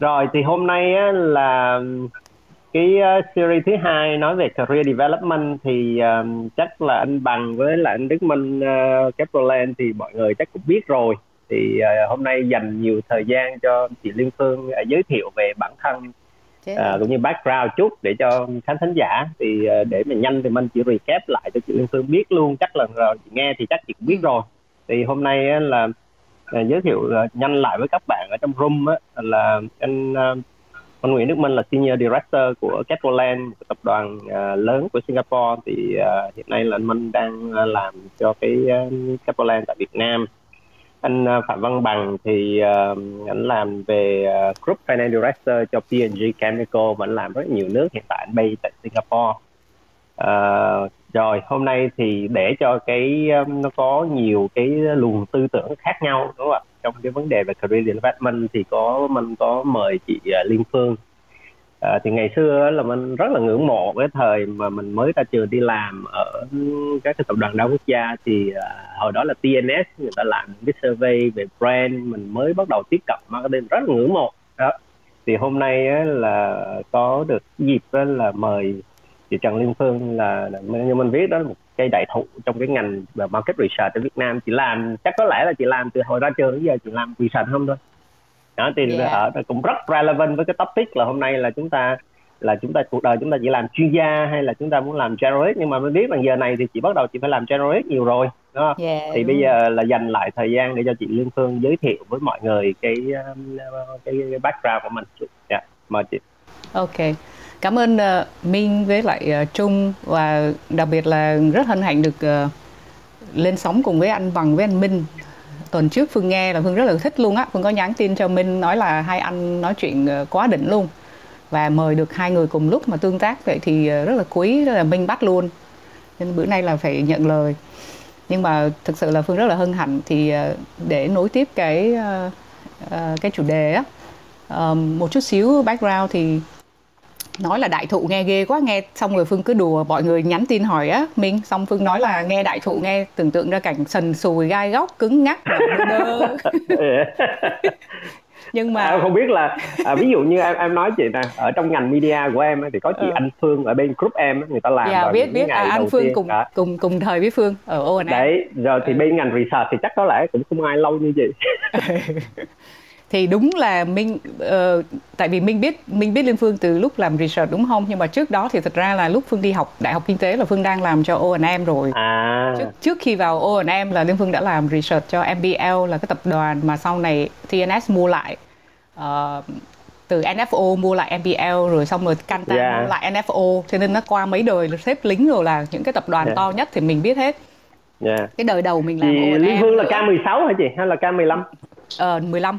rồi thì hôm nay á, là cái uh, series thứ hai nói về career development thì um, chắc là anh bằng với lại anh Đức Minh uh, Caproland thì mọi người chắc cũng biết rồi. Thì uh, hôm nay dành nhiều thời gian cho chị Liên Phương uh, giới thiệu về bản thân uh, cũng như background chút để cho khán thính giả. Thì uh, để mà nhanh thì mình chỉ recap lại cho chị Liên Phương biết luôn chắc là rồi chị nghe thì chắc chị cũng biết ừ. rồi. Thì hôm nay uh, là uh, giới thiệu uh, nhanh lại với các bạn ở trong room á, là anh uh, anh Nguyễn Đức Minh là senior director của Caproland một tập đoàn uh, lớn của Singapore. Thì uh, hiện nay là anh Minh đang uh, làm cho cái uh, tại Việt Nam. Anh uh, Phạm Văn Bằng thì uh, anh làm về uh, Group Finance Director cho P&G Chemical và anh làm rất nhiều nước. Hiện tại anh bay tại Singapore. Uh, rồi hôm nay thì để cho cái um, nó có nhiều cái luồng tư tưởng khác nhau đúng không ạ? Trong cái vấn đề về career development thì có mình có mời chị uh, Liên Phương. À, thì ngày xưa là mình rất là ngưỡng mộ cái thời mà mình mới ra trường đi làm ở các cái tập đoàn đa quốc gia thì uh, hồi đó là TNS người ta làm cái survey về brand mình mới bắt đầu tiếp cận marketing rất là ngưỡng mộ. Đó thì hôm nay á, là có được dịp á, là mời chị Trần Liên Phương là, là như mình viết đó là một cây đại thụ trong cái ngành về market research ở Việt Nam chị làm chắc có lẽ là chị làm từ hồi ra trường đến giờ chị làm research không thôi đó thì yeah. ở cũng rất relevant với cái topic là hôm nay là chúng ta là chúng ta cuộc đời chúng ta chỉ làm chuyên gia hay là chúng ta muốn làm generalist nhưng mà mới biết rằng giờ này thì chị bắt đầu chị phải làm generalist nhiều rồi không? Yeah, thì bây giờ là dành lại thời gian để cho chị Liên Phương giới thiệu với mọi người cái um, cái, cái background của mình. Dạ, yeah, mời chị. Ok. Cảm ơn uh, Minh với lại uh, Trung và đặc biệt là rất hân hạnh được uh, lên sóng cùng với anh Bằng với anh Minh. Tuần trước phương nghe là phương rất là thích luôn á. Phương có nhắn tin cho minh nói là hai anh nói chuyện quá đỉnh luôn và mời được hai người cùng lúc mà tương tác. Vậy thì rất là quý rất là minh bắt luôn. Nên bữa nay là phải nhận lời. Nhưng mà thực sự là phương rất là hân hạnh thì để nối tiếp cái cái chủ đề á. Một chút xíu background thì nói là đại thụ nghe ghê quá nghe xong rồi phương cứ đùa mọi người nhắn tin hỏi á minh xong phương nói là nghe đại thụ nghe tưởng tượng ra cảnh sần sùi gai góc cứng ngắc nhưng mà à, không biết là à, ví dụ như em em nói chị nè ở trong ngành media của em thì có chị ừ. anh Phương ở bên group em người ta làm dạ, rồi biết biết à, anh Phương tiên. cùng à. cùng cùng thời với Phương ở O&M đấy rồi thì ừ. bên ngành research thì chắc có lẽ cũng không ai lâu như chị thì đúng là minh uh, tại vì minh biết minh biết liên phương từ lúc làm research đúng không? Nhưng mà trước đó thì thật ra là lúc phương đi học đại học kinh tế là phương đang làm cho O&M rồi. À. trước, trước khi vào O&M là liên phương đã làm research cho MBL là cái tập đoàn mà sau này TNS mua lại. Uh, từ NFO mua lại MBL rồi xong rồi Cantan yeah. mua lại NFO cho nên nó qua mấy đời xếp lính rồi là những cái tập đoàn yeah. to nhất thì mình biết hết. Yeah. cái đời đầu mình làm chị Liên Phương là K16 hả chị? Hay là K15 ờ uh, 15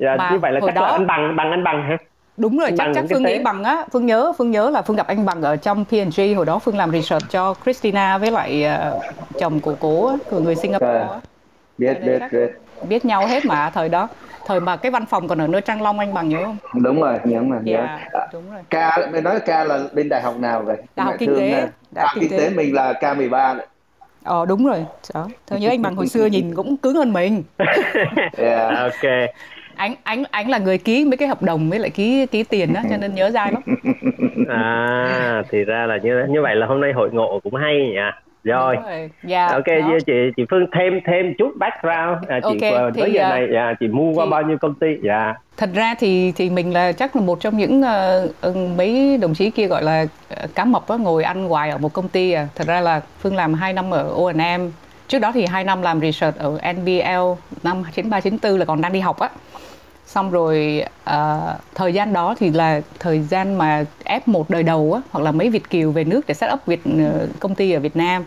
dạ, mà như vậy là chắc đó... là anh bằng bằng anh bằng hả? Đúng rồi anh chắc chắc phương nghĩ bằng á phương nhớ phương nhớ là phương gặp anh bằng ở trong P&G hồi đó phương làm research cho Christina với lại uh, chồng của cố của người Singapore à, biết biết biết. biết nhau hết mà thời đó. Thời mà cái văn phòng còn ở nơi Trang Long anh bằng nhớ không? Đúng rồi nhớ mà nhớ. Yeah, dạ, đúng rồi. ca mình nói ca là bên đại học nào vậy? Đại học kinh tế đại học kinh tế mình là K 13 đấy. Ờ đúng rồi, đó. Thôi nhớ anh bằng hồi xưa nhìn cũng cứng hơn mình. yeah, ok anh anh anh là người ký mấy cái hợp đồng với lại ký ký tiền đó cho nên nhớ dai lắm. À thì ra là như như vậy là hôm nay hội ngộ cũng hay nhỉ? Rồi, rồi. Yeah, ok đó. chị chị Phương thêm thêm chút background. À, chị okay, tới giờ uh, này dạ, chị mua qua bao nhiêu công ty? Dạ. Thật ra thì thì mình là chắc là một trong những uh, mấy đồng chí kia gọi là uh, cá mập á, ngồi ăn hoài ở một công ty à. Thật ra là Phương làm 2 năm ở O&M trước đó thì 2 năm làm research ở NBL năm 93 94 là còn đang đi học á xong rồi uh, thời gian đó thì là thời gian mà F1 đời đầu á hoặc là mấy Việt kiều về nước để set up Việt uh, công ty ở Việt Nam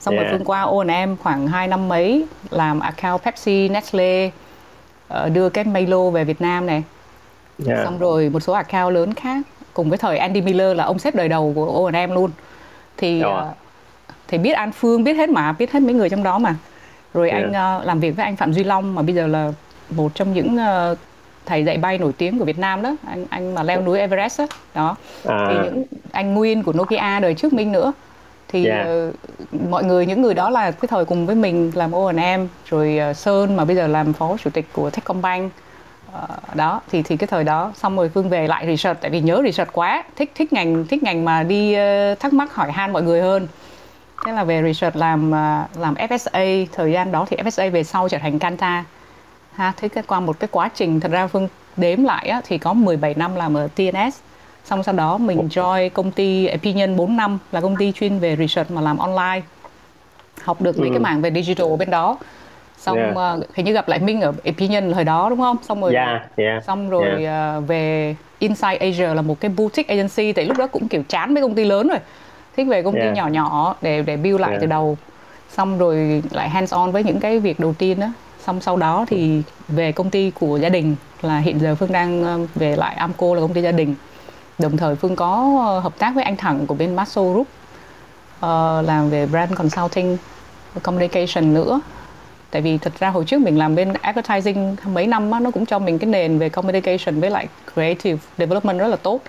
xong yeah. rồi phương qua O&M khoảng 2 năm mấy làm account Pepsi, Nestle uh, đưa cái Milo về Việt Nam này yeah. xong rồi một số account lớn khác cùng với thời Andy Miller là ông sếp đời đầu của O&M luôn thì uh, thì biết An Phương biết hết mà biết hết mấy người trong đó mà rồi yeah. anh uh, làm việc với anh Phạm Duy Long mà bây giờ là một trong những uh, thầy dạy bay nổi tiếng của Việt Nam đó anh anh mà leo núi Everest đó, đó. À. thì những anh Nguyên của Nokia đời trước Minh nữa thì yeah. uh, mọi người những người đó là cái thời cùng với mình làm O&M rồi uh, Sơn mà bây giờ làm phó chủ tịch của Techcombank uh, đó thì thì cái thời đó xong rồi phương về lại research tại vì nhớ research quá thích thích ngành thích ngành mà đi uh, thắc mắc hỏi han mọi người hơn thế là về research làm uh, làm FSA thời gian đó thì FSA về sau trở thành Canta ha thế cái qua một cái quá trình thật ra phương đếm lại á, thì có 17 năm làm ở TNS xong sau đó mình join công ty Opinion 4 năm là công ty chuyên về research mà làm online học được mấy ừ. cái mảng về digital bên đó xong yeah. uh, hình như gặp lại Minh ở Opinion thời đó đúng không xong rồi yeah, yeah, xong rồi yeah. uh, về Inside Asia là một cái boutique agency tại lúc đó cũng kiểu chán mấy công ty lớn rồi thích về công ty yeah. nhỏ nhỏ để để build lại yeah. từ đầu xong rồi lại hands on với những cái việc đầu tiên đó xong sau đó thì về công ty của gia đình là hiện giờ phương đang ờ, về lại Amco là công ty gia đình. Đồng thời phương có ờ, hợp tác với anh thẳng của bên Maso Group uh, làm về brand consulting communication nữa. Tại vì thật ra hồi trước mình làm bên advertising mấy năm á, nó cũng cho mình cái nền về communication với lại creative development rất là tốt.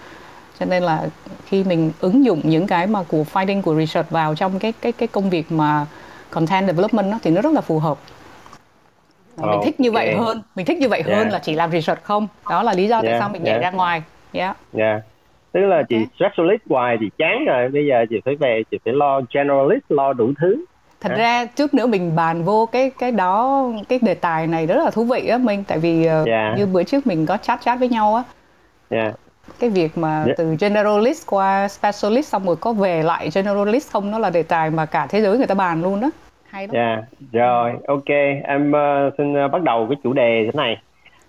Cho nên là khi mình ứng dụng những cái mà của finding của research vào trong cái cái cái công việc mà content development đó, thì nó rất là phù hợp mình thích như vậy hơn mình thích như vậy yeah. hơn là chỉ làm research không đó là lý do tại yeah. sao mình nhảy yeah. ra ngoài yeah. yeah tức là chị okay. specialist hoài thì chán rồi bây giờ chị phải về chị phải lo generalist lo đủ thứ thật ra chút nữa mình bàn vô cái cái đó cái đề tài này rất là thú vị á mình tại vì yeah. Ờ, dạ. như bữa trước mình có chat chat với nhau á yeah. Cái việc mà yeah. Từ generalist qua specialist xong rồi có về lại generalist không nó là đề tài mà cả thế giới người ta bàn luôn đó hay đó yeah. rồi ok em uh, xin uh, bắt đầu cái chủ đề thế này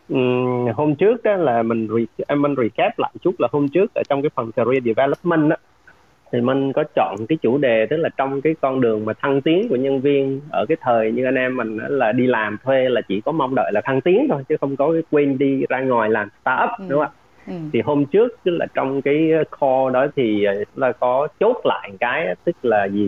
um, hôm trước đó là mình re- em mình recap lại chút là hôm trước ở trong cái phần career development đó, thì mình có chọn cái chủ đề tức là trong cái con đường mà thăng tiến của nhân viên ở cái thời như anh em mình là đi làm thuê là chỉ có mong đợi là thăng tiến thôi chứ không có cái quên đi ra ngoài làm startup ừ. đúng không ạ ừ. thì hôm trước tức là trong cái call đó thì là có chốt lại cái tức là gì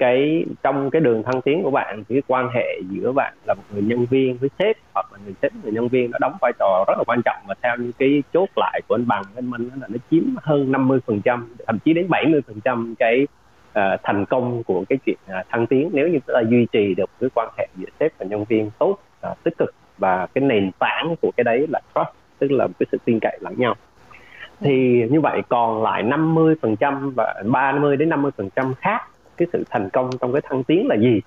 cái trong cái đường thăng tiến của bạn thì cái quan hệ giữa bạn là một người nhân viên với sếp hoặc là người sếp người nhân viên nó đóng vai trò rất là quan trọng. Và theo như cái chốt lại của anh bằng anh minh là nó chiếm hơn 50 phần trăm thậm chí đến 70 phần trăm cái uh, thành công của cái chuyện uh, thăng tiến nếu như chúng ta duy trì được cái quan hệ giữa sếp và nhân viên tốt uh, tích cực. Và cái nền tảng của cái đấy là trust tức là một cái sự tin cậy lẫn nhau. Thì như vậy còn lại 50 phần trăm và 30 đến 50 phần trăm khác cái sự thành công trong cái thăng tiến là gì.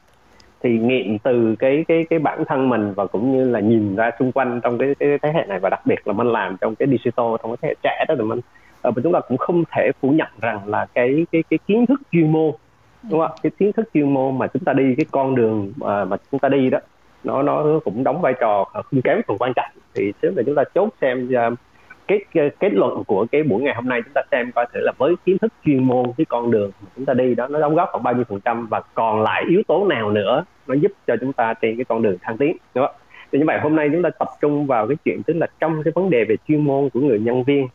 Thì nghiệm từ cái cái cái bản thân mình và cũng như là nhìn ra xung quanh trong cái, cái thế hệ này và đặc biệt là mình làm trong cái digital trong cái thế hệ trẻ đó thì mình ờ, và chúng ta cũng không thể phủ nhận rằng là cái cái cái kiến thức chuyên môn đúng không cái kiến thức chuyên môn mà chúng ta đi cái con đường mà, mà chúng ta đi đó nó nó cũng đóng vai trò không kém phần quan trọng. Thì sớm là chúng ta chốt xem um, kết cái kết luận của cái buổi ngày hôm nay chúng ta xem coi thử là với kiến thức chuyên môn cái con đường mà chúng ta đi đó nó đóng góp khoảng bao nhiêu phần trăm và còn lại yếu tố nào nữa nó giúp cho chúng ta trên cái con đường thăng tiến đúng không? thì như vậy hôm nay chúng ta tập trung vào cái chuyện tức là trong cái vấn đề về chuyên môn của người nhân viên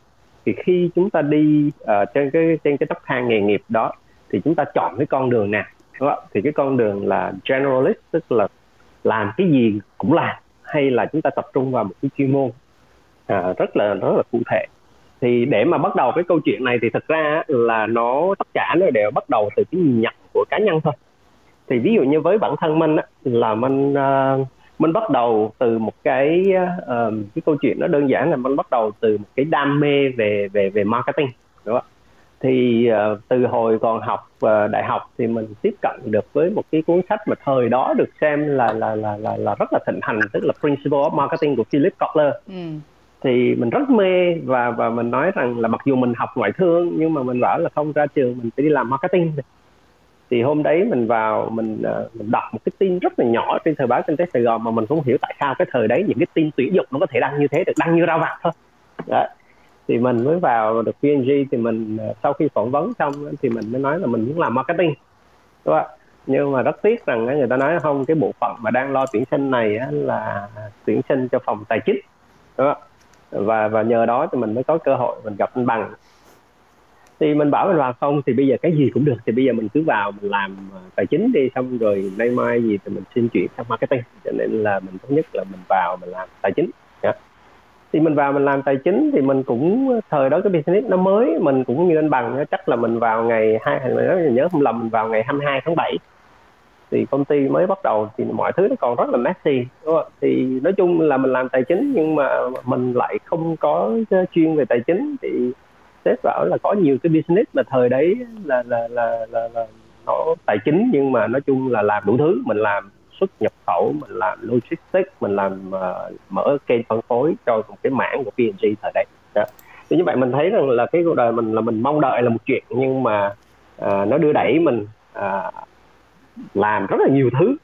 thì khi chúng ta đi uh, trên cái trên cái nấc thang nghề nghiệp đó thì chúng ta chọn cái con đường nào đúng không? thì cái con đường là generalist tức là làm cái gì cũng làm hay là chúng ta tập trung vào một cái chuyên môn à, rất là rất là cụ thể. Thì để mà bắt đầu cái câu chuyện này thì thật ra là nó tất cả nó đều bắt đầu từ cái nhìn nhận của cá nhân thôi. Thì ví dụ như với bản thân mình á, là mình uh, mình bắt đầu từ một cái uh, cái câu chuyện nó đơn giản là mình bắt đầu từ một cái đam mê về về về marketing đúng không thì uh, từ hồi còn học uh, đại học thì mình tiếp cận được với một cái cuốn sách mà thời đó được xem là là là là, là rất là thịnh hành tức là Principle of Marketing của Philip Kotler. Ừ thì mình rất mê và và mình nói rằng là mặc dù mình học ngoại thương nhưng mà mình bảo là không ra trường mình phải đi làm marketing thì hôm đấy mình vào mình uh, mình đọc một cái tin rất là nhỏ trên thời báo kinh tế Sài Gòn mà mình không hiểu tại sao cái thời đấy những cái tin tuyển dụng nó có thể đăng như thế được đăng như rau vặt thôi đó. thì mình mới vào được png thì mình uh, sau khi phỏng vấn xong thì mình mới nói là mình muốn làm marketing đúng không? nhưng mà rất tiếc rằng người ta nói không cái bộ phận mà đang lo tuyển sinh này là tuyển sinh cho phòng tài chính đúng không? Và và nhờ đó thì mình mới có cơ hội mình gặp anh bằng. Thì mình bảo mình vào không, thì bây giờ cái gì cũng được, thì bây giờ mình cứ vào mình làm à, tài chính đi, xong rồi nay mai gì thì mình xin chuyển sang marketing. Cho nên là mình thống nhất là mình vào mình làm tài chính. Yeah. Thì mình vào mình làm tài chính thì mình cũng, thời đó cái business nó mới, mình cũng như anh bằng chắc là mình vào ngày hai, nhớ không lầm, mình vào ngày 22 tháng 7 thì công ty mới bắt đầu thì mọi thứ nó còn rất là messy đúng không? thì nói chung là mình làm tài chính nhưng mà mình lại không có ờ, chuyên về tài chính thì sếp bảo là có nhiều cái business mà thời đấy là là là là, là nó tài chính nhưng mà nói chung là làm đủ thứ mình làm xuất nhập khẩu mình làm logistics mình làm uh, mở kênh phân phối cho một cái mảng của P&G thời đấy đó. thì như vậy mình thấy rằng là cái cuộc đời mình là mình mong đợi là một chuyện nhưng mà uh, nó đưa đẩy mình uh, làm rất là nhiều thứ.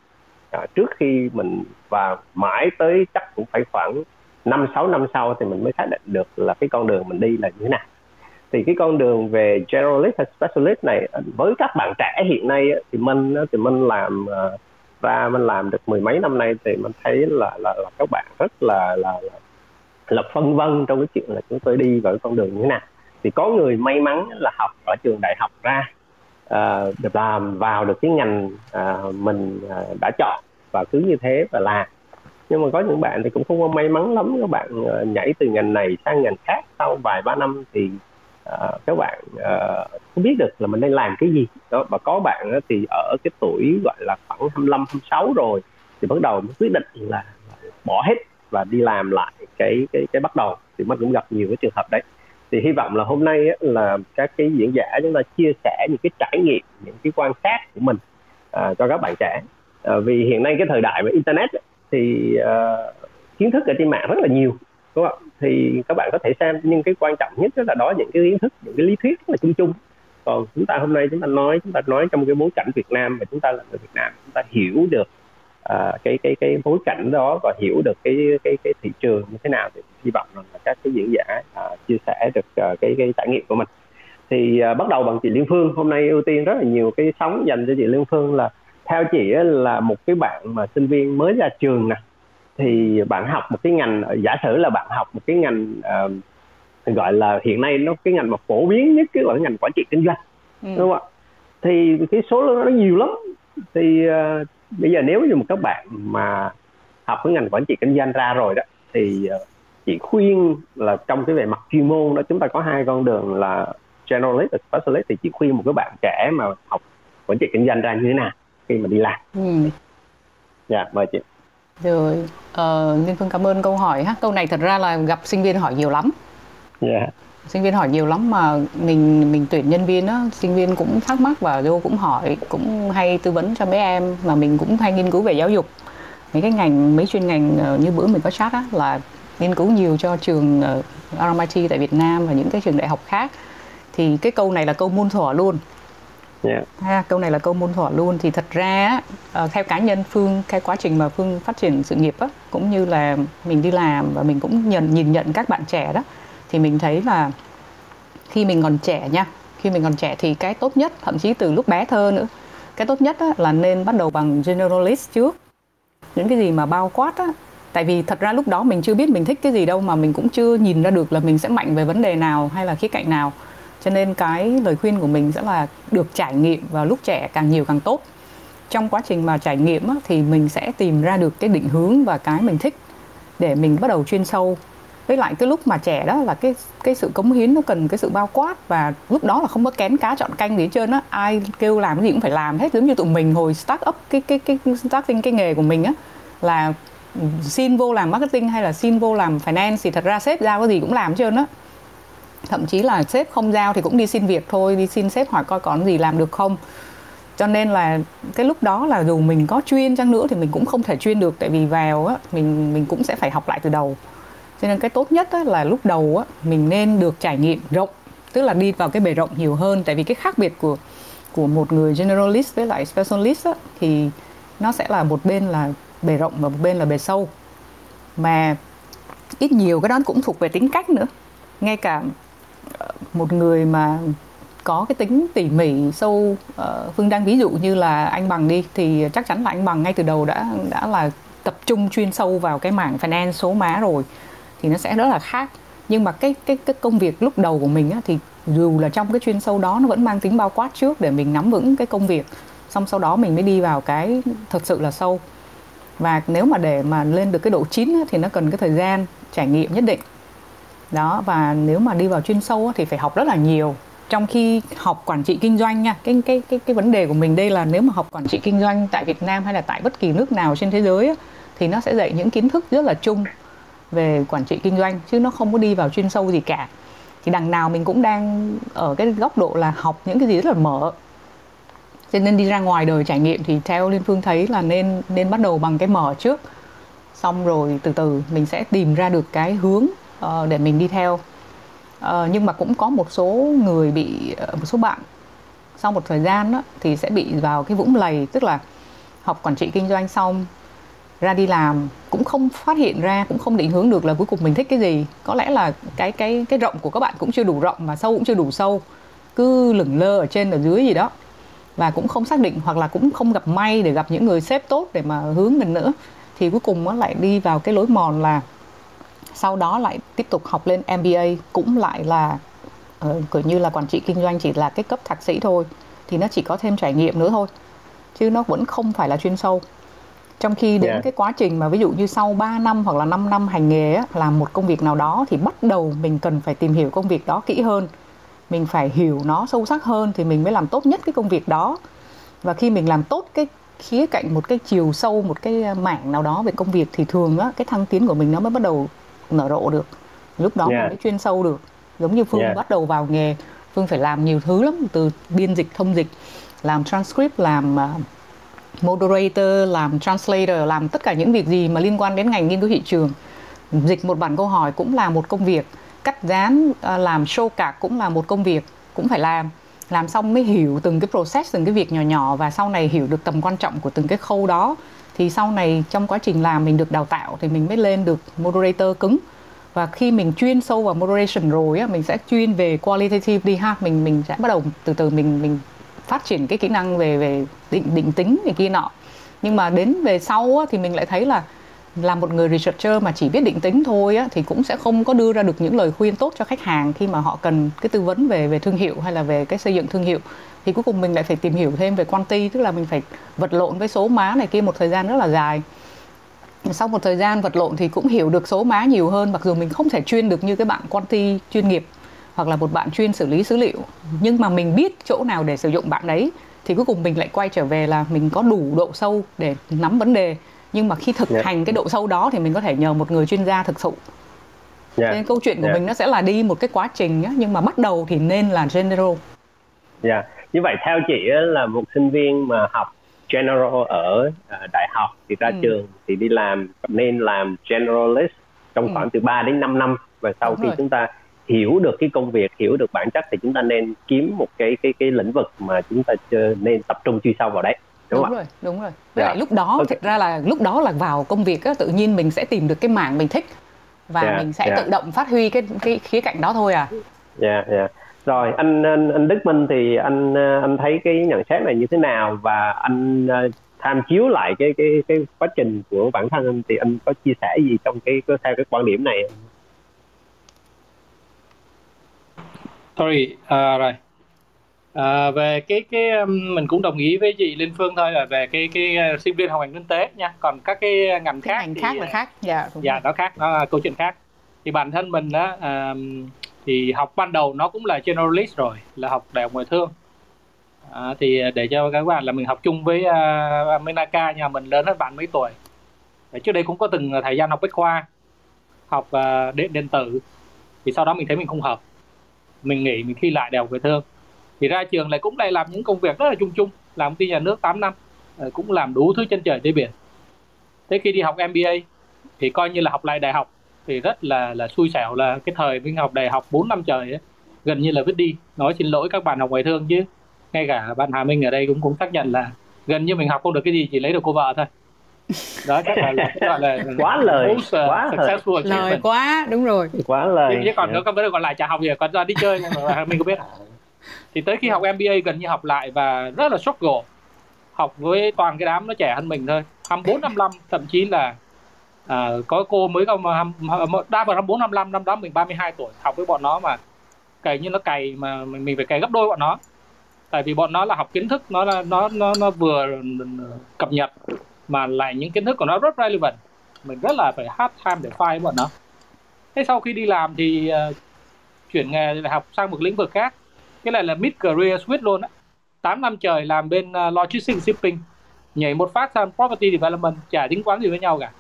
À, trước khi mình và mãi tới chắc cũng phải khoảng năm sáu năm sau thì mình mới xác định được là cái con đường mình đi là như thế nào. Thì cái con đường về generalist hay specialist này à, với các bạn trẻ hiện nay thì mình thì mình làm à, ra mình làm được mười mấy năm nay thì mình thấy là là, là các bạn rất là là là, là phân vân trong cái chuyện là chúng tôi đi vào con đường như thế nào. Thì có người may mắn là học ở trường đại học ra uh, được làm vào được cái ngành uh, mình uh, đã chọn và cứ như thế và làm. Nhưng mà có những bạn thì cũng không có may mắn lắm các bạn uh, nhảy từ ngành này sang ngành khác sau vài ba năm thì uh, các bạn uh, không biết được là mình nên làm cái gì. Đó và có bạn uh, thì ở cái tuổi gọi là khoảng 25 26 rồi thì bắt đầu mới quyết định là bỏ hết và đi làm lại cái cái cái bắt đầu. Thì mình cũng gặp nhiều cái trường hợp đấy thì hy vọng là hôm nay á, là các cái diễn giả chúng ta chia sẻ những cái trải nghiệm những cái quan sát của mình à, cho các bạn trẻ. À, vì hiện nay cái thời đại về internet thì à, kiến thức ở trên mạng rất là nhiều đúng không thì các bạn có thể xem nhưng cái quan trọng nhất là đó những cái kiến thức những cái lý thuyết rất là chung chung. Còn chúng ta hôm nay chúng ta nói chúng ta nói trong cái bối cảnh Việt Nam và chúng ta là người Việt Nam chúng ta hiểu được uh, cái cái cái bối cảnh đó và hiểu được cái cái cái thị trường như thế nào thì hy vọng rằng là các cái diễn giả uh, chia sẻ được uh, cái cái trải nghiệm của mình. Thì uh, bắt đầu bằng chị Liên Phương. Hôm nay ưu tiên rất là nhiều cái sóng dành cho chị Liên Phương là theo chị là một cái bạn mà sinh viên mới ra trường nè. Thì bạn học một cái ngành giả sử là bạn học một cái ngành uh, gọi là hiện nay nó cái ngành mà phổ biến nhất cái gọi là ngành quản trị kinh doanh ừ. đúng không ạ? Thì cái số lượng nó nhiều lắm. Thì uh, bây giờ nếu như một các bạn mà học cái ngành quản trị kinh doanh ra rồi đó thì uh, chị khuyên là trong cái về mặt chuyên môn đó chúng ta có hai con đường là generalist và specialist thì chị khuyên một cái bạn trẻ mà học quản trị kinh doanh ra như thế nào khi mà đi làm ừ. dạ mời chị rồi, uh, Liên Phương cảm ơn câu hỏi ha. Câu này thật ra là gặp sinh viên hỏi nhiều lắm. Yeah. Sinh viên hỏi nhiều lắm mà mình mình tuyển nhân viên á, sinh viên cũng thắc mắc và vô cũng hỏi, cũng hay tư vấn cho mấy em mà mình cũng hay nghiên cứu về giáo dục. Mấy cái ngành mấy chuyên ngành uh, như bữa mình có chat á là nghiên cứu nhiều cho trường uh, RMIT tại Việt Nam và những cái trường đại học khác. Thì cái câu này là câu muôn thuở luôn yeah. Dạ. ha, câu này là câu môn thuở luôn thì thật ra uh, theo cá nhân phương cái quá trình mà phương phát triển sự nghiệp á, cũng như là mình đi làm và mình cũng nhận nhìn nhận các bạn trẻ đó thì mình thấy là khi mình còn trẻ nha khi mình còn trẻ thì cái tốt nhất thậm chí từ lúc bé thơ nữa cái tốt nhất á, là nên bắt đầu bằng generalist trước. Những cái gì mà bao quát á tại vì thật ra lúc đó mình chưa biết mình thích cái gì đâu mà mình cũng chưa nhìn ra được là mình sẽ mạnh về vấn đề nào hay là khía cạnh nào. Cho nên cái lời khuyên của mình sẽ là được trải nghiệm vào lúc trẻ càng nhiều càng tốt. Trong quá trình mà trải nghiệm á, thì mình sẽ tìm ra được cái định hướng và cái mình thích để mình bắt đầu chuyên sâu với lại cái lúc mà trẻ đó là cái cái sự cống hiến nó cần cái sự bao quát và lúc đó là không có kén cá chọn canh gì hết trơn á. Ai kêu làm cái gì cũng phải làm hết, giống như tụi mình hồi start up cái cái cái starting cái nghề của mình á, là xin vô làm marketing hay là xin vô làm finance thì thật ra sếp giao cái gì cũng làm hết trơn á. Thậm chí là sếp không giao thì cũng đi xin việc thôi, đi xin sếp hỏi coi còn gì làm được không. Cho nên là cái lúc đó là dù mình có chuyên chăng nữa thì mình cũng không thể chuyên được, tại vì vào á, mình mình cũng sẽ phải học lại từ đầu cho nên cái tốt nhất á, là lúc đầu á, mình nên được trải nghiệm rộng tức là đi vào cái bề rộng nhiều hơn. Tại vì cái khác biệt của của một người generalist với lại specialist á, thì nó sẽ là một bên là bề rộng và một bên là bề sâu. Mà ít nhiều cái đó cũng thuộc về tính cách nữa. Ngay cả ờ, một người mà có cái tính tỉ mỉ sâu uh, phương đang ví dụ như là anh bằng đi thì chắc chắn là anh bằng ngay từ đầu đã đã là tập trung chuyên sâu vào cái mảng finance số má rồi thì nó sẽ rất là khác. Nhưng mà cái cái cái công việc lúc đầu của mình á, thì dù là trong cái chuyên sâu đó nó vẫn mang tính bao quát trước để mình nắm vững cái công việc. Xong sau đó mình mới đi vào cái thật sự là sâu. Và nếu mà để mà lên được cái độ chín á, thì nó cần cái thời gian trải nghiệm nhất định. Đó và nếu mà đi vào chuyên sâu thì phải học rất là nhiều. Trong khi học quản trị kinh doanh nha cái cái cái cái vấn đề của mình đây là nếu mà học quản trị kinh doanh tại Việt Nam hay là tại bất kỳ nước nào trên thế giới á, thì nó sẽ dạy những kiến thức rất là chung về quản trị kinh doanh chứ nó không có đi vào chuyên sâu gì cả. Thì đằng nào mình cũng đang ở cái góc độ là học những cái gì rất là mở. Cho nên đi ra ngoài đời trải nghiệm thì theo liên phương thấy là nên nên bắt đầu bằng cái mở trước. Xong rồi từ từ mình sẽ tìm ra được cái hướng uh, để mình đi theo. Uh, nhưng mà cũng có một số người bị uh, một số bạn sau một thời gian đó, thì sẽ bị vào cái vũng lầy tức là học quản trị kinh doanh xong ra đi làm cũng không phát hiện ra cũng không định hướng được là cuối cùng mình thích cái gì. Có lẽ là cái cái cái rộng của các bạn cũng chưa đủ rộng mà sâu cũng chưa đủ sâu. Cứ lửng lơ ở trên ở dưới gì đó. Và cũng không xác định hoặc là cũng không gặp may để gặp những người sếp tốt để mà hướng mình nữa. Thì cuối cùng nó lại đi vào cái lối mòn là sau đó lại tiếp tục học lên MBA cũng lại là uh, kiểu như là quản trị kinh doanh chỉ là cái cấp thạc sĩ thôi. Thì nó chỉ có thêm trải nghiệm nữa thôi chứ nó vẫn không phải là chuyên sâu trong khi đến yeah. cái quá trình mà ví dụ như sau 3 năm hoặc là 5 năm hành nghề á, làm một công việc nào đó thì bắt đầu mình cần phải tìm hiểu công việc đó kỹ hơn mình phải hiểu nó sâu sắc hơn thì mình mới làm tốt nhất cái công việc đó và khi mình làm tốt cái khía cạnh một cái chiều sâu một cái mảng nào đó về công việc thì thường á cái thăng tiến của mình nó mới bắt đầu nở rộ được lúc đó yeah. mình mới chuyên sâu được giống như phương yeah. bắt đầu vào nghề phương phải làm nhiều thứ lắm từ biên dịch thông dịch làm transcript làm uh, moderator, làm translator, làm tất cả những việc gì mà liên quan đến ngành nghiên cứu thị trường. Dịch một bản câu hỏi cũng là một công việc. Cắt dán à, làm show cạc cũng là một công việc, cũng phải làm. Làm xong mới hiểu từng cái process, từng cái việc nhỏ nhỏ và sau này hiểu được tầm quan trọng của từng cái khâu đó. Thì sau này trong quá trình làm mình được đào tạo thì mình mới lên được moderator cứng. Và khi mình chuyên sâu vào moderation rồi á, mình sẽ chuyên về qualitative đi ha mình mình sẽ bắt đầu từ từ mình mình phát triển cái kỹ năng về về định định tính này kia nọ. Nhưng mà đến về sau á, thì mình lại thấy là là một người researcher mà chỉ biết định tính thôi á, thì cũng sẽ không có đưa ra được những lời khuyên tốt cho khách hàng khi mà họ cần cái tư vấn về về thương hiệu hay là về cái xây dựng thương hiệu. Thì cuối cùng mình lại phải tìm hiểu thêm về quanti tức là mình phải vật lộn với số má này kia một thời gian rất là dài. Sau một thời gian vật lộn thì cũng hiểu được số má nhiều hơn mặc dù mình không thể chuyên được như cái bạn quanti chuyên nghiệp hoặc là một bạn chuyên xử lý dữ liệu nhưng mà mình biết chỗ nào để sử dụng bạn đấy thì cuối cùng mình lại quay trở về là mình có đủ độ sâu để nắm vấn đề nhưng mà khi thực yeah. Dạ. hành cái độ sâu đó thì mình có thể nhờ một người chuyên gia thực sự yeah. Dạ. nên câu chuyện của yeah. Dạ. mình nó sẽ là đi một cái quá trình nhá nhưng mà bắt đầu thì nên là general dạ yeah. như vậy theo chị là một sinh viên mà học general ở uh, đại học thì ra ừ. trường thì đi làm nên làm generalist trong ừ. khoảng từ 3 đến 5 năm và sau Đúng khi rồi. chúng ta hiểu được cái công việc hiểu được bản chất thì chúng ta nên kiếm một cái cái cái lĩnh vực mà chúng ta nên tập trung chuyên sâu vào đấy đúng, đúng rồi đúng rồi với yeah. lại lúc đó okay. thực ra là lúc đó là vào công việc á tự nhiên mình sẽ tìm được cái mảng mình thích và yeah, mình sẽ yeah. tự động phát huy cái cái khía cạnh đó thôi à dạ yeah, dạ yeah. rồi anh, anh anh Đức Minh thì anh anh thấy cái nhận xét này như thế nào và anh ờ, tham chiếu lại cái cái cái quá trình của bản thân anh thì anh có chia sẻ gì trong cái theo cái quan điểm này sorry à, rồi. À, về cái cái um, mình cũng đồng ý với chị Linh Phương thôi là về cái cái uh, sinh viên học ngành kinh tế nha. Còn các cái ngành khác ngành thì, khác là khác dạ đúng dạ rồi. nó khác nó là câu chuyện khác. Thì bản thân mình á à, thì học ban đầu nó cũng là generalist rồi là học đại học ngoại thương. À, thì để cho các bạn là mình học chung với uh, Menaka nhà mình lớn hơn bạn mấy tuổi. Để trước đây cũng có từng thời gian học bách khoa học uh, điện điện tử. Thì sau đó mình thấy mình không hợp mình nghỉ mình thi lại đại học ngoại thương thì ra trường lại cũng lại làm những công việc rất là chung chung làm công ty nhà nước 8 năm ờ, cũng làm đủ thứ trên trời dưới biển. Thế khi đi học MBA thì coi như là học lại đại học thì rất là là xui xẻo là cái thời mình học đại học 4 năm trời ấy, gần như là vứt đi. Nói xin lỗi các bạn học ngoại thương chứ ngay cả bạn Hà Minh ở đây cũng cũng xác nhận là gần như mình học không được cái gì chỉ lấy được cô vợ thôi đó chắc là, là, là quá lời most, uh, quá successful lời quá đúng rồi. Quá lời. Chứ còn nữa các vấn còn lại chả học gì còn ra đi chơi mình có biết. Thì tới khi học MBA gần như học lại và rất là struggle. Học với toàn cái đám nó trẻ hơn mình thôi. 24 55 thậm chí là à, có cô mới mà đa phần 24 55 năm đó mình 32 tuổi học với bọn nó mà cày như nó cày mà mình, mình phải cày gấp đôi bọn nó. Tại vì bọn nó là học kiến thức nó là nó nó nó vừa cập nhật mà lại những kiến thức của nó rất relevant. Mình rất là phải hard time để file bọn nó. Thế sau khi đi làm thì uh, chuyển nghề học sang một lĩnh vực khác. Cái này là mid career switch luôn á. 8 năm trời làm bên uh, logistics shipping. Nhảy một phát sang property development chả tính quán gì với nhau cả.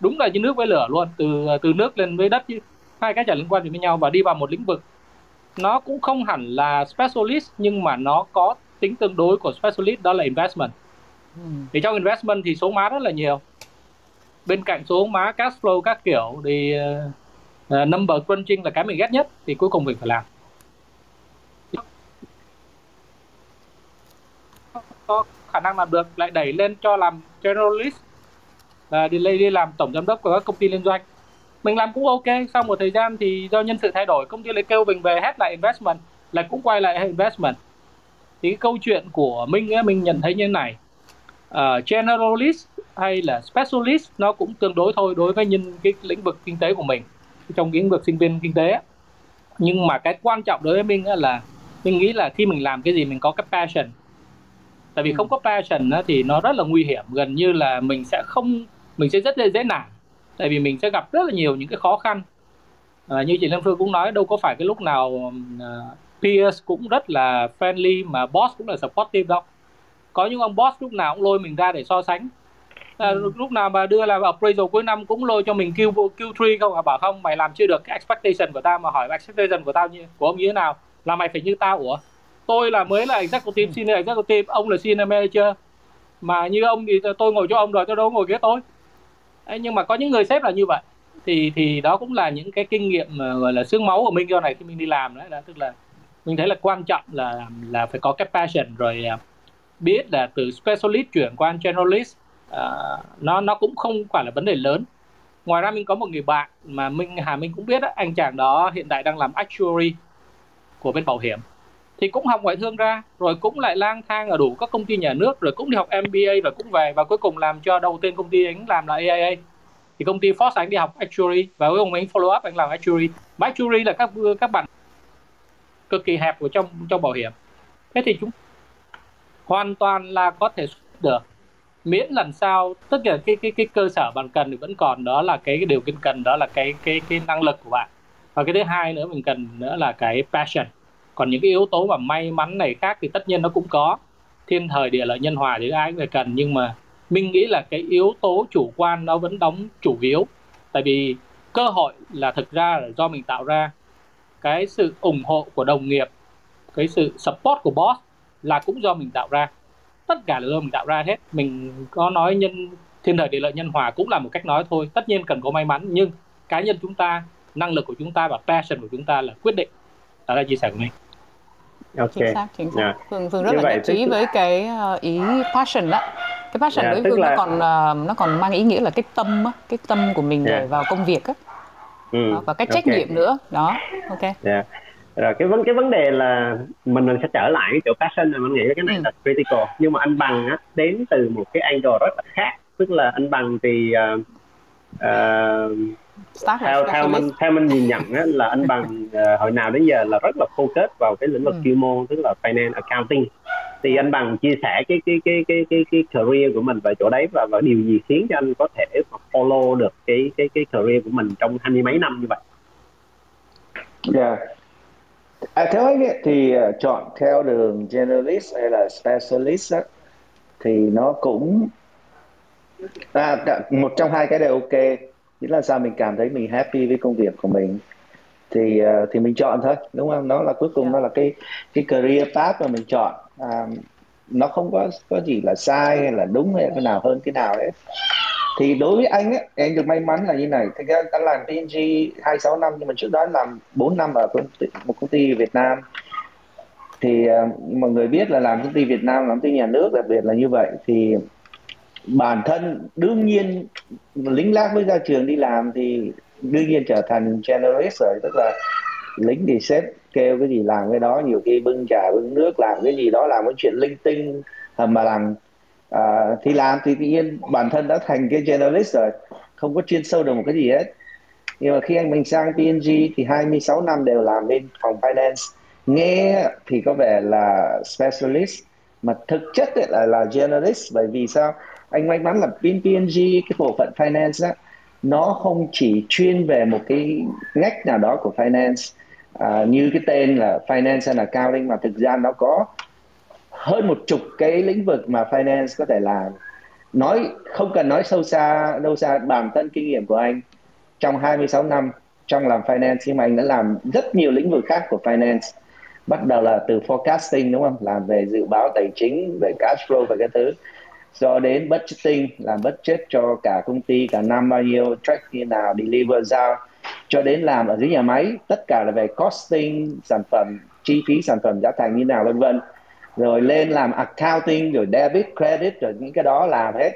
Đúng là như nước với lửa luôn từ ờ, từ nước lên với đất chứ. Hai cái chả liên quan gì với nhau và đi vào một lĩnh vực. Nó cũng không hẳn là specialist nhưng mà nó có tính tương đối của specialist đó là investment ừ. thì trong investment thì số má rất là nhiều. Bên cạnh số má cash flow các kiểu thì uh, number crunching là cái mình ghét nhất thì cuối cùng mình phải làm. Có khả năng làm được lại đẩy lên cho làm generalist là đi lên đi làm tổng giám đốc của các công ty liên doanh. Mình làm cũng ok sau một thời gian thì do nhân sự thay đổi công ty lại kêu mình về hết lại investment lại cũng quay lại investment. Thì cái câu chuyện của mình ấy, mình nhận thấy như thế này uh, generalist hay là specialist nó cũng tương đối thôi đối với nhân cái lĩnh vực kinh tế của mình trong lĩnh vực sinh viên kinh tế nhưng mà cái quan trọng đối với mình là mình nghĩ là khi mình làm cái gì mình có cái passion. Tại vì ừ. không có passion thì nó rất là nguy hiểm gần như là mình sẽ không mình sẽ rất dễ dễ nản. Tại vì mình sẽ gặp rất là nhiều những cái khó khăn. À, như chị Lâm Phương cũng nói đâu có phải cái lúc nào uh, peers cũng rất là friendly mà boss cũng là supportive đâu có những ông boss lúc nào cũng lôi mình ra để so sánh. À, ừ. lúc nào mà đưa làm appraisal cuối năm cũng lôi cho mình Q Q3 không? À bảo không mày làm chưa được cái expectation của tao mà hỏi expectation của tao như của ông như thế nào? Là mày phải như tao ủa? Tôi là mới là executive senior executive ông là senior manager. Mà như ông thì tôi ngồi cho ông rồi tôi đâu ngồi ghế tôi Đấy, nhưng mà có những người sếp là như vậy. Thì thì đó cũng là những cái kinh nghiệm mà gọi là xương máu của mình do này khi mình đi làm đấy. Là tức là mình thấy là quan trọng là là phải có cái passion rồi uh, biết là từ specialist chuyển qua generalist uh, nó nó cũng không phải là vấn đề lớn. Ngoài ra mình có một người bạn mà minh hà minh cũng biết đó, anh chàng đó hiện tại đang làm actuary của bên bảo hiểm. Thì cũng học ngoại thương ra rồi cũng lại lang thang ở đủ các công ty nhà nước rồi cũng đi học MBA và cũng về và cuối cùng làm cho đầu tiên công ty anh làm là AIA thì công ty Fox anh đi học actuary và cuối cùng anh follow up anh làm actuary. Và actuary là các các bạn cực kỳ hẹp của trong trong bảo hiểm. Thế thì chúng hoàn toàn là có thể được. Miễn làm sao tất cả cái cái cái cơ sở bạn cần thì vẫn còn đó là cái, cái điều kiện cần đó là cái cái cái năng lực của bạn. Và cái thứ hai nữa mình cần nữa là cái passion. Còn những cái yếu tố mà may mắn này khác thì tất nhiên nó cũng có. Thiên thời địa lợi nhân hòa thì ai cũng phải cần nhưng mà mình nghĩ là cái yếu tố chủ quan nó vẫn đóng chủ yếu. Tại vì cơ hội là thực ra là do mình tạo ra. Cái sự ủng hộ của đồng nghiệp cái sự support của boss là cũng do mình tạo ra tất cả là do mình tạo ra hết mình có nói nhân thiên thời địa lợi nhân hòa cũng là một cách nói thôi tất nhiên cần có may mắn nhưng cá nhân chúng ta năng lực của chúng ta và passion của chúng ta là quyết định đó là chia sẻ của mình okay. chính xác chính xác yeah. phương phương rất Như là nhất trí với cái ờ, ý passion đó cái passion yeah, đối phương là... nó còn uh, nó còn mang ý nghĩa là cái tâm á, cái tâm của mình yeah. vào công việc á ừ. và cái trách okay. nhiệm nữa đó ok yeah. Rồi cái vấn cái vấn đề là mình mình sẽ trở lại cái chỗ passion này mình nghĩ cái này ừ. là critical nhưng mà anh bằng á đến từ một cái angle rất là khác tức là anh bằng thì uh, uh, Start theo theo mình theo mình nhìn nhận á, là anh bằng uh, hồi nào đến giờ là rất là focus vào cái lĩnh vực ừ. chuyên môn tức là finance accounting thì anh bằng chia sẻ cái cái cái cái cái cái career của mình về chỗ đấy và và điều gì khiến cho anh có thể follow được cái cái cái career của mình trong hai mươi mấy năm như vậy? Yeah. À, theo anh ấy, thì ờ, chọn theo đường generalist hay là specialist á, thì nó cũng à, một trong hai cái đều ok. Nghĩa là sao mình cảm thấy mình happy với công việc của mình. Thì ờ, thì mình chọn thôi đúng không? Nó là cuối cùng yeah. nó là cái cái career path mà mình chọn. À, nó không có có gì là sai hay là đúng hay là cái nào hơn cái nào đấy thì đối với anh ấy anh được may mắn là như này. Thực ra đã làm PNG 26 năm nhưng mà trước đó làm 4 năm ở một công ty Việt Nam. Thì uh, mọi người biết là làm công ty Việt Nam làm công ty nhà nước đặc biệt là như vậy. Thì bản thân đương nhiên lính lác mới ra trường đi làm thì đương nhiên trở thành generalist rồi. Tức là lính thì sếp kêu cái gì làm cái đó nhiều khi bưng trà bưng nước làm cái gì đó làm cái chuyện linh tinh à, mà làm à, thì làm thì tự nhiên bản thân đã thành cái generalist rồi không có chuyên sâu được một cái gì hết. Nhưng mà khi anh mình sang PNG thì 26 năm đều làm bên phòng finance. Nghe thì có vẻ là specialist mà thực chất ấy là là generalist bởi vì sao? Anh may mắn là bên PNG cái bộ phận finance đó, nó không chỉ chuyên về một cái ngách nào đó của finance. À, như cái tên là finance and accounting mà thực ra nó có hơn một chục cái lĩnh vực mà finance có thể làm. Nói, không cần nói sâu xa, đâu xa bản thân kinh nghiệm của anh. Trong 26 năm trong làm finance, nhưng mà anh đã làm rất nhiều lĩnh vực khác của finance. Bắt đầu là từ forecasting, đúng không? Làm về dự báo tài chính, về cash flow và cái thứ. Cho đến budgeting, làm budget cho cả công ty, cả năm bao nhiêu, track như nào, deliver giao cho đến làm ở dưới nhà máy, tất cả là về costing, sản phẩm, chi phí sản phẩm giá thành như nào, vân vân rồi lên làm accounting rồi debit credit rồi những cái đó làm hết.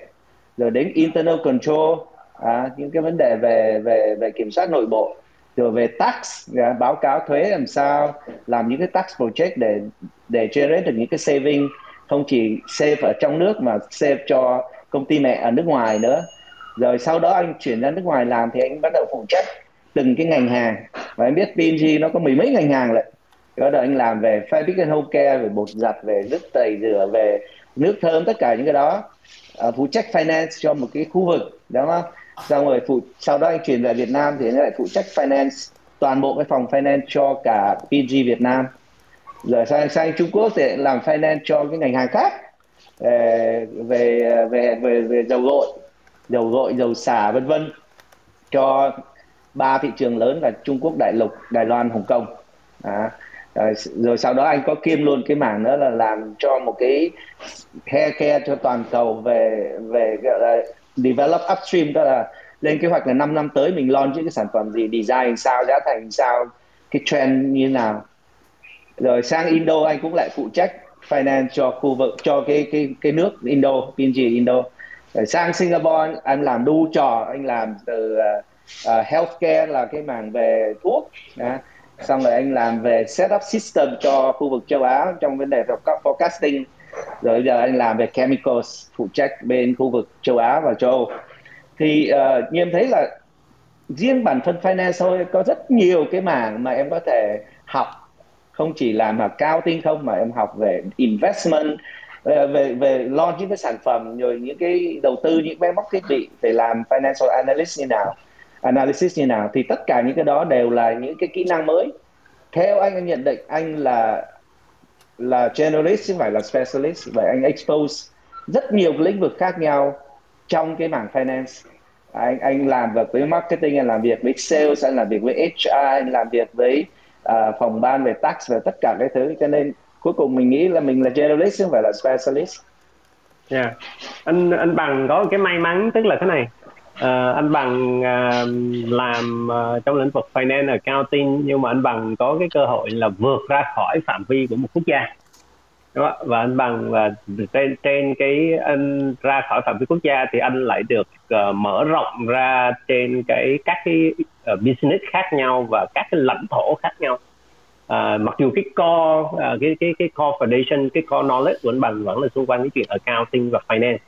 Rồi đến internal control à, những cái vấn đề về về về kiểm soát nội bộ. Rồi về tax à, báo cáo thuế làm sao làm những cái tax project để để generate được những cái saving. Không chỉ save ở trong nước mà save cho công ty mẹ ở nước ngoài nữa. Rồi sau đó anh chuyển ra nước ngoài làm thì anh bắt đầu phụ trách từng cái ngành hàng. Và em biết PNG nó có mười mấy ngành hàng lại bắt đầu anh làm về fabric and home care về bột giặt về nước tẩy rửa về nước thơm tất cả những cái đó. Uh, phụ trách finance cho một cái khu vực đúng không? Xong rồi phụ sau đó anh chuyển về Việt Nam thì anh lại phụ trách finance toàn bộ cái phòng finance cho cả PG Việt Nam. Rồi sang sang Trung Quốc thì làm finance cho cái ngành hàng khác. Về về về về, về dầu gội dầu gội dầu xả vân vân cho ba thị trường lớn là Trung Quốc Đại Lục Đài Loan Hồng Kông. À, rồi, rồi sau đó anh có kiêm luôn cái mảng nữa là làm cho một cái hair care cho toàn cầu về về gọi là develop upstream đó là lên kế hoạch là 5 năm tới mình launch những cái sản phẩm gì design sao giá thành sao cái trend như nào rồi sang Indo anh cũng lại phụ trách finance cho khu vực cho cái cái cái nước Indo PNG Indo rồi sang Singapore anh làm đu trò anh làm từ uh, uh, healthcare là cái mảng về thuốc đó xong rồi anh làm về setup system cho khu vực châu Á trong vấn đề forecasting. Rồi giờ anh làm về chemicals phụ trách bên khu vực châu Á và châu Âu. Thì uh, như em thấy là riêng bản thân finance thôi có rất nhiều cái mảng mà em có thể học. Không chỉ làm mà cao tinh không mà em học về investment ờ, về về, về launch những cái sản phẩm rồi những cái đầu tư những cái móc thiết bị để làm financial analyst như nào analysis như nào thì tất cả những cái đó đều là những cái kỹ năng mới theo anh nhận định anh là là generalist chứ không phải là specialist vậy anh expose rất nhiều lĩnh vực khác nhau trong cái mảng finance anh anh làm việc với marketing anh làm việc với sales anh làm việc với HR anh làm việc với uh, phòng ban về tax và tất cả cái thứ cho nên cuối cùng mình nghĩ là mình là generalist chứ không phải là specialist. Yeah. Anh anh bằng có cái may mắn tức là thế này uh, anh bằng uh, làm uh, trong lĩnh vực finance accounting nhưng mà anh bằng có cái cơ hội là vượt ra khỏi phạm vi của một quốc gia. Đúng không? và anh bằng là trên trên cái anh ra khỏi phạm vi quốc gia thì anh lại được uh, mở rộng ra trên cái các cái uh, business khác nhau và các cái lãnh thổ khác nhau. Uh, mặc dù cái core uh, cái cái cái core foundation cái core knowledge của anh bằng vẫn là xung quanh cái chuyện accounting và finance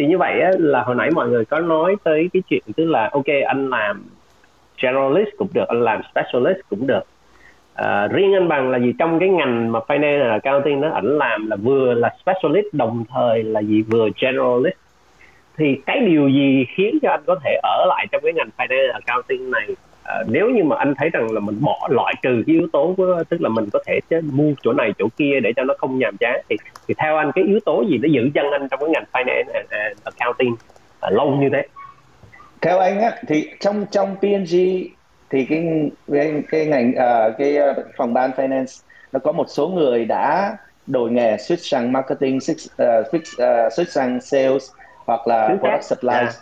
thì như vậy á, là hồi nãy mọi người có nói tới cái chuyện tức là ok anh làm generalist cũng được anh làm specialist cũng được. À, riêng anh bằng là gì trong cái ngành mà finance là accounting nó ảnh làm là vừa là specialist đồng thời là gì vừa generalist. Thì cái điều gì khiến cho anh có thể ở lại trong cái ngành finance accounting này? À, nếu như mà anh thấy rằng là mình bỏ loại trừ cái yếu tố của tức là mình có thể mua chỗ này chỗ kia để cho nó không nhàm chán thì thì theo anh cái yếu tố gì nó giữ chân anh trong cái ngành finance and accounting à, lâu như thế theo anh á thì trong trong P&G thì cái cái, cái ngành uh, cái phòng ban finance nó có một số người đã đổi nghề switch sang marketing switch, uh, switch, uh, switch sang sales hoặc là product supply yeah.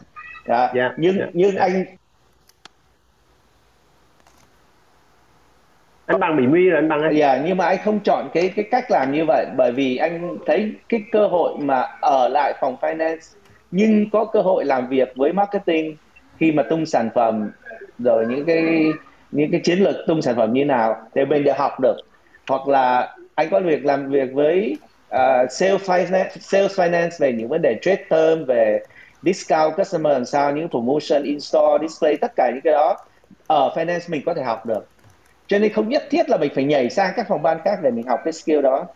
Yeah. Yeah. nhưng yeah. nhưng yeah. anh anh bằng bị nguy rồi anh bằng anh dạ yeah, nhưng mà anh không chọn cái cái cách làm như vậy bởi vì anh thấy cái cơ hội mà ở lại phòng finance nhưng có cơ hội làm việc với marketing khi mà tung sản phẩm rồi những cái những cái chiến lược tung sản phẩm như nào để mình được học được. Hoặc là anh có việc làm việc với uh, sales finance sales finance về những vấn đề trade term về discount customer làm sao những promotion in store display tất cả những cái đó ở finance mình có thể học được cho nên không nhất thiết là mình phải nhảy sang các phòng ban khác để mình học cái skill đó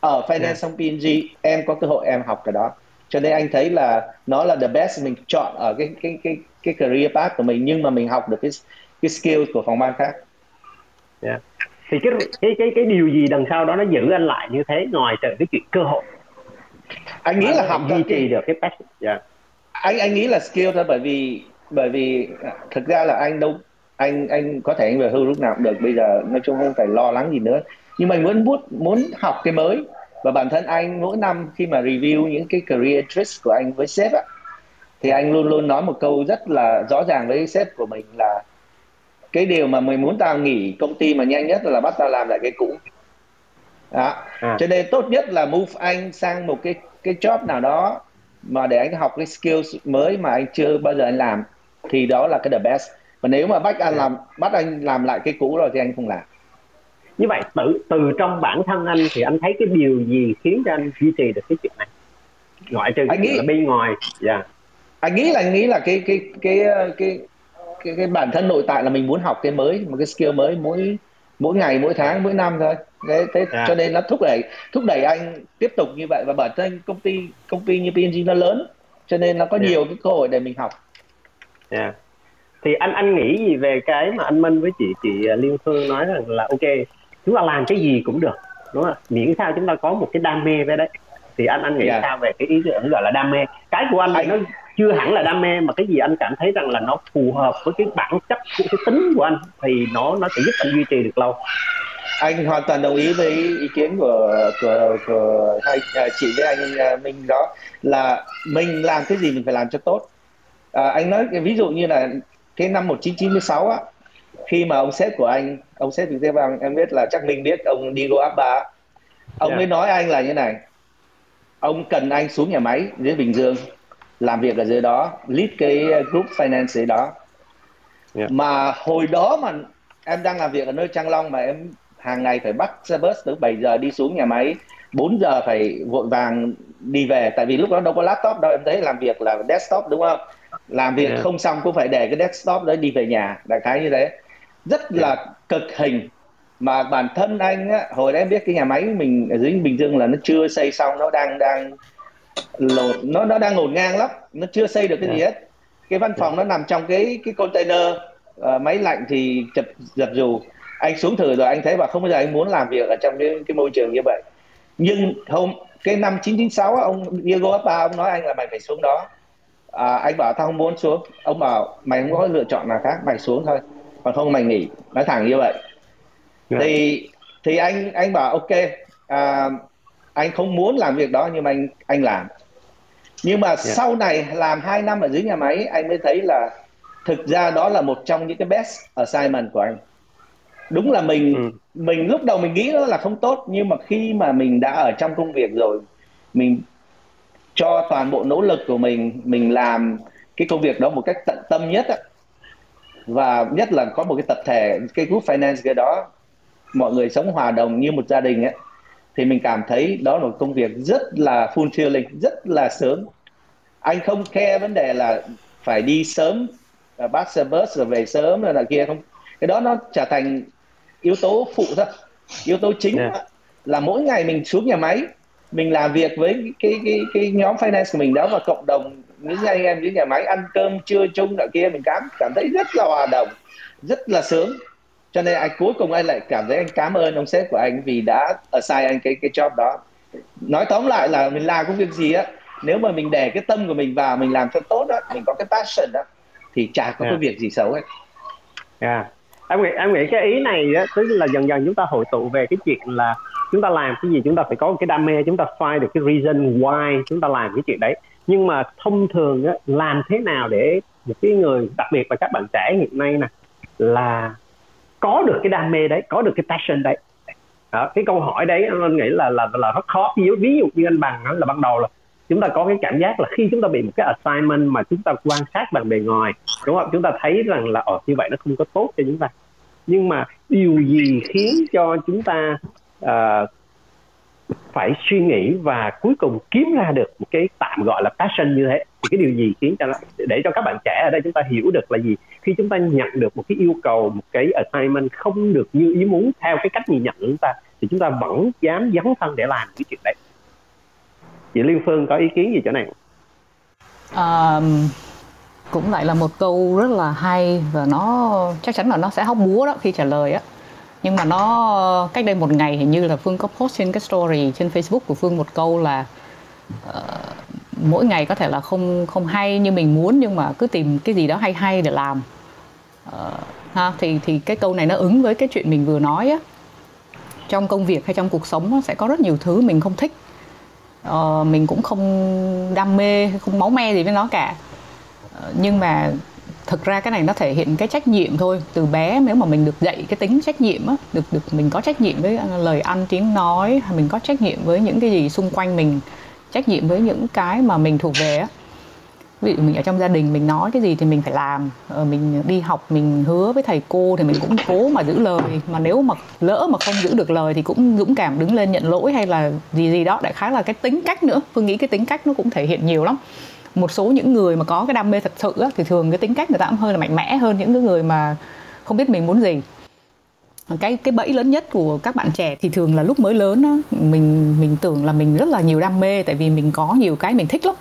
ở finance yeah. P&G em có cơ hội em học cái đó cho nên anh thấy là nó là the best mình chọn ở cái cái cái cái career path của mình nhưng mà mình học được cái cái skill của phòng ban khác. Yeah. thì cái cái cái cái điều gì đằng sau đó nó giữ anh lại như thế ngoài trừ cái chuyện cơ hội anh nghĩ là học duy trì được cái passion yeah. Anh anh nghĩ là skill thôi bởi vì bởi vì thực ra là anh đâu anh anh có thể anh về hưu lúc nào cũng được bây giờ nói chung không phải lo lắng gì nữa nhưng anh vẫn muốn muốn học cái mới và bản thân anh mỗi năm khi mà review những cái career tricks của anh với sếp á thì anh luôn luôn nói một câu rất là rõ ràng với sếp của mình là cái điều mà mình muốn tao nghỉ công ty mà nhanh nhất là bắt tao làm lại cái cũ đó. À. cho nên tốt nhất là move anh sang một cái cái job nào đó mà để anh học cái skills mới mà anh chưa bao giờ anh làm thì đó là cái the best và nếu mà bắt anh làm bắt anh làm lại cái cũ rồi thì anh không làm. Như vậy từ từ trong bản thân anh thì anh thấy cái điều gì khiến cho anh duy trì được cái chuyện này? Ngoại trừ cái anh nghĩ là bên ngoài dạ. Yeah. anh nghĩ là anh nghĩ là cái cái cái cái cái, cái bản thân nội tại là mình muốn học cái mới một cái skill mới mỗi mỗi ngày mỗi tháng mỗi năm thôi. Thế, thế yeah. cho nên nó thúc đẩy thúc đẩy anh tiếp tục như vậy. Và bản thân công ty công ty như P&G nó lớn cho nên nó có yeah. nhiều cái cơ hội để mình học. Yeah thì anh anh nghĩ gì về cái mà anh Minh với chị chị à, Liên Phương nói rằng là ok chúng ta làm cái gì cũng được đúng không miễn sao chúng ta có một cái đam mê với đấy thì anh anh nghĩ yeah. Dạ. sao về cái ý tưởng gọi là đam mê cái của anh, anh nó chưa hẳn là đam mê mà cái gì anh cảm thấy rằng là nó phù hợp với cái bản chất cái, cái tính của anh thì nó nó sẽ giúp anh duy trì được lâu anh hoàn toàn đồng ý với ý kiến của của của hai à, chị với anh à, Minh đó là mình làm cái gì mình phải làm cho tốt à, anh nói ví dụ như là cái năm 1996 á khi mà ông sếp của anh ông sếp thực tế bằng em biết là chắc Minh biết ông Diego Abba ông yeah. mới nói anh là như này ông cần anh xuống nhà máy dưới Bình Dương làm việc ở dưới đó lead cái group finance đó yeah. mà hồi đó mà em đang làm việc ở nơi Trang Long mà em hàng ngày phải bắt xe bus từ 7 giờ đi xuống nhà máy 4 giờ phải vội vàng đi về tại vì lúc đó đâu có laptop đâu em thấy làm việc là desktop đúng không làm việc yeah. không xong cũng phải để cái desktop đấy đi về nhà đại khái như thế rất yeah. là cực hình mà bản thân anh á, hồi đấy em biết cái nhà máy mình ở dưới Bình Dương là nó chưa xây xong nó đang đang lột nó nó đang ngổn ngang lắm nó chưa xây được cái yeah. gì hết cái văn phòng yeah. nó nằm trong cái cái container uh, máy lạnh thì chật giật dù anh xuống thử rồi anh thấy và không bao giờ anh muốn làm việc ở trong cái, cái môi trường như vậy nhưng hôm cái năm 996 ông Diego Appa ông nói anh là mày phải xuống đó à, anh bảo tao không muốn xuống ông bảo mày không có lựa chọn nào khác mày xuống thôi còn không mày nghỉ nói thẳng như vậy yeah. Dạ. thì thì anh anh bảo ok à, anh không muốn làm việc đó nhưng mà anh anh làm nhưng mà yeah. Dạ. sau này làm 2 năm ở dưới nhà máy anh mới thấy là thực ra đó là một trong những cái best assignment của anh đúng là mình ừ. mình lúc đầu mình nghĩ nó là không tốt nhưng mà khi mà mình đã ở trong công việc rồi mình cho toàn bộ nỗ lực của mình mình làm cái công việc đó một cách tận tâm nhất á. và nhất là có một cái tập thể cái group finance cái đó mọi người sống hòa đồng như một gia đình ấy thì mình cảm thấy đó là một công việc rất là fulfilling rất là sướng anh không khe vấn đề là phải đi sớm bắt xe bus rồi về sớm rồi là kia không cái đó nó trở thành yếu tố phụ thôi yếu tố chính yeah. là mỗi ngày mình xuống nhà máy mình làm việc với cái cái cái nhóm finance của mình đó và cộng đồng những anh em những nhà máy ăn cơm trưa chung ở kia mình cảm cảm thấy rất là hòa đồng rất là sướng cho nên anh cuối cùng anh lại cảm thấy anh cảm ơn ông sếp của anh vì đã assign anh cái cái job đó nói tóm lại là mình làm công việc gì á nếu mà mình để cái tâm của mình vào mình làm cho tốt đó mình có cái passion đó thì chả có yeah. cái việc gì xấu hết yeah. em nghĩ em nghĩ cái ý này á tức là dần dần chúng ta hội tụ về cái chuyện là chúng ta làm cái gì chúng ta phải có cái đam mê chúng ta find được cái reason why chúng ta làm cái chuyện đấy. Nhưng mà thông thường á, làm thế nào để một cái người đặc biệt là các bạn trẻ hiện nay nè là có được cái đam mê đấy có được cái passion đấy? Đó, cái câu hỏi đấy anh nghĩ là là là rất khó. Ví dụ, ví dụ như anh bằng là ban đầu là chúng ta có cái cảm giác là khi chúng ta bị một cái assignment mà chúng ta quan sát bằng bề ngoài đúng không? Chúng ta thấy rằng là ở như vậy nó không có tốt cho chúng ta. Nhưng mà điều gì khiến cho chúng ta uh, phải suy nghĩ và cuối cùng kiếm ra được một cái tạm gọi là passion như thế. Thì cái điều gì khiến cho nó để cho các bạn trẻ ở đây chúng ta hiểu được là gì? Khi chúng ta nhận được một cái yêu cầu một cái assignment không được như ý muốn theo cái cách nhìn nhận của chúng ta thì chúng ta vẫn dám dấn thân để làm cái chuyện đấy. Chị Liên Phương có ý kiến gì chỗ này? Um, cũng lại là một câu rất là hay và nó chắc chắn là nó sẽ hóc búa đó khi trả lời á nhưng mà nó cách đây một ngày hình như là phương có post trên cái story trên facebook của phương một câu là uh, mỗi ngày có thể là không không hay như mình muốn nhưng mà cứ tìm cái gì đó hay hay để làm. Uh, ha thì thì cái câu này nó ứng với cái chuyện mình vừa nói á. Trong công việc hay trong cuộc sống nó sẽ có rất nhiều thứ mình không thích. Uh, mình cũng không đam mê không máu me gì với nó cả. Uh, nhưng mà thực ra cái này nó thể hiện cái trách nhiệm thôi. Từ bé nếu mà mình được dạy cái tính trách nhiệm á được được mình có trách nhiệm với à, lời ăn tiếng nói mình có trách nhiệm với những cái gì xung quanh mình trách nhiệm với những cái mà mình thuộc về á. Ví dụ mình ở trong gia đình mình nói cái gì thì mình phải làm ờ, mình đi học mình hứa với thầy cô thì mình cũng cố mà giữ lời. Mà nếu mà lỡ mà không giữ được lời thì cũng dũng cảm đứng lên nhận lỗi hay là gì gì đó. Đại khái là cái tính cách nữa. Phương nghĩ cái tính cách nó cũng thể hiện nhiều lắm một số những người mà có cái đam mê thật sự á, thì thường cái tính cách người ta cũng hơi là mạnh mẽ hơn những cái người mà không biết mình muốn gì. Cái cái bẫy lớn nhất của các bạn trẻ thì thường là lúc mới lớn á, mình mình tưởng là mình rất là nhiều đam mê tại vì mình có nhiều cái mình thích lắm.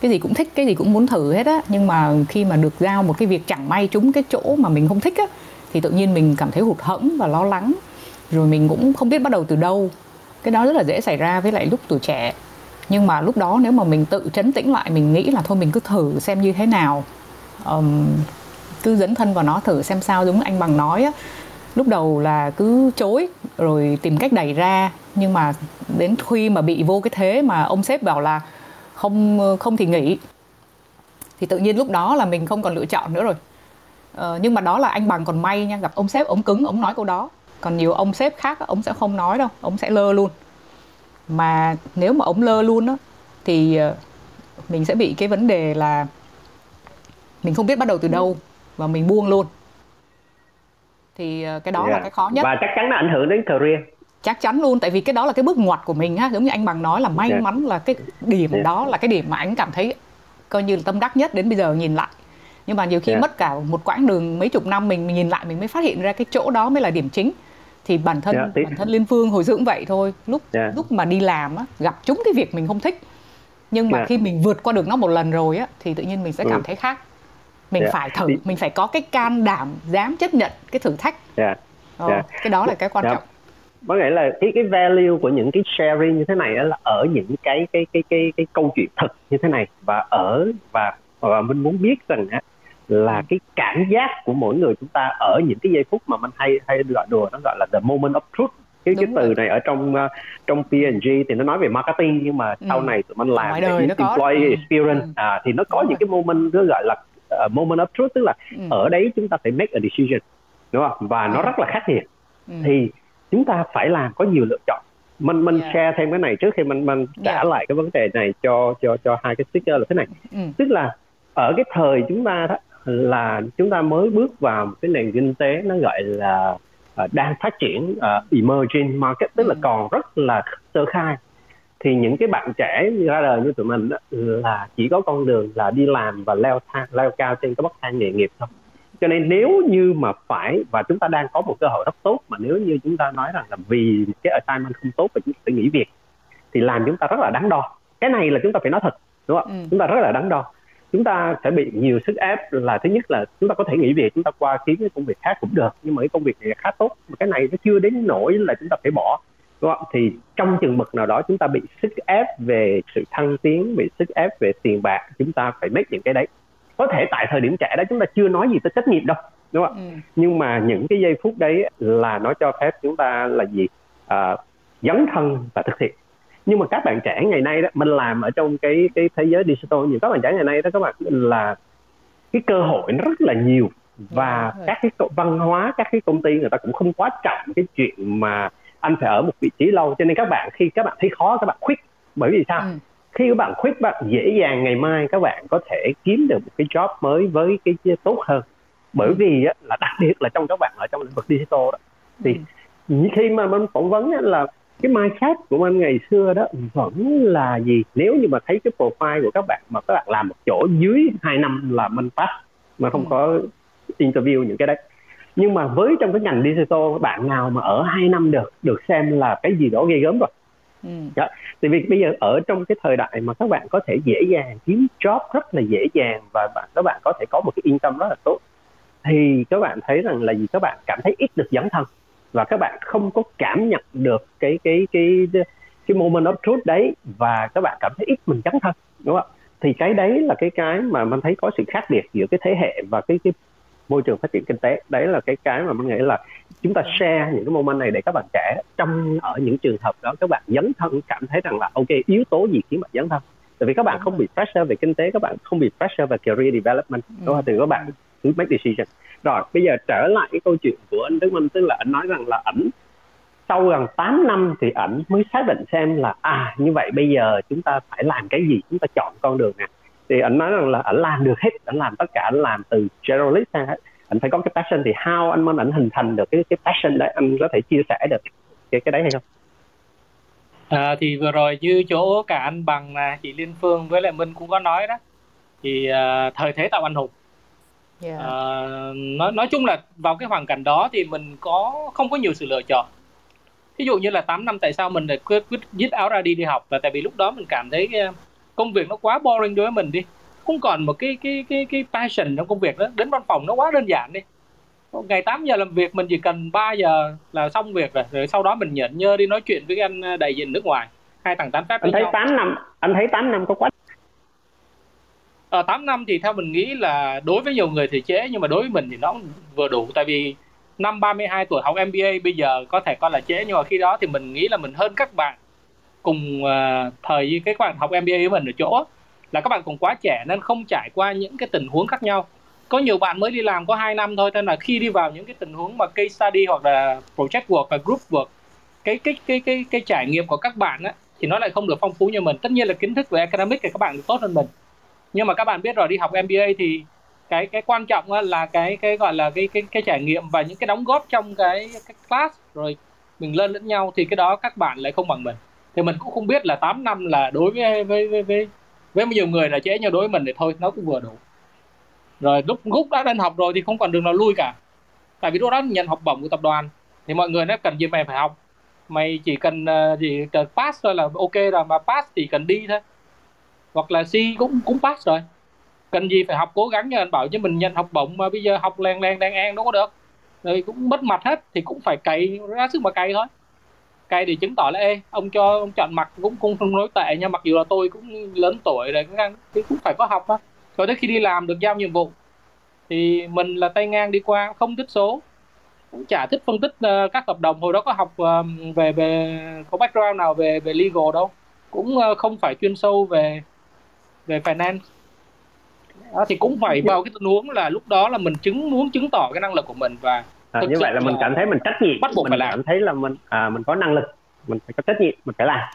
Cái gì cũng thích cái gì cũng muốn thử hết á nhưng mà khi mà được giao một cái việc chẳng may trúng cái chỗ mà mình không thích á thì tự nhiên mình cảm thấy hụt hẫng và lo lắng. Rồi mình cũng không biết bắt đầu từ đâu. Cái đó rất là dễ xảy ra với lại lúc tuổi trẻ nhưng mà lúc đó nếu mà mình tự chấn tĩnh lại mình nghĩ là thôi mình cứ thử xem như thế nào. Um, cứ dấn thân vào nó thử xem sao giống anh bằng nói á. Lúc đầu là cứ chối rồi tìm cách đẩy ra. Nhưng mà đến khi mà bị vô cái thế mà ông sếp bảo là không không thì nghỉ. Thì tự nhiên lúc đó là mình không còn lựa chọn nữa rồi. Ờ, nhưng mà đó là anh bằng còn may nha gặp ông sếp ông cứng ông nói câu đó. Còn nhiều ông sếp khác ông sẽ không nói đâu ông sẽ lơ luôn mà nếu mà ông lơ luôn á thì ờ, mình sẽ bị cái vấn đề là mình không biết bắt đầu từ đâu và mình buông luôn thì ờ, cái đó yeah. là dạ. cái khó nhất và chắc chắn nó ảnh hưởng đến career chắc chắn luôn tại vì cái đó là cái bước ngoặt của mình ha giống như anh bằng nói là may yeah. Dạ. mắn là cái điểm yeah. Dạ. đó là cái điểm mà anh cảm thấy coi như là tâm đắc nhất đến bây giờ nhìn lại nhưng mà nhiều khi yeah. mất cả một quãng đường mấy chục năm mình, mình nhìn lại mình mới phát hiện ra cái chỗ đó mới là điểm chính thì bản thân yeah, bản thân liên phương hồi dưỡng vậy thôi lúc yeah. lúc mà đi làm á gặp chúng cái việc mình không thích nhưng mà yeah. khi mình vượt qua được nó một lần rồi á thì tự nhiên mình sẽ cảm ừ. thấy khác mình yeah. phải thử mình phải có cái can đảm dám chấp nhận cái thử thách yeah. Ờ, yeah. cái đó là cái quan yeah. trọng có nghĩa là cái cái value của những cái sharing như thế này là ở những cái cái cái cái cái câu chuyện thật như thế này và ở và và mình muốn biết rằng là ừ. cái cảm giác của mỗi người chúng ta ở những cái giây phút mà mình hay hay gọi đùa nó gọi là the moment of truth cái Đúng cái từ rồi. này ở trong uh, trong P&G thì nó nói về marketing nhưng mà ừ. sau này tụi mình làm cái employee ừ. experience ừ. à, thì nó có Đúng những rồi. cái moment nó gọi là uh, moment of truth tức là ừ. ở đấy chúng ta phải make a decision đúng không và ừ. nó rất là khắc nghiệt ừ. thì chúng ta phải làm có nhiều lựa chọn mình mình yeah. share thêm cái này trước khi mình mình trả yeah. lại cái vấn đề này cho cho cho hai cái speaker là thế này ừ. tức là ở cái thời chúng ta là chúng ta mới bước vào một cái nền kinh tế nó gọi là uh, đang phát triển uh, emerging market tức ừ. là còn rất là sơ khai. Thì những cái bạn trẻ ra đời như tụi mình đó, là chỉ có con đường là đi làm và leo thang leo cao trên cái bậc thang nghề nghiệp thôi. Cho nên nếu như mà phải và chúng ta đang có một cơ hội rất tốt mà nếu như chúng ta nói rằng là vì cái assignment không tốt và chúng ta phải nghỉ việc thì làm chúng ta rất là đắn đo. Cái này là chúng ta phải nói thật đúng không ừ. chúng ta rất là đắn đo chúng ta sẽ bị nhiều sức ép là thứ nhất là chúng ta có thể nghỉ việc chúng ta qua kiếm cái công việc khác cũng được nhưng mà cái công việc này khá tốt mà cái này nó chưa đến nỗi là chúng ta phải bỏ. Đúng không? thì trong chừng mực nào đó chúng ta bị sức ép về sự thăng tiến bị sức ép về tiền bạc chúng ta phải make những cái đấy. Có thể tại thời điểm trẻ đó chúng ta chưa nói gì tới trách nhiệm đâu đúng không? Ừ. nhưng mà những cái giây phút đấy là nó cho phép chúng ta là gì? À, dấn thân và thực hiện nhưng mà các bạn trẻ ngày nay đó mình làm ở trong cái cái thế giới digital nhiều các bạn trẻ ngày nay đó các bạn là cái cơ hội nó rất là nhiều. Và yeah, các cái văn hóa các cái công ty người ta cũng không quá trọng cái chuyện mà anh phải ở một vị trí lâu. Cho nên các bạn khi các bạn thấy khó các bạn quit. Bởi vì sao? Ừ. Khi các bạn quit bạn dễ dàng ngày mai các bạn có thể kiếm được một cái job mới với cái tốt hơn. Bởi ừ. vì á, là đặc biệt là trong các bạn ở trong lĩnh vực digital đó. Thì ừ. khi mà mình phỏng vấn á, là cái mindset của anh ngày xưa đó vẫn là gì nếu như mà thấy cái profile của các bạn mà các bạn làm một chỗ dưới 2 năm là mình pass mà không ừ. có interview những cái đấy nhưng mà với trong cái ngành digital bạn nào mà ở 2 năm được được xem là cái gì đó ghê gớm rồi Ừ. Dạ. Tại vì bây giờ ở trong cái thời đại mà các bạn có thể dễ dàng kiếm job rất là dễ dàng và bạn các bạn có thể có một cái yên tâm rất là tốt thì các bạn thấy rằng là gì các bạn cảm thấy ít được dấn thân và các bạn không có cảm nhận được cái cái cái cái, moment of truth đấy và các bạn cảm thấy ít mình chấn thân đúng không thì cái đấy là cái cái mà mình thấy có sự khác biệt giữa cái thế hệ và cái cái môi trường phát triển kinh tế. Đấy là cái cái mà mình nghĩ là chúng ta share những cái moment này để các bạn trẻ trong ở những trường hợp đó các bạn dấn thân cảm thấy rằng là ok yếu tố gì khiến bạn dấn thân? Tại vì các bạn không bị pressure về kinh tế các bạn không bị pressure về career development đúng không? thì các bạn cứ make decision rồi bây giờ trở lại cái câu chuyện của anh Đức Minh tức là anh nói rằng là ảnh sau gần 8 năm thì ảnh mới xác định xem là à như vậy bây giờ chúng ta phải làm cái gì chúng ta chọn con đường nào thì ảnh nói rằng là ảnh làm được hết ảnh làm tất cả ảnh làm từ generalist sang hết. Anh phải có cái passion thì how anh mới ảnh hình thành được cái cái passion đấy anh có thể chia sẻ được cái cái đấy hay không? À, thì vừa rồi như chỗ cả anh bằng là chị Liên Phương với lại Minh cũng có nói đó. Thì uh, thời thế tạo anh hùng yeah. uh, nói nói chung là vào cái hoàn cảnh đó thì mình có không có nhiều sự lựa chọn ví dụ như là 8 năm tại sao mình lại quyết quyết dứt áo ra đi đi học là tại vì lúc đó mình cảm thấy công việc nó quá boring đối với mình đi không còn một cái cái cái cái passion trong công việc đó đến văn phòng nó quá đơn giản đi ngày 8 giờ làm việc mình chỉ cần 3 giờ là xong việc rồi rồi sau đó mình nhận nhơ đi nói chuyện với anh ờ, đại diện nước ngoài hai thằng tán phép anh thấy nhau. 8 năm anh thấy 8 năm có quá Ờ, à, 8 năm thì theo mình nghĩ là đối với nhiều người thì chế nhưng mà đối với mình thì nó vừa đủ. Tại vì năm 32 tuổi học MBA bây giờ có thể coi là chế nhưng mà khi đó thì mình nghĩ là mình hơn các bạn cùng uh, thời cái các bạn học MBA với mình ở chỗ là các bạn còn quá trẻ nên không trải qua những cái tình huống khác nhau. Có nhiều bạn mới đi làm có 2 năm thôi nên là khi đi vào những cái tình huống mà case study hoặc là project work và group work cái cái cái cái cái trải nghiệm của các bạn á thì nó lại không được phong phú như mình. Tất nhiên là kiến thức về academic thì các bạn được tốt hơn mình nhưng mà các bạn biết rồi đi học MBA thì cái cái quan trọng là cái cái gọi là cái cái cái trải nghiệm và những cái đóng góp trong cái cái class rồi mình lên lẫn nhau thì cái đó các bạn lại không bằng mình. Thì mình cũng không biết là 8 năm là đối với với với với, với nhiều người là trễ nhau đối với mình thì thôi nó cũng vừa đủ. Rồi lúc lúc đã lên học rồi thì không còn đường nào lui cả. Tại vì lúc đó nhận học bổng của tập đoàn thì mọi người nó cần gì mày phải học. Mày chỉ cần uh, gì cần pass thôi là ok rồi mà pass thì cần đi thôi hoặc là C cũng cũng pass rồi. Cần gì phải học cố gắng nha anh bảo chứ mình nhận học bổng mà bây giờ học len len đang an đâu có được. Rồi cũng mất mặt hết thì cũng phải cày ra sức mà cày thôi. Cày để chứng tỏ là ê ông cho ông chọn mặt cũng cũng không nói tệ nha mặc dù là tôi cũng lớn tuổi rồi cũng, cũng phải có học á rồi tới khi đi làm được giao nhiệm vụ thì mình là tay ngang đi qua không thích số cũng chả thích phân tích uh, các hợp đồng. Hồi đó có học uh, về về có background nào về về legal đâu cũng uh, không phải chuyên sâu về về finance. Đó, thì cũng phải vào cái tình huống là lúc đó là mình chứng muốn chứng tỏ cái năng lực của mình và à, như vậy là, là mình cảm thấy mình trách nhiệm. bắt buộc mình phải làm. cảm thấy là mình à, mình có năng lực mình phải có trách nhiệm mình phải làm.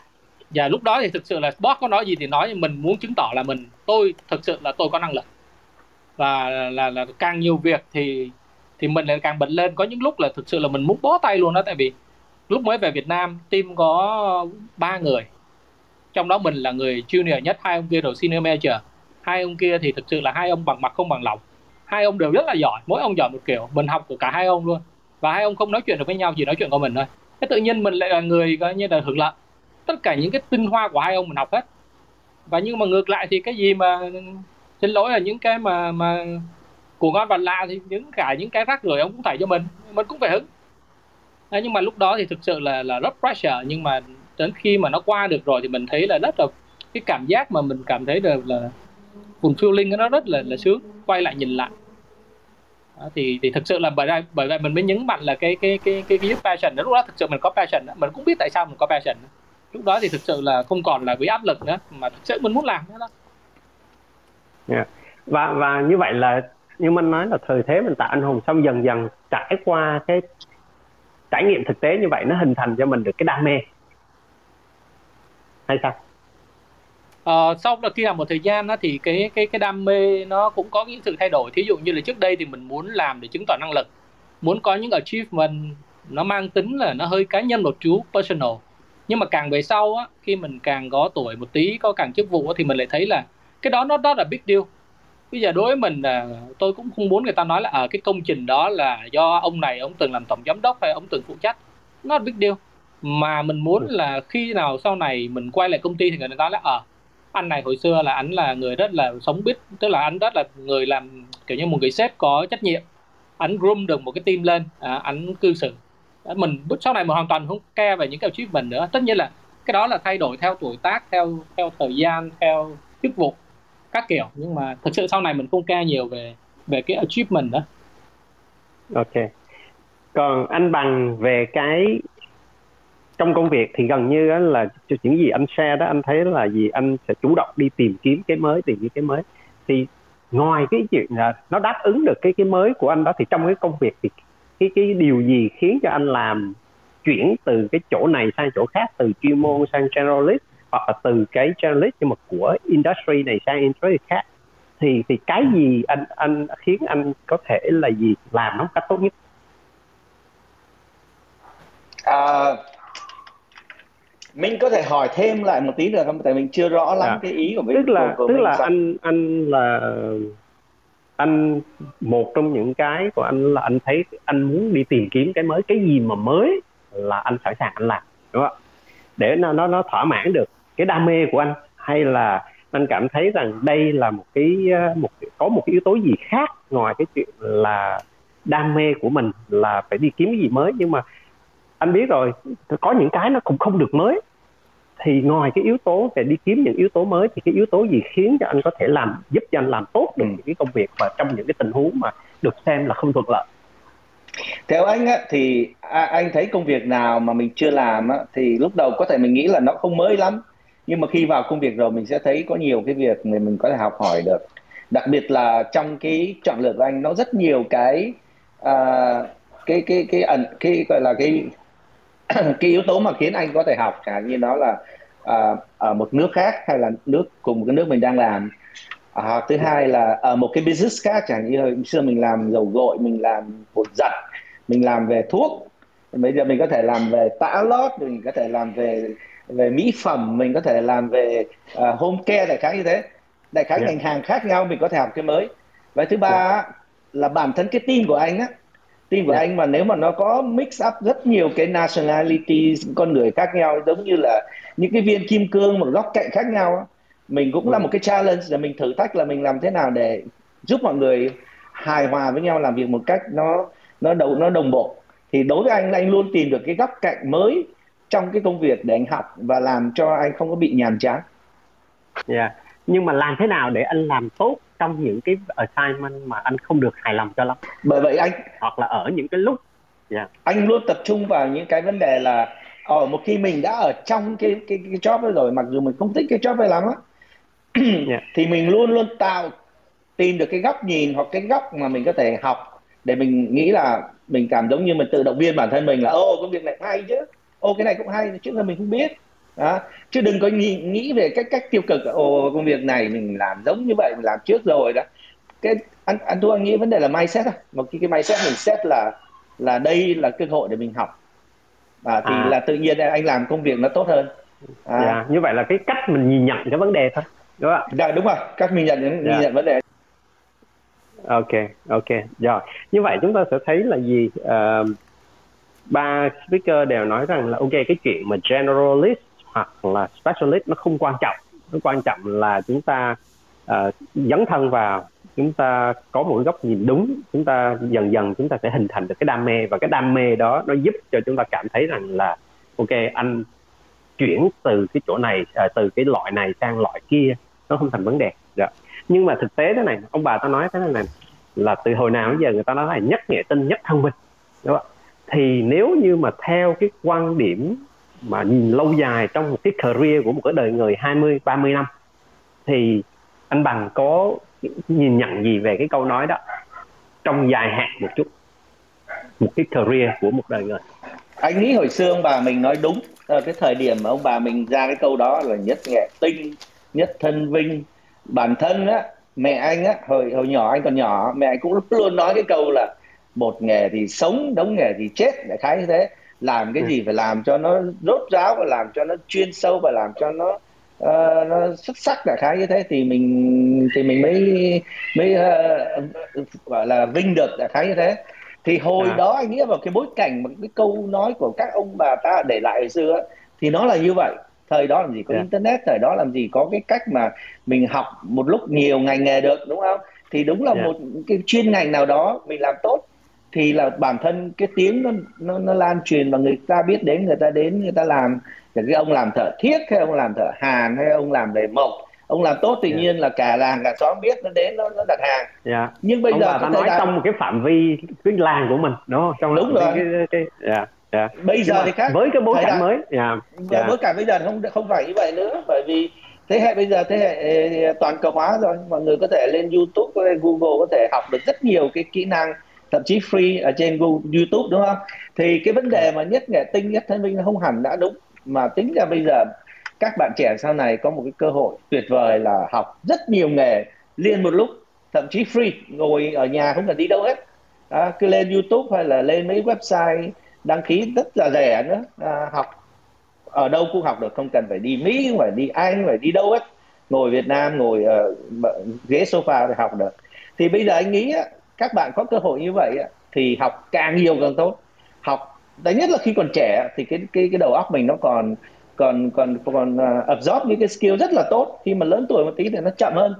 Và lúc đó thì thực sự là boss có nói gì thì nói mình muốn chứng tỏ là mình tôi thực sự là tôi có năng lực. Và là, là, là càng nhiều việc thì thì mình lại càng bật lên. Có những lúc là thực sự là mình muốn bó tay luôn đó tại vì lúc mới về Việt Nam team có ba người trong đó mình là người junior nhất, hai ông kia rồi senior manager. Hai ông kia thì thực sự là hai ông bằng mặt không bằng lòng. Hai ông đều rất là giỏi, mỗi ông giỏi một kiểu, mình học của cả hai ông luôn. Và hai ông không nói chuyện được với nhau, chỉ nói chuyện của mình thôi. Thế tự nhiên mình lại là người coi như là hưởng lợi. Tất cả những cái tinh hoa của hai ông mình học hết. Và nhưng mà ngược lại thì cái gì mà xin lỗi là những cái mà mà của ngon và lạ thì những cả những cái rác rưởi ông cũng thảy cho mình. Mình cũng phải hứng. Nhưng mà lúc đó thì thực sự là là rất pressure, nhưng mà đến khi mà nó qua được rồi thì mình thấy là rất là cái cảm giác mà mình cảm thấy được là fulfilling nó rất là là sướng quay lại nhìn lại đó, thì thì thực sự là bởi đây bởi vậy mình mới nhấn mạnh là cái cái cái cái cái passion đó lúc đó thực sự mình có passion đó. mình cũng biết tại sao mình có passion đó. lúc đó thì thực sự là không còn là bị áp lực nữa mà thực sự mình muốn làm nữa đó yeah. và và như vậy là như mình nói là thời thế mình tạo anh hùng xong dần dần trải qua cái trải nghiệm thực tế như vậy nó hình thành cho mình được cái đam mê hay sao? Ờ, sau là khi làm một thời gian đó, thì cái cái cái đam mê nó cũng có những sự thay đổi. Thí dụ như là trước đây thì mình muốn làm để chứng tỏ năng lực muốn có những achievement nó mang tính là nó hơi cá nhân một chút personal. Nhưng mà càng về sau á khi mình càng có tuổi một tí có càng chức vụ á, thì mình lại thấy là cái đó nó đó là big deal. Bây giờ đối với mình là tôi cũng không muốn người ta nói là ở à, cái công trình đó là do ông này ông từng làm tổng giám đốc hay ông từng phụ trách. Nó là big deal mà mình muốn là khi nào sau này mình quay lại công ty thì người ta nói là ở à, anh này hồi xưa là anh là người rất là sống biết tức là anh rất là người làm kiểu như một người sếp có trách nhiệm. Anh groom được một cái team lên à, anh cư xử. Mình sau này mình hoàn toàn không care về những cái achievement nữa. Tất nhiên là cái đó là thay đổi theo tuổi tác theo theo thời gian theo chức vụ các kiểu. Nhưng mà thực sự sau này mình không care nhiều về về cái achievement đó ok. Còn anh bằng về cái trong công việc thì gần như là những gì anh share đó anh thấy là gì? Anh sẽ chủ động đi tìm kiếm cái mới tìm kiếm cái mới. Thì ngoài cái chuyện là nó đáp ứng được cái cái mới của anh đó thì trong cái công việc thì cái cái điều gì khiến cho anh làm chuyển từ cái chỗ này sang chỗ khác từ chuyên môn sang generalist hoặc là từ cái generalist nhưng mà của industry này sang industry khác? Thì thì cái gì anh anh khiến anh có thể là gì làm nó cách tốt nhất? À, mình có thể hỏi thêm lại một tí được không tại mình chưa rõ lắm à. cái ý của mình tức là của, của tức là sao? anh anh là anh một trong những cái của anh là anh thấy anh muốn đi tìm kiếm cái mới cái gì mà mới là anh sẵn sàng anh làm đúng không để nó nó nó thỏa mãn được cái đam mê của anh hay là anh cảm thấy rằng đây là một cái một có một cái yếu tố gì khác ngoài cái chuyện là đam mê của mình là phải đi kiếm cái gì mới nhưng mà anh biết rồi có những cái nó cũng không được mới. Thì ngoài cái yếu tố về đi kiếm những yếu tố mới thì cái yếu tố gì khiến cho anh có thể làm giúp cho anh làm tốt được những cái công việc và trong những cái tình huống mà được xem là không thuận lợi? Theo anh á, thì anh thấy công việc nào mà mình chưa làm á, thì lúc đầu có thể mình nghĩ là nó không mới lắm. Nhưng mà khi vào công việc rồi mình sẽ thấy có nhiều cái việc mà mình có thể học hỏi được. Đặc biệt là trong cái chọn lựa của anh nó rất nhiều cái uh, cái cái cái ẩn cái, cái gọi là cái cái yếu tố mà khiến anh có thể học chẳng như nó là uh, ở một nước khác hay là nước cùng một cái nước mình đang làm. Uh, thứ hai là ở một cái business khác chẳng như hồi xưa mình làm dầu gội mình làm bột giặt mình làm về thuốc. Bây giờ mình có thể làm về tã lót mình có thể làm về về mỹ phẩm mình có thể làm về uh, home care đại khái như thế. Đại khái yeah. ngành hàng khác nhau mình có thể học cái mới. Và thứ ba yeah. là bản thân cái team của anh á team của yeah. anh mà nếu mà nó có mix up rất nhiều cái nationality con người khác nhau giống như là những cái viên kim cương một góc cạnh khác nhau mình cũng là một cái challenge để mình thử thách là mình làm thế nào để giúp mọi người hài hòa với nhau làm việc một cách nó nó đầu nó đồng bộ thì đối với anh anh luôn tìm được cái góc cạnh mới trong cái công việc để anh học và làm cho anh không có bị nhàm chán. Dạ. Yeah. Nhưng mà làm thế nào để anh làm tốt trong những cái assignment mà anh không được hài lòng cho lắm? Bởi vậy anh hoặc là ở những cái lúc yeah. Dạ. anh luôn tập trung vào những cái vấn đề là ở ờ, một khi mình đã ở trong cái cái cái job đó rồi mặc dù mình không thích cái job này lắm á yeah. Dạ. thì mình luôn luôn tạo tìm được cái góc nhìn hoặc cái góc mà mình có thể học để mình nghĩ là mình cảm giống như mình tự động viên bản thân mình là ô công việc này hay chứ ô cái này cũng hay chứ là mình không biết đó. chứ đừng có nghĩ, nghĩ về cách cách tiêu cực. Ồ công việc này mình làm giống như vậy mình làm trước rồi đó. Cái anh anh thu anh nghĩ vấn đề là mindset thôi một cái cái mindset mình set là là đây là cơ hội để mình học. À, thì à. là tự nhiên anh làm công việc nó tốt hơn. À. dạ, như vậy là cái cách mình nhìn nhận cái vấn đề thôi đúng không dạ, đúng rồi. Cách mình nhận nhìn dạ. nhận vấn đề. Ok ok. Rồi như vậy chúng ta sẽ thấy là gì? Uh, ba speaker đều nói rằng là ok cái chuyện mà generalist hoặc là specialist nó không quan trọng. Nó quan trọng là chúng ta uh, dấn thân vào chúng ta có một góc nhìn đúng chúng ta dần dần chúng ta sẽ hình thành được cái đam mê và cái đam mê đó nó giúp cho chúng ta cảm thấy rằng là ok anh chuyển từ cái chỗ này uh, từ cái loại này sang loại kia nó không thành vấn đề. Dạ. nhưng mà thực tế thế này ông bà ta nói thế này là từ hồi nào đến giờ người ta nói là nhất nghệ tinh nhất thông minh. Đúng không thì nếu như mà theo cái quan điểm mà nhìn lâu dài trong một cái career của một cái đời người 20 30 năm, thì anh bằng có nhìn nhận gì về cái câu nói đó trong dài hạn một chút, một cái career của một đời người? Anh nghĩ hồi xưa ông bà mình nói đúng ở cái thời điểm mà ông bà mình ra cái câu đó là nhất nghệ tinh, nhất thân vinh, bản thân á, mẹ anh á, hồi hồi nhỏ anh còn nhỏ, mẹ anh cũng luôn nói cái câu là một nghề thì sống, đống nghề thì chết, đại khái như thế làm cái ừ. gì phải làm cho nó rốt ráo và làm cho nó chuyên sâu và làm cho nó uh, nó xuất sắc đại khái như thế thì mình thì mình mới mới uh, gọi là vinh được đại khái như thế thì hồi à. đó anh nghĩ vào cái bối cảnh mà cái câu nói của các ông bà ta để lại hồi xưa thì nó là như vậy thời đó làm gì có yeah. Dạ. internet thời đó làm gì có cái cách mà mình học một lúc nhiều ngành nghề được đúng không thì đúng là yeah. Dạ. một cái chuyên ngành nào đó mình làm tốt thì là bản thân cái tiếng nó nó nó lan truyền và người ta biết đến người ta đến người ta làm cái ông làm thợ thiết hay ông làm thợ hàn hay ông làm để mộc ông làm tốt tự yeah. Dạ. nhiên là cả làng cả xóm biết nó đến nó nó đặt hàng yeah. Dạ. nhưng bây ông giờ ta nói trong một cái phạm vi cái làng của mình đúng không trong đúng rồi cái, cái, cái, yeah. Yeah. bây giờ thì khác với cái bối cảnh mới yeah. Yeah. bối cảnh bây giờ không không phải như vậy nữa bởi vì thế hệ bây giờ thế hệ toàn cầu hóa rồi mọi người có thể lên YouTube lên Google có thể học được rất nhiều cái kỹ năng thậm chí free ở trên Google, YouTube đúng không? Thì cái vấn đề mà nhất nghệ tinh nhất thông minh không hẳn đã đúng. Mà tính ra bây giờ các bạn trẻ sau này có một cái cơ hội tuyệt vời là học rất nhiều nghề liên một lúc. Thậm chí free ngồi ở nhà không cần đi đâu hết. À, cứ lên YouTube hay là lên mấy website đăng ký rất là rẻ nữa. À, học ở đâu cũng học được không cần phải đi Mỹ không phải đi Anh không phải đi đâu hết. Ngồi Việt Nam ngồi uh, ghế sofa để học được. Thì bây giờ anh nghĩ các bạn có cơ hội như vậy thì học càng nhiều càng tốt. Học đấy nhất là khi còn trẻ thì cái cái cái đầu óc mình nó còn còn còn còn uh, absorb những cái skill rất là tốt. Khi mà lớn tuổi một tí thì nó chậm hơn.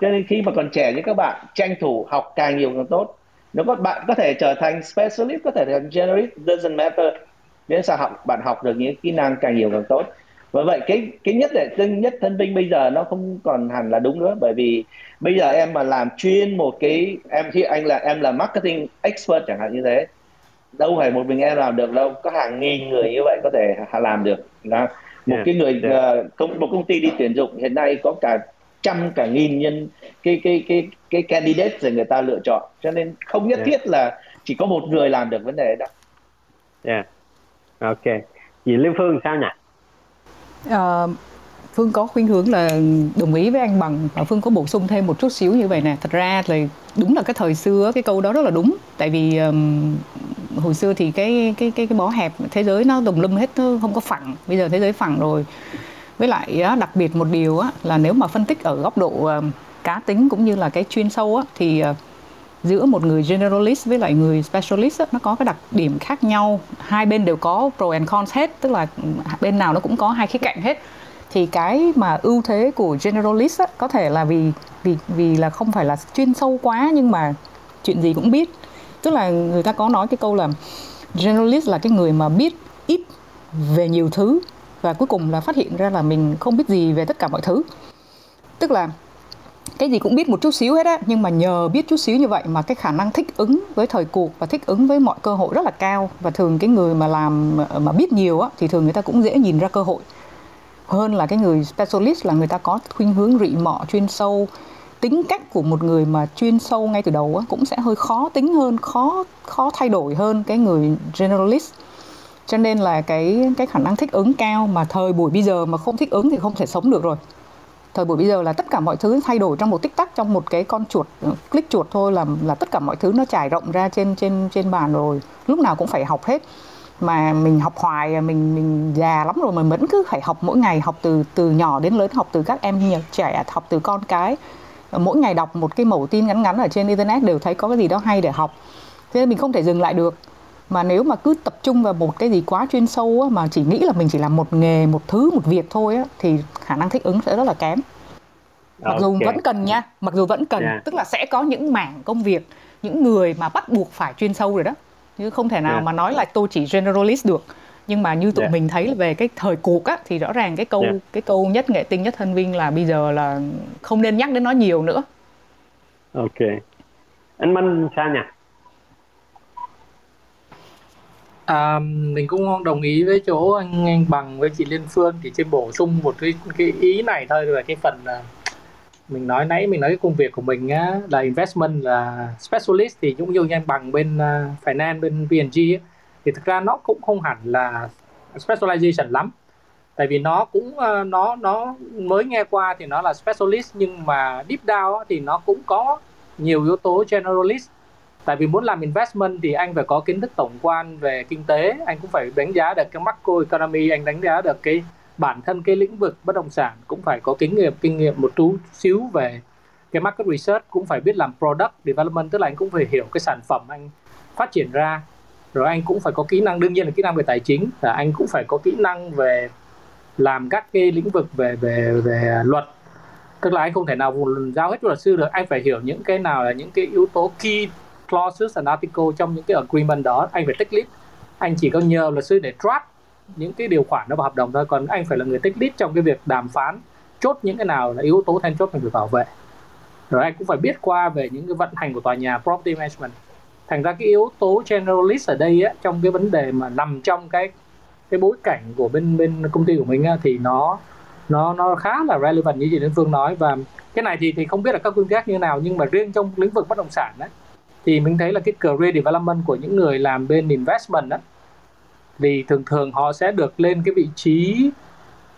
Cho nên khi mà còn trẻ như các bạn tranh thủ học càng nhiều càng tốt. Nếu các bạn có thể trở thành specialist có thể thành generalist doesn't matter. Miễn sao học bạn học được những kỹ năng càng nhiều càng tốt. Và vậy cái cái nhất để nhất thân binh bây giờ nó không còn hẳn là đúng nữa bởi vì bây giờ em mà làm chuyên một cái em khi anh là em là marketing expert chẳng hạn như thế đâu phải một mình em làm được đâu có hàng nghìn người như vậy có thể làm được đó. một yeah, cái người yeah. uh, công một công ty đi tuyển dụng hiện nay có cả trăm cả nghìn nhân cái cái cái cái candidate để người ta lựa chọn cho nên không nhất yeah. thiết là chỉ có một người làm được vấn đề đó. Yeah. Ok. Chị Liên Phương sao nhỉ? Uh, Phương có khuynh hướng là đồng ý với anh bằng và Phương có bổ sung thêm một chút xíu như vậy nè. Thật ra thì đúng là cái thời xưa cái câu đó rất là đúng. Tại vì um, hồi xưa thì cái cái cái cái bó hẹp thế giới nó tùm lum hết nó không có phẳng. Bây giờ thế giới phẳng rồi. Với lại đặc biệt một điều á, là nếu mà phân tích ở góc độ cá tính cũng như là cái chuyên sâu á, thì ờ, giữa một người generalist với lại người specialist nó có cái đặc điểm khác nhau hai bên đều có pro and cons hết tức là bên nào nó cũng có hai khía cạnh hết thì cái mà ưu thế của generalist á, có thể là vì vì vì là không phải là chuyên sâu quá nhưng mà chuyện gì cũng biết. Tức là người ta có nói cái câu là generalist là cái người mà biết ít về nhiều thứ và cuối cùng là phát hiện ra là mình không biết gì về tất cả mọi thứ. Tức là cái gì cũng biết một chút xíu hết á nhưng mà nhờ biết chút xíu như vậy mà cái khả năng thích ứng với thời cuộc và thích ứng với mọi cơ hội rất là cao. Và thường cái người mà làm mà biết nhiều á thì thường người ta cũng dễ nhìn ra cơ hội hơn là cái người specialist là người ta có khuynh hướng rị mọ chuyên sâu. Tính cách của một người mà chuyên sâu ngay từ đầu á, cũng sẽ hơi khó tính hơn khó khó thay đổi hơn cái người generalist. Cho nên là cái cái khả năng thích ứng cao mà thời buổi bây giờ mà không thích ứng thì không thể sống được rồi. Thời buổi bây giờ là tất cả mọi thứ thay đổi trong một tích tắc trong một cái con chuột ờ, click chuột thôi là là tất cả mọi thứ nó trải rộng ra trên trên trên bàn rồi. Lúc nào cũng phải học hết mà mình học hoài mình mình già lắm rồi mình vẫn cứ phải học mỗi ngày học từ từ nhỏ đến lớn học từ các em trẻ học từ con cái mỗi ngày đọc một cái mẫu tin ngắn ngắn ở trên internet đều thấy có cái gì đó hay để học thế nên mình không thể dừng lại được mà nếu mà cứ tập trung vào một cái gì quá chuyên sâu á, mà chỉ nghĩ là mình chỉ làm một nghề một thứ một việc thôi á, thì khả năng thích ứng sẽ rất là kém mặc okay. dù vẫn cần nha mặc dù vẫn cần yeah. Dạ. tức là sẽ có những mảng công việc những người mà bắt buộc phải chuyên sâu rồi đó chứ không thể nào yeah. Mà nói là tôi chỉ generalist được nhưng mà như tụi yeah. Mình thấy về cái thời cuộc á thì rõ ràng cái câu yeah. cái câu nhất nghệ tinh nhất thân vinh là bây giờ là không nên nhắc đến nó nhiều nữa ok anh Minh sao nhỉ À, mình cũng đồng ý với chỗ anh anh bằng với chị Liên Phương thì chỉ bổ sung một cái cái ý này thôi về cái phần là mình nói nãy mình nói cái công việc của mình á, là investment là specialist thì cũng như anh bằng bên uh, finance bên VNG ấy, thì thực ra nó cũng không hẳn là specialization lắm. Tại vì nó cũng uh, nó nó mới nghe qua thì nó là specialist nhưng mà deep down á, thì nó cũng có nhiều yếu tố generalist. Tại vì muốn làm investment thì anh phải có kiến thức tổng quan về kinh tế anh cũng phải đánh giá được cái macro economy anh đánh giá được cái bản thân cái lĩnh vực bất động sản cũng phải có kinh nghiệm kinh nghiệm một chút xíu về cái market research, cũng phải biết làm product development, tức là anh cũng phải hiểu cái sản phẩm anh phát triển ra. Rồi anh cũng phải có kỹ năng, đương nhiên là kỹ năng về tài chính, là anh cũng phải có kỹ năng về làm các cái lĩnh vực về về về luật. Tức là anh không thể nào giao hết cho luật sư được, anh phải hiểu những cái nào là những cái yếu tố key clauses and article trong những cái agreement đó, anh phải tích lead anh chỉ có nhờ luật sư để draft những cái điều khoản đó vào hợp đồng thôi còn anh phải là người tích lead trong cái việc đàm phán chốt những cái nào là yếu tố then chốt mình phải bảo vệ. Rồi anh cũng phải biết qua về những cái vận hành của tòa nhà property management. Thành ra cái yếu tố generalist ở đây á, trong cái vấn đề mà nằm trong cái cái bối cảnh của bên bên công ty của mình á, thì nó nó nó khá là relevant như chị Liên Phương nói. Và cái này thì thì không biết là các phương khác như nào nhưng mà riêng trong lĩnh vực bất động sản đấy thì mình thấy là cái career development của những người làm bên investment đó vì thường thường họ sẽ được lên cái vị trí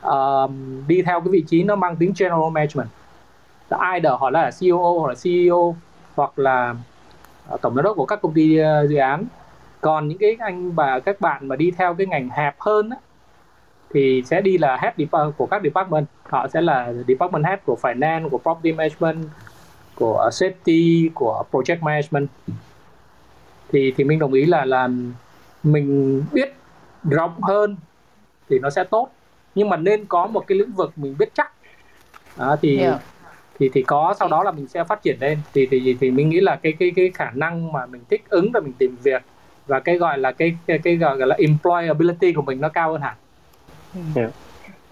uh, đi theo cái vị trí nó mang tính general management. Ai đỡ họ là CEO hoặc là CEO hoặc là uh, tổng giám đốc của các công ty uh, dự án. Còn những cái anh và các bạn mà đi theo cái ngành hẹp hơn á, thì sẽ đi là head của các department. Họ sẽ là department head của finance của property management của ờ, safety của project management. Thì thì mình đồng ý là là mình biết rộng hơn thì nó sẽ tốt. Nhưng mà nên có một cái lĩnh vực mình biết chắc. Đó, thì yeah. thì thì có sau đó là mình sẽ phát triển lên. Thì thì thì mình nghĩ là cái cái cái khả năng mà mình thích ứng và mình tìm việc và cái gọi là cái cái, cái gọi là employability của mình nó cao hơn hẳn. Yeah.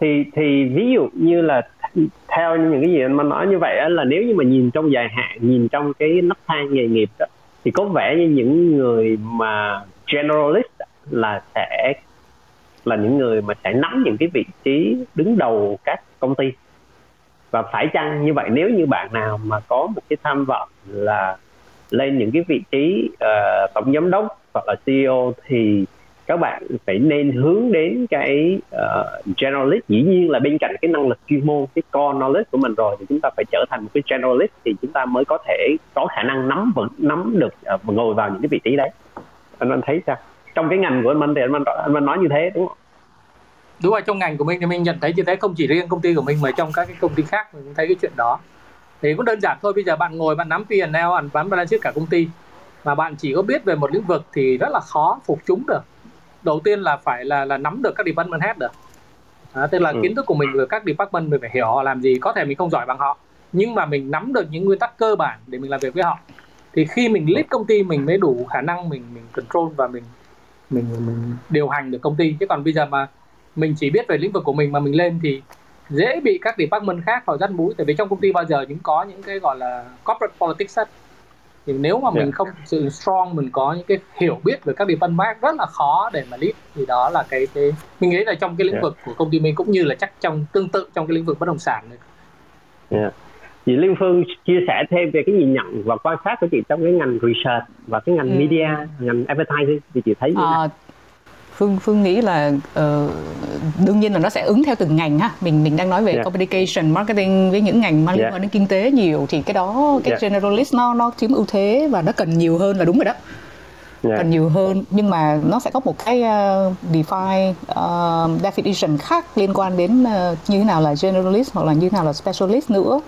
thì thì ví dụ như là theo những cái gì anh mới nói như vậy là nếu như mà nhìn trong dài hạn nhìn trong cái nấc thang nghề nghiệp đó thì có vẻ như những người mà generalist là sẽ là những người mà sẽ nắm những cái vị trí đứng đầu các công ty. Và phải chăng như vậy nếu như bạn nào mà có một cái tham vọng là lên những cái vị trí uh, tổng giám đốc hoặc là CEO thì các bạn phải nên hướng đến cái uh, generalist. Dĩ nhiên là bên cạnh cái năng lực chuyên môn cái core knowledge của mình rồi thì chúng ta phải trở thành một cái generalist thì chúng ta mới có thể có khả năng nắm vững nắm được uh, ngồi vào những cái vị trí đấy. Anh anh thấy sao? Trong cái ngành của anh Minh thì anh Minh, anh Minh nói như thế đúng không? Đúng rồi trong ngành của mình thì mình nhận thấy như thế không chỉ riêng công ty của mình mà trong các cái công ty khác mình cũng thấy cái chuyện đó. Thì cũng đơn giản thôi bây giờ bạn ngồi bạn nắm P&L bạn bán balance sheet cả công ty mà bạn chỉ có biết về một lĩnh vực thì rất là khó phục chúng được. Đầu tiên là phải là là nắm được các department head được. À, tức là ừ. kiến thức của mình về các department mình phải hiểu họ làm gì có thể mình không giỏi bằng họ nhưng mà mình nắm được những nguyên tắc cơ bản để mình làm việc với họ. Thì khi mình lead công ty mình mới đủ khả năng mình mình control và mình mình mình điều hành được công ty chứ còn bây giờ mà mình chỉ biết về lĩnh vực của mình mà mình lên thì dễ bị các department khác họ dắt mũi tại vì trong công ty bao giờ những có những cái gọi là corporate politics ấy. thì nếu mà mình yeah. không sự strong mình có những cái hiểu biết về các department rất là khó để mà lead thì đó là cái cái mình nghĩ là trong cái lĩnh yeah. vực của công ty mình cũng như là chắc trong tương tự trong cái lĩnh vực bất động sản này. Yeah. Chị Liên Phương chia sẻ thêm về cái nhìn nhận và quan sát của chị trong cái ngành research và cái ngành ừ. media, ngành advertising thì chị thấy như à, nào? phương phương nghĩ là uh, đương nhiên là nó sẽ ứng theo từng ngành ha mình mình đang nói về yeah. communication marketing với những ngành liên quan đến kinh tế nhiều thì cái đó cái yeah. generalist nó nó chiếm ưu thế và nó cần nhiều hơn là đúng rồi đó yeah. cần nhiều hơn nhưng mà nó sẽ có một cái uh, define uh, definition khác liên quan đến uh, như thế nào là generalist hoặc là như thế nào là specialist nữa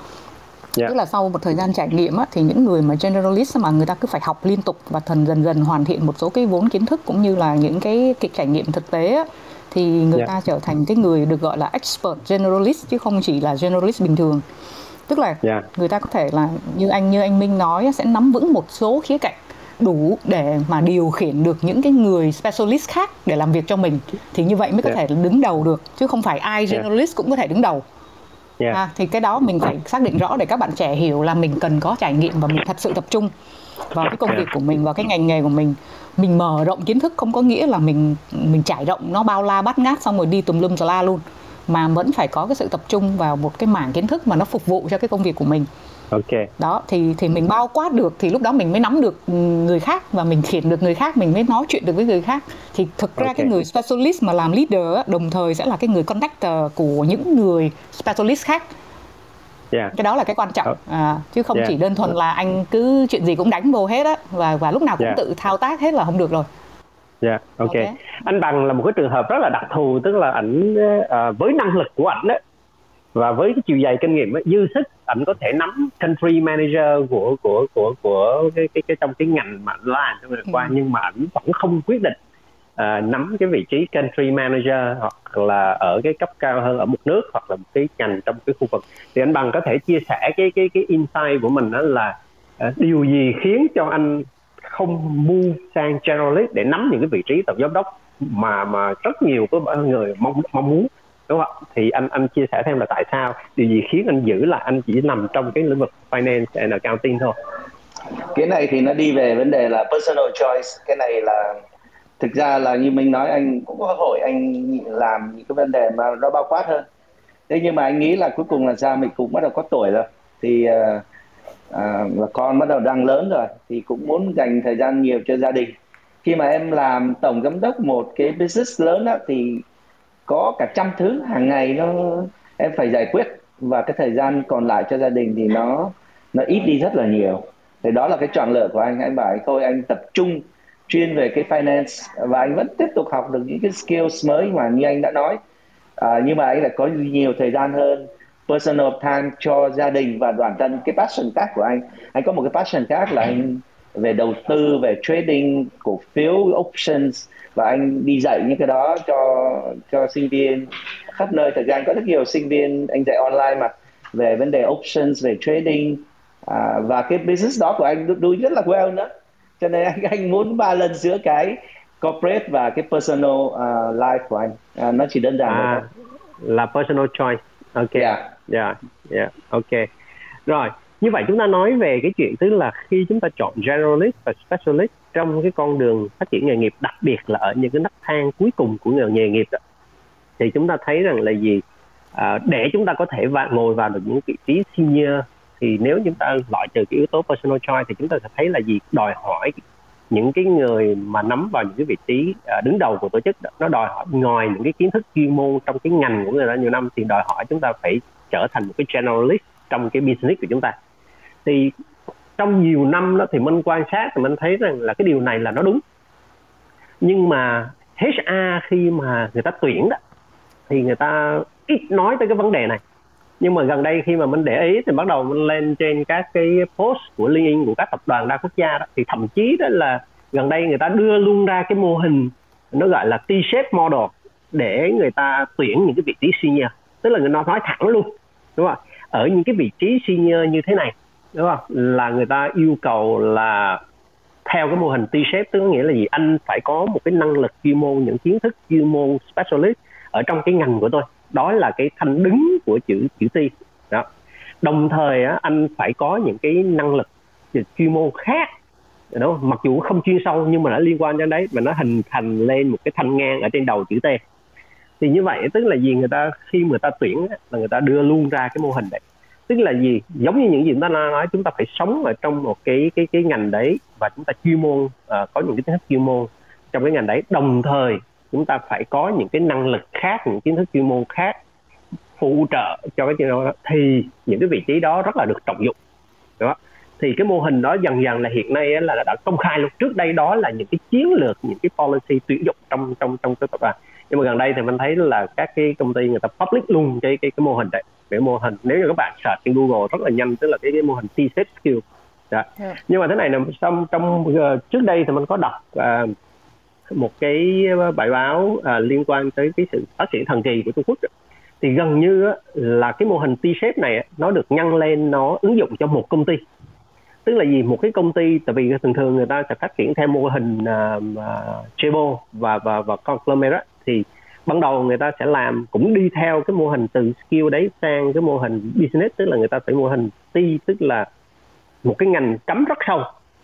yeah. Dạ. tức là sau một thời gian trải nghiệm á, thì những người mà generalist mà người ta cứ phải học liên tục và thần dần dần hoàn thiện một số cái vốn kiến thức cũng như là những cái, cái trải nghiệm thực tế á, thì người yeah. Dạ. ta trở thành cái người được gọi là expert generalist chứ không chỉ là generalist bình thường tức là yeah. Dạ. người ta có thể là như anh như anh Minh nói sẽ nắm vững một số khía cạnh đủ để mà điều khiển được những cái người specialist khác để làm việc cho mình thì như vậy mới có yeah. thể đứng đầu được chứ không phải ai generalist yeah. cũng có thể đứng đầu yeah. à, thì cái đó mình phải xác định rõ để các bạn trẻ hiểu là mình cần có trải nghiệm và mình thật sự tập trung vào cái công việc của mình vào cái ngành nghề của mình. Mình mở rộng kiến thức không có nghĩa là mình mình trải rộng nó bao la bát ngát xong rồi đi tùm lum tà la luôn mà vẫn phải có cái sự tập trung vào một cái mảng kiến thức mà nó phục vụ cho cái công việc của mình ok đó thì thì mình bao quát được thì lúc đó mình mới nắm được người khác và mình khiển được người khác mình mới nói chuyện được với người khác thì thực ra okay. cái người specialist mà làm leader đồng thời sẽ là cái người connector của những người specialist khác Yeah. cái đó là cái quan trọng à, chứ không yeah. chỉ đơn thuần là anh cứ chuyện gì cũng đánh vô hết á và và lúc nào cũng yeah. tự thao tác hết là không được rồi Dạ, yeah, ok. okay. Anh bằng là một cái trường hợp rất là đặc thù, tức là ảnh uh, với năng lực của ảnh và với cái chiều dài kinh nghiệm ấy, dư sức ảnh có thể nắm country manager của của của của cái cái, cái trong cái ngành mà anh làm trong qua ừ. nhưng mà ảnh vẫn không quyết định uh, nắm cái vị trí country manager hoặc là ở cái cấp cao hơn ở một nước hoặc là một cái ngành trong cái khu vực thì anh bằng có thể chia sẻ cái cái cái insight của mình đó là uh, điều gì khiến cho anh không move sang generalist để nắm những cái vị trí tổng giám đốc mà mà rất nhiều cái người mong mong muốn đúng không thì anh anh chia sẻ thêm là tại sao? Điều gì khiến anh giữ là anh chỉ nằm trong cái lĩnh vực finance and accounting thôi? Cái này thì nó đi về vấn đề là personal choice. Cái này là thực ra là như mình nói anh cũng có hội anh làm những cái vấn đề mà nó bao quát hơn. Thế nhưng mà anh nghĩ là cuối cùng là sao? Mình cũng bắt đầu có tuổi rồi. Thì uh, uh, là con bắt đầu đang lớn rồi. Thì cũng muốn dành thời gian nhiều cho gia đình. Khi mà em làm tổng giám đốc một cái business lớn đó, thì có cả trăm thứ hàng ngày nó em phải giải quyết. Và cái thời gian còn lại cho gia đình thì nó nó ít đi rất là nhiều. Thì đó là cái chọn lựa của anh. Anh bảo thôi anh tập trung chuyên về cái finance. Và anh vẫn tiếp tục học được những cái skills mới mà như anh đã nói. À, nhưng mà anh lại có nhiều thời gian hơn personal time cho gia đình và bản thân. Cái passion khác của anh anh có một cái passion khác là anh về đầu tư về trading cổ phiếu options và anh đi dạy những cái đó cho cho sinh viên khắp nơi. Thời gian có rất nhiều sinh viên anh dạy online mà về vấn đề options về trading à, và cái business đó của anh đuôi rất là well nữa. Cho nên anh anh muốn ba lần giữa cái corporate và cái personal uh, life của anh. Uh, nó chỉ đơn giản à, là personal choice. Ok. Yeah. yeah yeah ok. Rồi như vậy chúng ta nói về cái chuyện tức là khi chúng ta chọn generalist và specialist trong cái con đường phát triển nghề nghiệp đặc biệt là ở những cái nấc thang cuối cùng của nghề, nghề nghiệp đó, thì chúng ta thấy rằng là gì? À, để chúng ta có thể và ngồi vào được những vị trí senior thì nếu chúng ta loại trừ cái yếu tố personal choice thì chúng ta sẽ thấy là gì? Đòi hỏi những cái người mà nắm vào những cái vị trí à, đứng đầu của tổ chức đó, nó đòi hỏi ngoài những cái kiến thức chuyên môn trong cái ngành của người ta nhiều năm thì đòi hỏi chúng ta phải trở thành một cái generalist trong cái business của chúng ta thì trong nhiều năm đó thì mình quan sát thì mình thấy rằng là cái điều này là nó đúng. Nhưng mà HR khi mà người ta tuyển đó, thì người ta ít nói tới cái vấn đề này. Nhưng mà gần đây khi mà mình để ý thì bắt đầu mình lên trên các cái post của LinkedIn của các tập đoàn đa quốc gia đó, thì thậm chí đó là gần đây người ta đưa luôn ra cái mô hình nó gọi là T-shape model để người ta tuyển những cái vị trí senior. Tức là người ta nói thẳng luôn, đúng không ở những cái vị trí senior như thế này đúng không? Là người ta yêu cầu là theo cái mô hình T-shape tức nghĩa là gì? Anh phải có một cái năng lực chuyên môn những kiến thức chuyên môn specialist ở trong cái ngành của tôi. Đó là cái thanh đứng của chữ chữ T. Đó. Đồng thời á, anh phải có những cái năng lực chuyên môn khác. Đó mặc dù không chuyên sâu nhưng mà nó liên quan đến đấy mà nó hình thành lên một cái thanh ngang ở trên đầu chữ T. Thì như vậy tức là gì? Người ta khi người ta tuyển là người ta đưa luôn ra cái mô hình đấy tức là gì? Giống như những gì chúng ta nói chúng ta phải sống ở trong một cái cái cái ngành đấy và chúng ta chuyên môn uh, có những cái kiến thức chuyên môn. Trong cái ngành đấy đồng thời chúng ta phải có những cái năng lực khác những kiến thức chuyên môn khác phụ trợ cho cái chuyện đó. Thì những cái vị trí đó rất là được trọng dụng. Đó. Thì cái mô hình đó dần dần là hiện nay là đã công khai luôn. Trước đây đó là những cái chiến lược những cái policy tuyển dụng trong trong trong cái tập đoàn. Nhưng mà gần đây thì mình thấy là các cái công ty người ta public luôn cái cái cái mô hình đấy cái mô hình nếu như các bạn search trên Google rất là nhanh tức là cái cái mô hình T-shape skill. Yeah. Dạ. nhưng mà thế này là trong trong uh, trước đây thì mình có đọc uh, một cái bài báo uh, liên quan tới cái sự phát triển thần kỳ của Trung Quốc thì gần như là cái mô hình T-shape này nó được nhân lên nó ứng dụng cho một công ty tức là gì một cái công ty tại vì thường thường người ta sẽ phát triển theo mô hình uh, uh, và và và conglomerate thì ban đầu người ta sẽ làm cũng đi theo cái mô hình từ skill đấy sang cái mô hình business, tức là người ta phải mô hình T, tức là một cái ngành cắm rất sâu.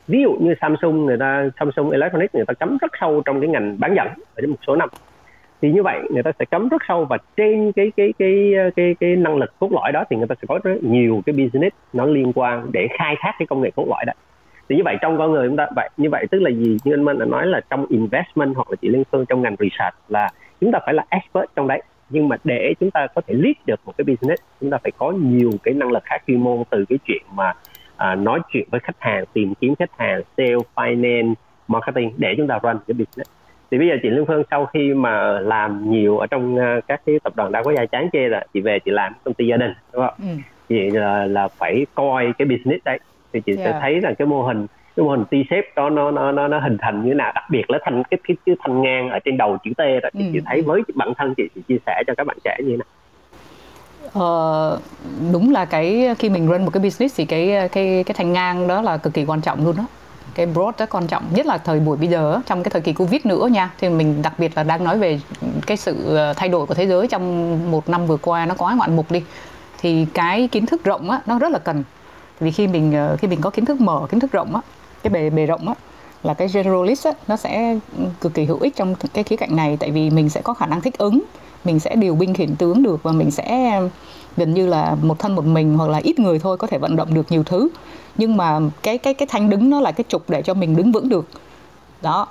Ví dụ như Samsung, người ta, Samsung Electronics, người ta cắm rất sâu trong cái ngành bán dẫn ở một số năm. Thì như vậy, người ta sẽ cắm rất sâu và trên cái cái cái cái cái năng lực cốt lõi đó thì người ta sẽ có rất nhiều cái business nó liên quan để khai thác cái công nghệ cốt lõi đó. Thì như vậy, trong con người chúng ta, vậy, như vậy tức là gì? Như anh Minh đã nói là trong investment hoặc là chị Liên Phương trong ngành research là chúng ta phải là expert trong đấy nhưng mà để chúng ta có thể lead được một cái business chúng ta phải có nhiều cái năng lực khác chuyên môn từ cái chuyện mà à, nói chuyện với khách hàng tìm kiếm khách hàng sale finance marketing để chúng ta run cái business thì bây giờ chị Lương Phương sau khi mà làm nhiều ở trong uh, các cái tập đoàn đa quốc gia chán chê là chị về chị làm công ty gia đình đúng không? Ừ. Chị là, là phải coi cái business đấy thì chị yeah. sẽ thấy là cái mô hình cái mô hình T-shape đó nó nó nó nó hình thành như thế nào? Đặc biệt là thành cái cái, cái thanh ngang ở trên đầu chữ T đó. Thì ừ. chị thấy với bản thân chị, chị chia sẻ cho các bạn trẻ như thế nào? Ờ, đúng là cái khi mình run một cái business thì cái cái cái thành ngang đó là cực kỳ quan trọng luôn đó cái broad rất quan trọng nhất là thời buổi bây giờ trong cái thời kỳ covid nữa nha thì mình đặc biệt là đang nói về cái sự ờ, thay đổi của thế giới trong một năm vừa qua nó quá ngoạn mục đi. Thì cái kiến thức rộng á nó rất là cần. Vì khi mình ờ, khi mình có kiến thức mở kiến thức rộng á cái bề bề rộng á là cái generalist á, nó sẽ cực kỳ hữu ích trong cái khía cạnh này. Tại vì mình sẽ có khả năng thích ứng mình sẽ điều binh khiển tướng được và mình sẽ gần như là một thân một mình hoặc là ít người thôi có thể vận động được nhiều thứ. Nhưng mà cái cái cái thanh đứng nó là cái trục để cho mình đứng vững được. Đó.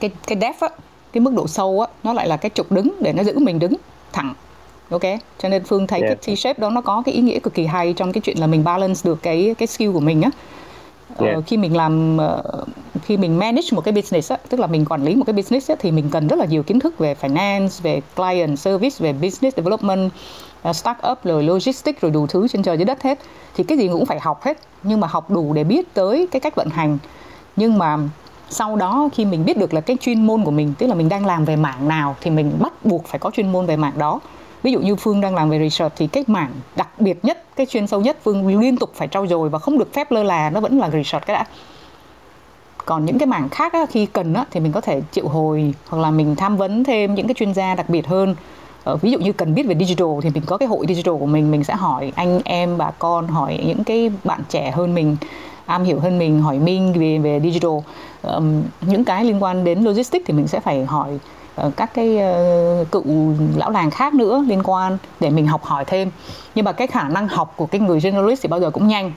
Cái cái depth á cái mức độ sâu á nó lại là cái trục đứng để nó giữ mình đứng thẳng. Ok? Cho nên phương thấy yeah. cái T-shape đó nó có cái ý nghĩa cực kỳ hay trong cái chuyện là mình balance được cái cái skill của mình á yeah. uh, khi mình làm uh, khi mình manage một cái business á, tức là mình quản lý một cái business á, thì mình cần rất là nhiều kiến thức về finance, về client service, về business development, uh, startup rồi logistics rồi đủ thứ trên trời dưới đất hết. Thì cái gì cũng phải học hết, nhưng mà học đủ để biết tới cái cách vận hành. Nhưng mà sau đó khi mình biết được là cái chuyên môn của mình, tức là mình đang làm về mảng nào thì mình bắt buộc phải có chuyên môn về mảng đó ví dụ như phương đang làm về research thì cái mảng đặc biệt nhất cái chuyên sâu nhất phương liên tục phải trau dồi và không được phép lơ là nó vẫn là research cái đã. Còn những cái mảng khác á, khi cần á, thì mình có thể triệu hồi hoặc là mình tham vấn thêm những cái chuyên gia đặc biệt hơn. Ờ, ví dụ như cần biết về digital thì mình có cái hội digital của mình mình sẽ hỏi anh em bà con hỏi những cái bạn trẻ hơn mình am hiểu hơn mình hỏi minh về về digital. Um, những cái liên quan đến logistics thì mình sẽ phải hỏi các cái uh, cựu lão làng khác nữa liên quan để mình học hỏi thêm. Nhưng mà cái khả năng học của cái người generalist thì bao giờ cũng nhanh.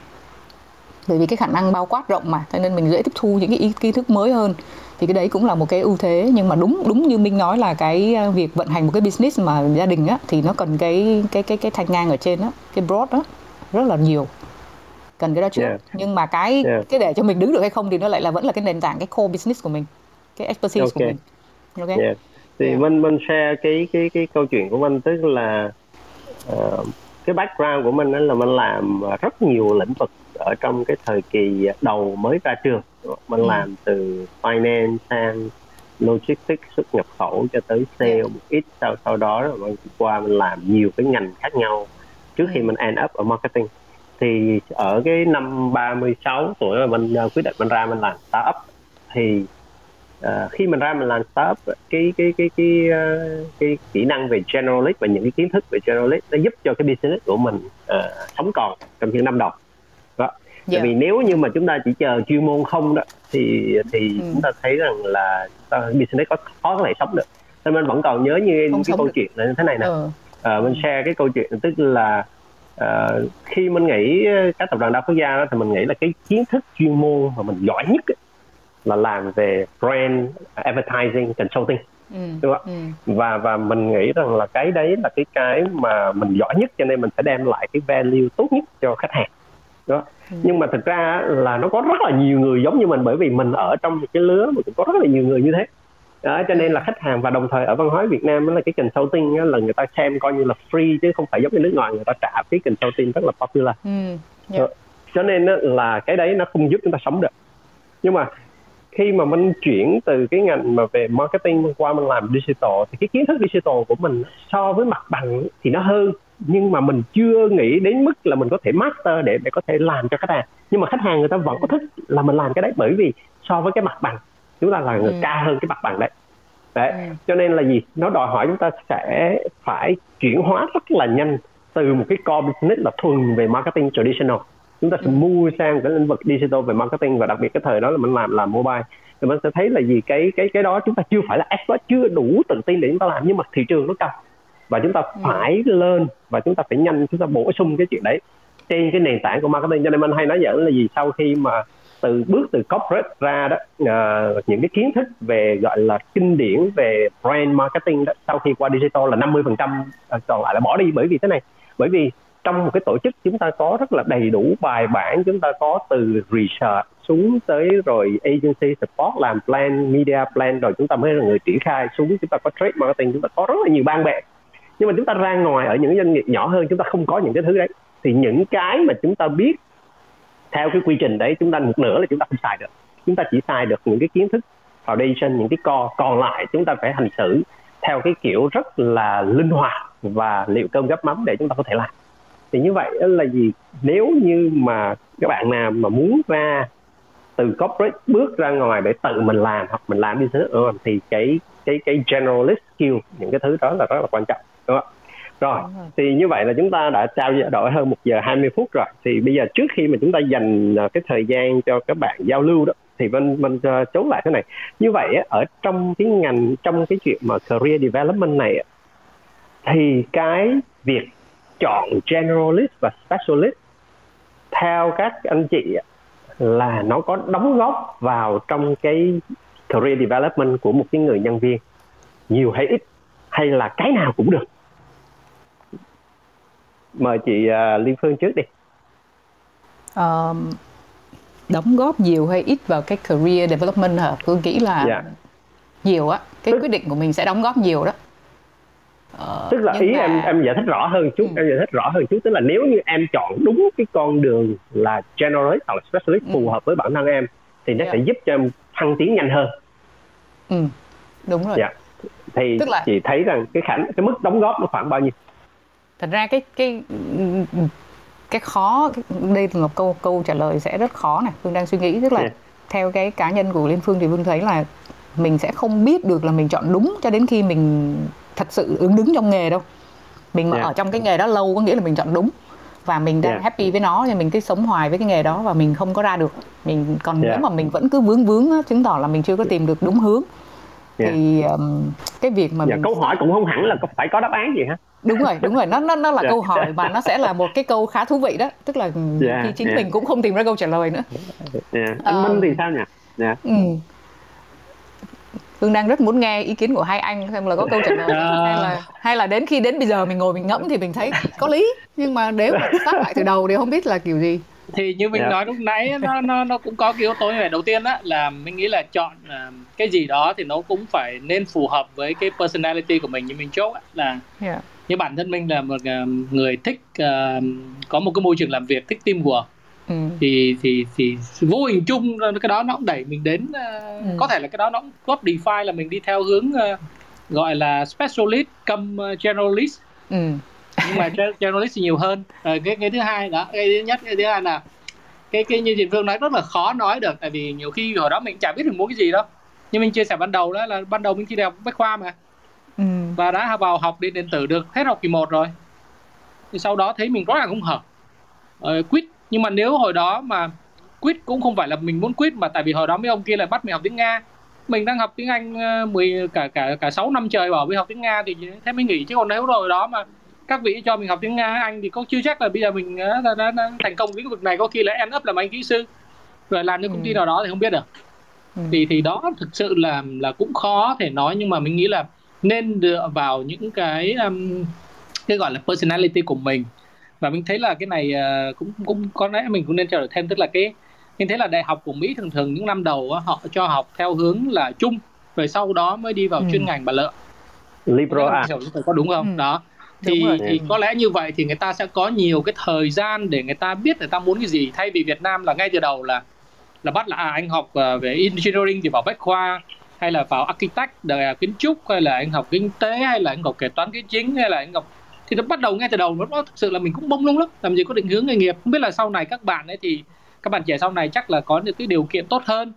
Bởi vì cái khả năng bao quát rộng mà cho nên mình dễ tiếp thu những cái ý kiến thức mới hơn. Thì cái đấy cũng là một cái ưu thế. Nhưng mà đúng đúng như minh nói là cái ờ, việc vận hành một cái business mà gia đình á thì nó cần cái cái cái cái thanh ngang ở trên á cái broad đó rất là nhiều. Cần cái đó trước. Yeah. nhưng mà cái yeah. cái để cho mình đứng được hay không thì nó lại là vẫn là cái nền tảng cái core business của mình cái expertise okay. của mình ok yeah. thì yeah. mình mình share cái cái cái câu chuyện của mình tức là uh, cái background của mình là mình làm rất nhiều lĩnh vực ở trong cái thời kỳ đầu mới ra trường mình ừ. làm từ finance sang logistics xuất nhập khẩu cho tới sale một ít sau sau đó rồi mình qua mình làm nhiều cái ngành khác nhau trước khi ừ. mình end up ở marketing thì ở cái năm 36 tuổi mà mình uh, quyết định mình ra mình làm startup thì uh, khi mình ra mình làm startup cái cái cái cái uh, cái kỹ năng về generalist và những cái kiến thức về generalist nó giúp cho cái business của mình uh, sống còn trong những năm đầu yeah. tại dạ. vì nếu như mà chúng ta chỉ chờ chuyên môn không đó thì thì ừ. chúng ta thấy rằng là ta business có khó có thể sống được nên mình vẫn còn nhớ như không cái câu được. chuyện là như thế này nè ừ. à, mình share cái câu chuyện tức là uh, khi mình nghĩ các tập đoàn đa quốc gia đó, thì mình nghĩ là cái kiến thức chuyên môn mà mình giỏi nhất ấy, là làm về brand advertising consulting ừ. đúng không? Ừ. và và mình nghĩ rằng là cái đấy là cái cái mà mình giỏi nhất cho nên mình sẽ đem lại cái value tốt nhất cho khách hàng đó ừ. nhưng mà thực ra là nó có rất là nhiều người giống như mình bởi vì mình ở trong một cái lứa mà cũng có rất là nhiều người như thế đó, cho nên là khách hàng và đồng thời ở văn hóa Việt Nam là cái consulting á, là người ta xem coi như là free chứ không phải giống như nước ngoài người ta trả phí consulting rất là popular ừ, yeah. Dạ. cho nên là cái đấy nó không giúp chúng ta sống được nhưng mà khi mà mình chuyển từ cái ngành mà về marketing qua mình làm digital thì cái kiến thức digital của mình so với mặt bằng thì nó hơn. Nhưng mà mình chưa nghĩ đến mức là mình có thể master để để có thể làm cho khách hàng. Nhưng mà khách hàng người ta vẫn có thích là mình làm cái đấy bởi vì so với cái mặt bằng chúng ta là người ừ. cao hơn cái mặt bằng đấy. Đấy ừ. cho nên là gì? Nó đòi hỏi chúng ta sẽ phải chuyển hóa rất là nhanh từ một cái core business là thuần về marketing traditional chúng ta sẽ ừ. mua sang cái lĩnh vực digital về marketing và đặc biệt cái thời đó là mình làm làm mobile. Thì mình sẽ thấy là gì? Cái cái cái đó chúng ta chưa phải là expert chưa đủ tự tin để chúng ta làm nhưng mà thị trường nó cần và chúng ta ừ. phải lên và chúng ta phải nhanh chúng ta bổ sung cái chuyện đấy trên cái nền tảng của marketing. Cho nên anh hay nói dẫn là gì? Sau khi mà từ bước từ corporate ra đó uh, những cái kiến thức về gọi là kinh điển về brand marketing đó sau khi qua digital là 50 phần trăm ờ, còn lại là bỏ đi bởi vì thế này. Bởi vì trong một cái tổ chức chúng ta có rất là đầy đủ bài bản chúng ta có từ research xuống tới rồi agency support làm plan media plan rồi chúng ta mới là người triển khai xuống chúng ta có trade marketing chúng ta có rất là nhiều ban bè nhưng mà chúng ta ra ngoài ở những doanh nghiệp nhỏ hơn chúng ta không có những cái thứ đấy thì những cái mà chúng ta biết theo cái quy trình đấy chúng ta một nửa là chúng ta không xài được chúng ta chỉ xài được những cái kiến thức foundation những cái core còn lại chúng ta phải hành xử theo cái kiểu rất là linh hoạt và liệu cơm gấp mắm để chúng ta có thể làm thì như vậy là gì nếu như mà các bạn nào mà muốn ra từ corporate bước ra ngoài để tự mình làm hoặc mình làm đúng không? thì cái cái cái generalist skill những cái thứ đó là rất là quan trọng đúng không? rồi thì như vậy là chúng ta đã trao đổi hơn một giờ 20 phút rồi thì bây giờ trước khi mà chúng ta dành à, cái thời gian cho các bạn giao lưu đó thì mình mình uh, chốt lại thế này như vậy ở trong cái ngành trong cái chuyện mà career development này thì cái việc chọn generalist và specialist theo các anh chị là nó có đóng góp vào trong cái career development của một cái người nhân viên nhiều hay ít hay là cái nào cũng được mời chị uh, Liên Phương trước đi um, đóng góp nhiều hay ít vào cái career development hả Phương nghĩ là yeah. Dạ. nhiều á cái Tức... quyết định của mình sẽ đóng góp nhiều đó Ờ, tức là ý mà... em em giải thích rõ hơn chút ừ. em giải thích rõ hơn chút tức là nếu như em chọn đúng cái con đường là generalist hoặc là specialist ừ. phù hợp với bản thân em thì nó yeah. Dạ. sẽ giúp cho em thăng tiến nhanh hơn ừ đúng rồi dạ. thì tức là... chị thấy rằng cái khả cái mức đóng góp nó khoảng bao nhiêu thật ra cái cái cái khó đây là một câu câu trả lời sẽ rất khó này phương đang suy nghĩ tức là yeah. theo cái cá nhân của liên phương thì phương thấy là mình sẽ không biết được là mình chọn đúng cho đến khi mình thật sự ứng đứng trong nghề đâu mình mà yeah. ở trong cái nghề đó lâu có nghĩa là mình chọn đúng và mình đang yeah. happy với nó thì mình cứ sống hoài với cái nghề đó và mình không có ra được mình còn yeah. nếu mà mình vẫn cứ vướng vướng á, chứng tỏ là mình chưa có tìm được đúng hướng yeah. thì um, cái việc mà dạ, mình câu hỏi cũng không hẳn là phải có đáp án gì hả đúng rồi đúng rồi nó nó nó là yeah. câu hỏi và nó sẽ là một cái câu khá thú vị đó tức là yeah. khi chính yeah. mình cũng không tìm ra câu trả lời nữa yeah. anh uh, Minh thì sao nhỉ yeah. ừ Hương đang rất muốn nghe ý kiến của hai anh xem là có câu trả lời à. hay là hay là đến khi đến bây giờ mình ngồi mình ngẫm thì mình thấy có lý nhưng mà nếu mà start lại từ đầu thì không biết là kiểu gì thì như mình yeah. Dạ. nói lúc nãy nó nó nó cũng có cái yếu tố như vậy đầu tiên á là mình nghĩ là chọn uh, cái gì đó thì nó cũng phải nên phù hợp với cái personality của mình như mình chốt á, là yeah. Dạ. như bản thân mình là một uh, người thích uh, có một cái môi trường làm việc thích teamwork ừ. thì thì thì vô hình chung cái đó nó cũng đẩy mình đến uh, ừ. có thể là cái đó nó cũng góp define là mình đi theo hướng uh, gọi là specialist cầm uh, generalist ừ. nhưng mà generalist thì nhiều hơn uh, cái cái thứ hai đó cái thứ nhất cái thứ hai là cái cái như chị Phương nói rất là khó nói được tại vì nhiều khi hồi đó mình chả biết mình muốn cái gì đâu nhưng mình chia sẻ ban đầu đó là ban đầu mình thi đại học bách khoa mà ừ. và đã vào học điện điện tử được hết học kỳ 1 rồi thì sau đó thấy mình rõ ràng không hợp uh, quit nhưng mà nếu hồi đó mà quit cũng không phải là mình muốn quit mà tại vì hồi đó mấy ông kia lại bắt mình học tiếng Nga. Mình đang học tiếng Anh 10 ờ, cả cả cả 6 năm trời bảo đi học tiếng Nga thì thế mới nghỉ. Chứ còn nếu rồi đó mà các vị cho mình học tiếng Nga Anh thì có chưa chắc là bây giờ mình đã, đã, đã, đã thành công lĩnh vực này. Có khi là end up làm anh kỹ sư rồi làm cho công ty ừ. nào đó thì không biết được. Ừ. thì thì đó thực sự là là cũng khó thể nói. Nhưng mà mình nghĩ là nên dựa vào những cái um, cái gọi là personality của mình và mình thấy là cái này uh, cũng cũng có lẽ mình cũng nên trao đổi thêm tức là cái mình thấy là đại học của Mỹ thường thường những năm đầu họ cho học theo hướng là chung rồi sau đó mới đi vào ừ. chuyên ngành bà lợ liberal à? có đúng không? Ừ. đó. Thì, thì có lẽ như vậy thì người ta sẽ có nhiều cái thời gian để người ta biết người ta muốn cái gì. Thay vì Việt Nam là ngay từ đầu là là bắt là à, anh học uh, về engineering thì vào bách khoa hay là vào architect đời kiến trúc hay là anh học kinh tế hay là anh học kế toán kinh chính hay là anh học thì nó bắt đầu ngay từ đầu nó thực sự là mình cũng bông lung lắm làm gì có định hướng nghề nghiệp. Không biết là sau này các bạn ấy thì các bạn trẻ sau này chắc là có những cái điều kiện tốt hơn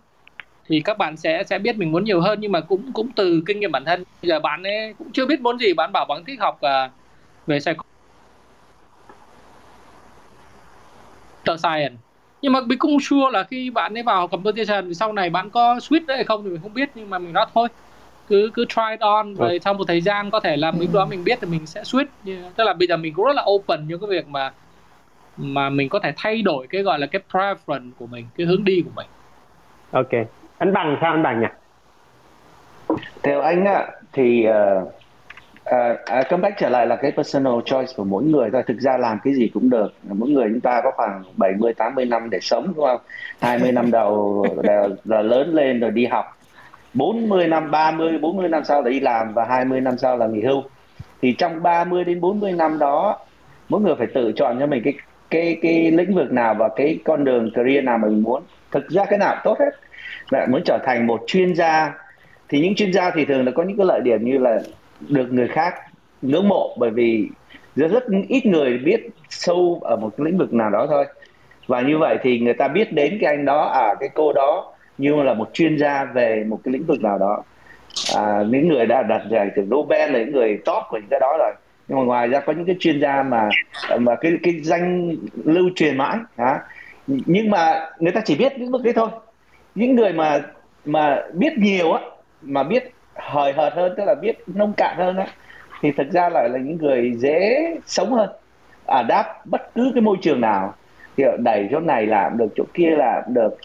thì các bạn sẽ sẽ biết mình muốn nhiều hơn nhưng mà cũng cũng từ kinh nghiệm bản thân. Bây giờ bạn ấy cũng chưa biết muốn gì bạn bảo bạn thích học uh, về psycho science. Nhưng mà mình cũng sure là khi bạn ấy vào computation thì sau này bạn có switch đấy hay không thì mình không biết nhưng mà mình nói thôi cứ cứ try it on. Rồi ừ. sau một thời gian có thể là mình đó mình biết thì mình sẽ switch. Tức là bây giờ mình cũng rất là open những cái việc mà mà mình có thể thay đổi cái gọi là cái preference của mình cái hướng đi của mình. Ok. Anh bằng sao anh bằng nhỉ? Theo anh á thì uh, uh, uh, come back trở lại là cái personal choice của mỗi người thôi. Thực ra làm cái gì cũng được. Mỗi người chúng ta có khoảng 70 80 năm để sống đúng không? 20 năm đầu là, là lớn lên rồi đi học 40 năm 30 40 năm sau là đi làm và 20 năm sau là nghỉ hưu. Thì trong 30 đến 40 năm đó mỗi người phải tự chọn cho mình cái cái cái lĩnh vực nào và cái con đường career nào mà mình muốn. Thực ra cái nào tốt hết. Bạn muốn trở thành một chuyên gia thì những chuyên gia thì thường là có những cái lợi điểm như là được người khác ngưỡng mộ bởi vì rất, rất ít người biết sâu ở một lĩnh vực nào đó thôi. Và như vậy thì người ta biết đến cái anh đó à cái cô đó như là một chuyên gia về một cái lĩnh vực nào đó. À, những người đã đạt giải thưởng Nobel là những người top của những cái đó rồi. Nhưng mà ngoài ra có những cái chuyên gia mà mà cái cái danh lưu truyền mãi hả? Nhưng mà người ta chỉ biết những mức đấy thôi. Những người mà mà biết nhiều á mà biết hời hợt hơn tức là biết nông cạn hơn á thì thực ra lại là những người dễ sống hơn à đáp bất cứ cái môi trường nào. Thì đẩy chỗ này làm được chỗ kia làm được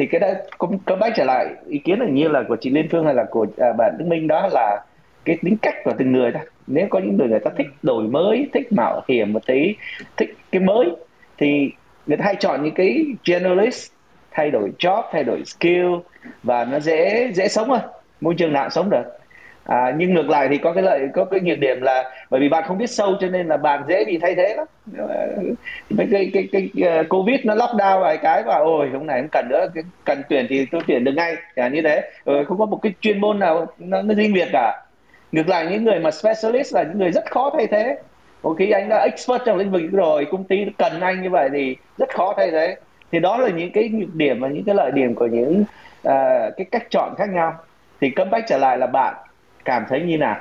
thì cái đó cũng có bác trở lại ý kiến là như là của chị Liên Phương hay là của à, bạn Đức Minh đó là cái tính cách của từng người thôi. Nếu có những người người ta thích đổi mới thích mạo hiểm một tí thích cái mới thì người ta hay chọn những cái generalist thay đổi job thay đổi skill và nó dễ dễ sống hơn. Môi trường nào sống được à, nhưng ngược lại thì có cái lợi có cái nhược điểm là bởi vì bạn không biết sâu cho nên là bạn dễ bị thay thế lắm. Ờ, cái cái cái, cái, cái uh, covid nó lockdown vài cái và ôi hôm này không cần nữa cần tuyển thì tôi tuyển được ngay. À, như thế. Ừ, không có một cái chuyên môn nào nó, nó riêng biệt cả. Ngược lại những người mà specialist là những người rất khó thay thế. Một khi anh đã expert trong lĩnh vực rồi công ty cần anh như vậy thì rất khó thay thế. Thì đó là những cái nhược điểm và những cái lợi điểm của những uh, cái cách chọn khác nhau. Thì cấm bách trở lại là bạn cảm thấy như nào?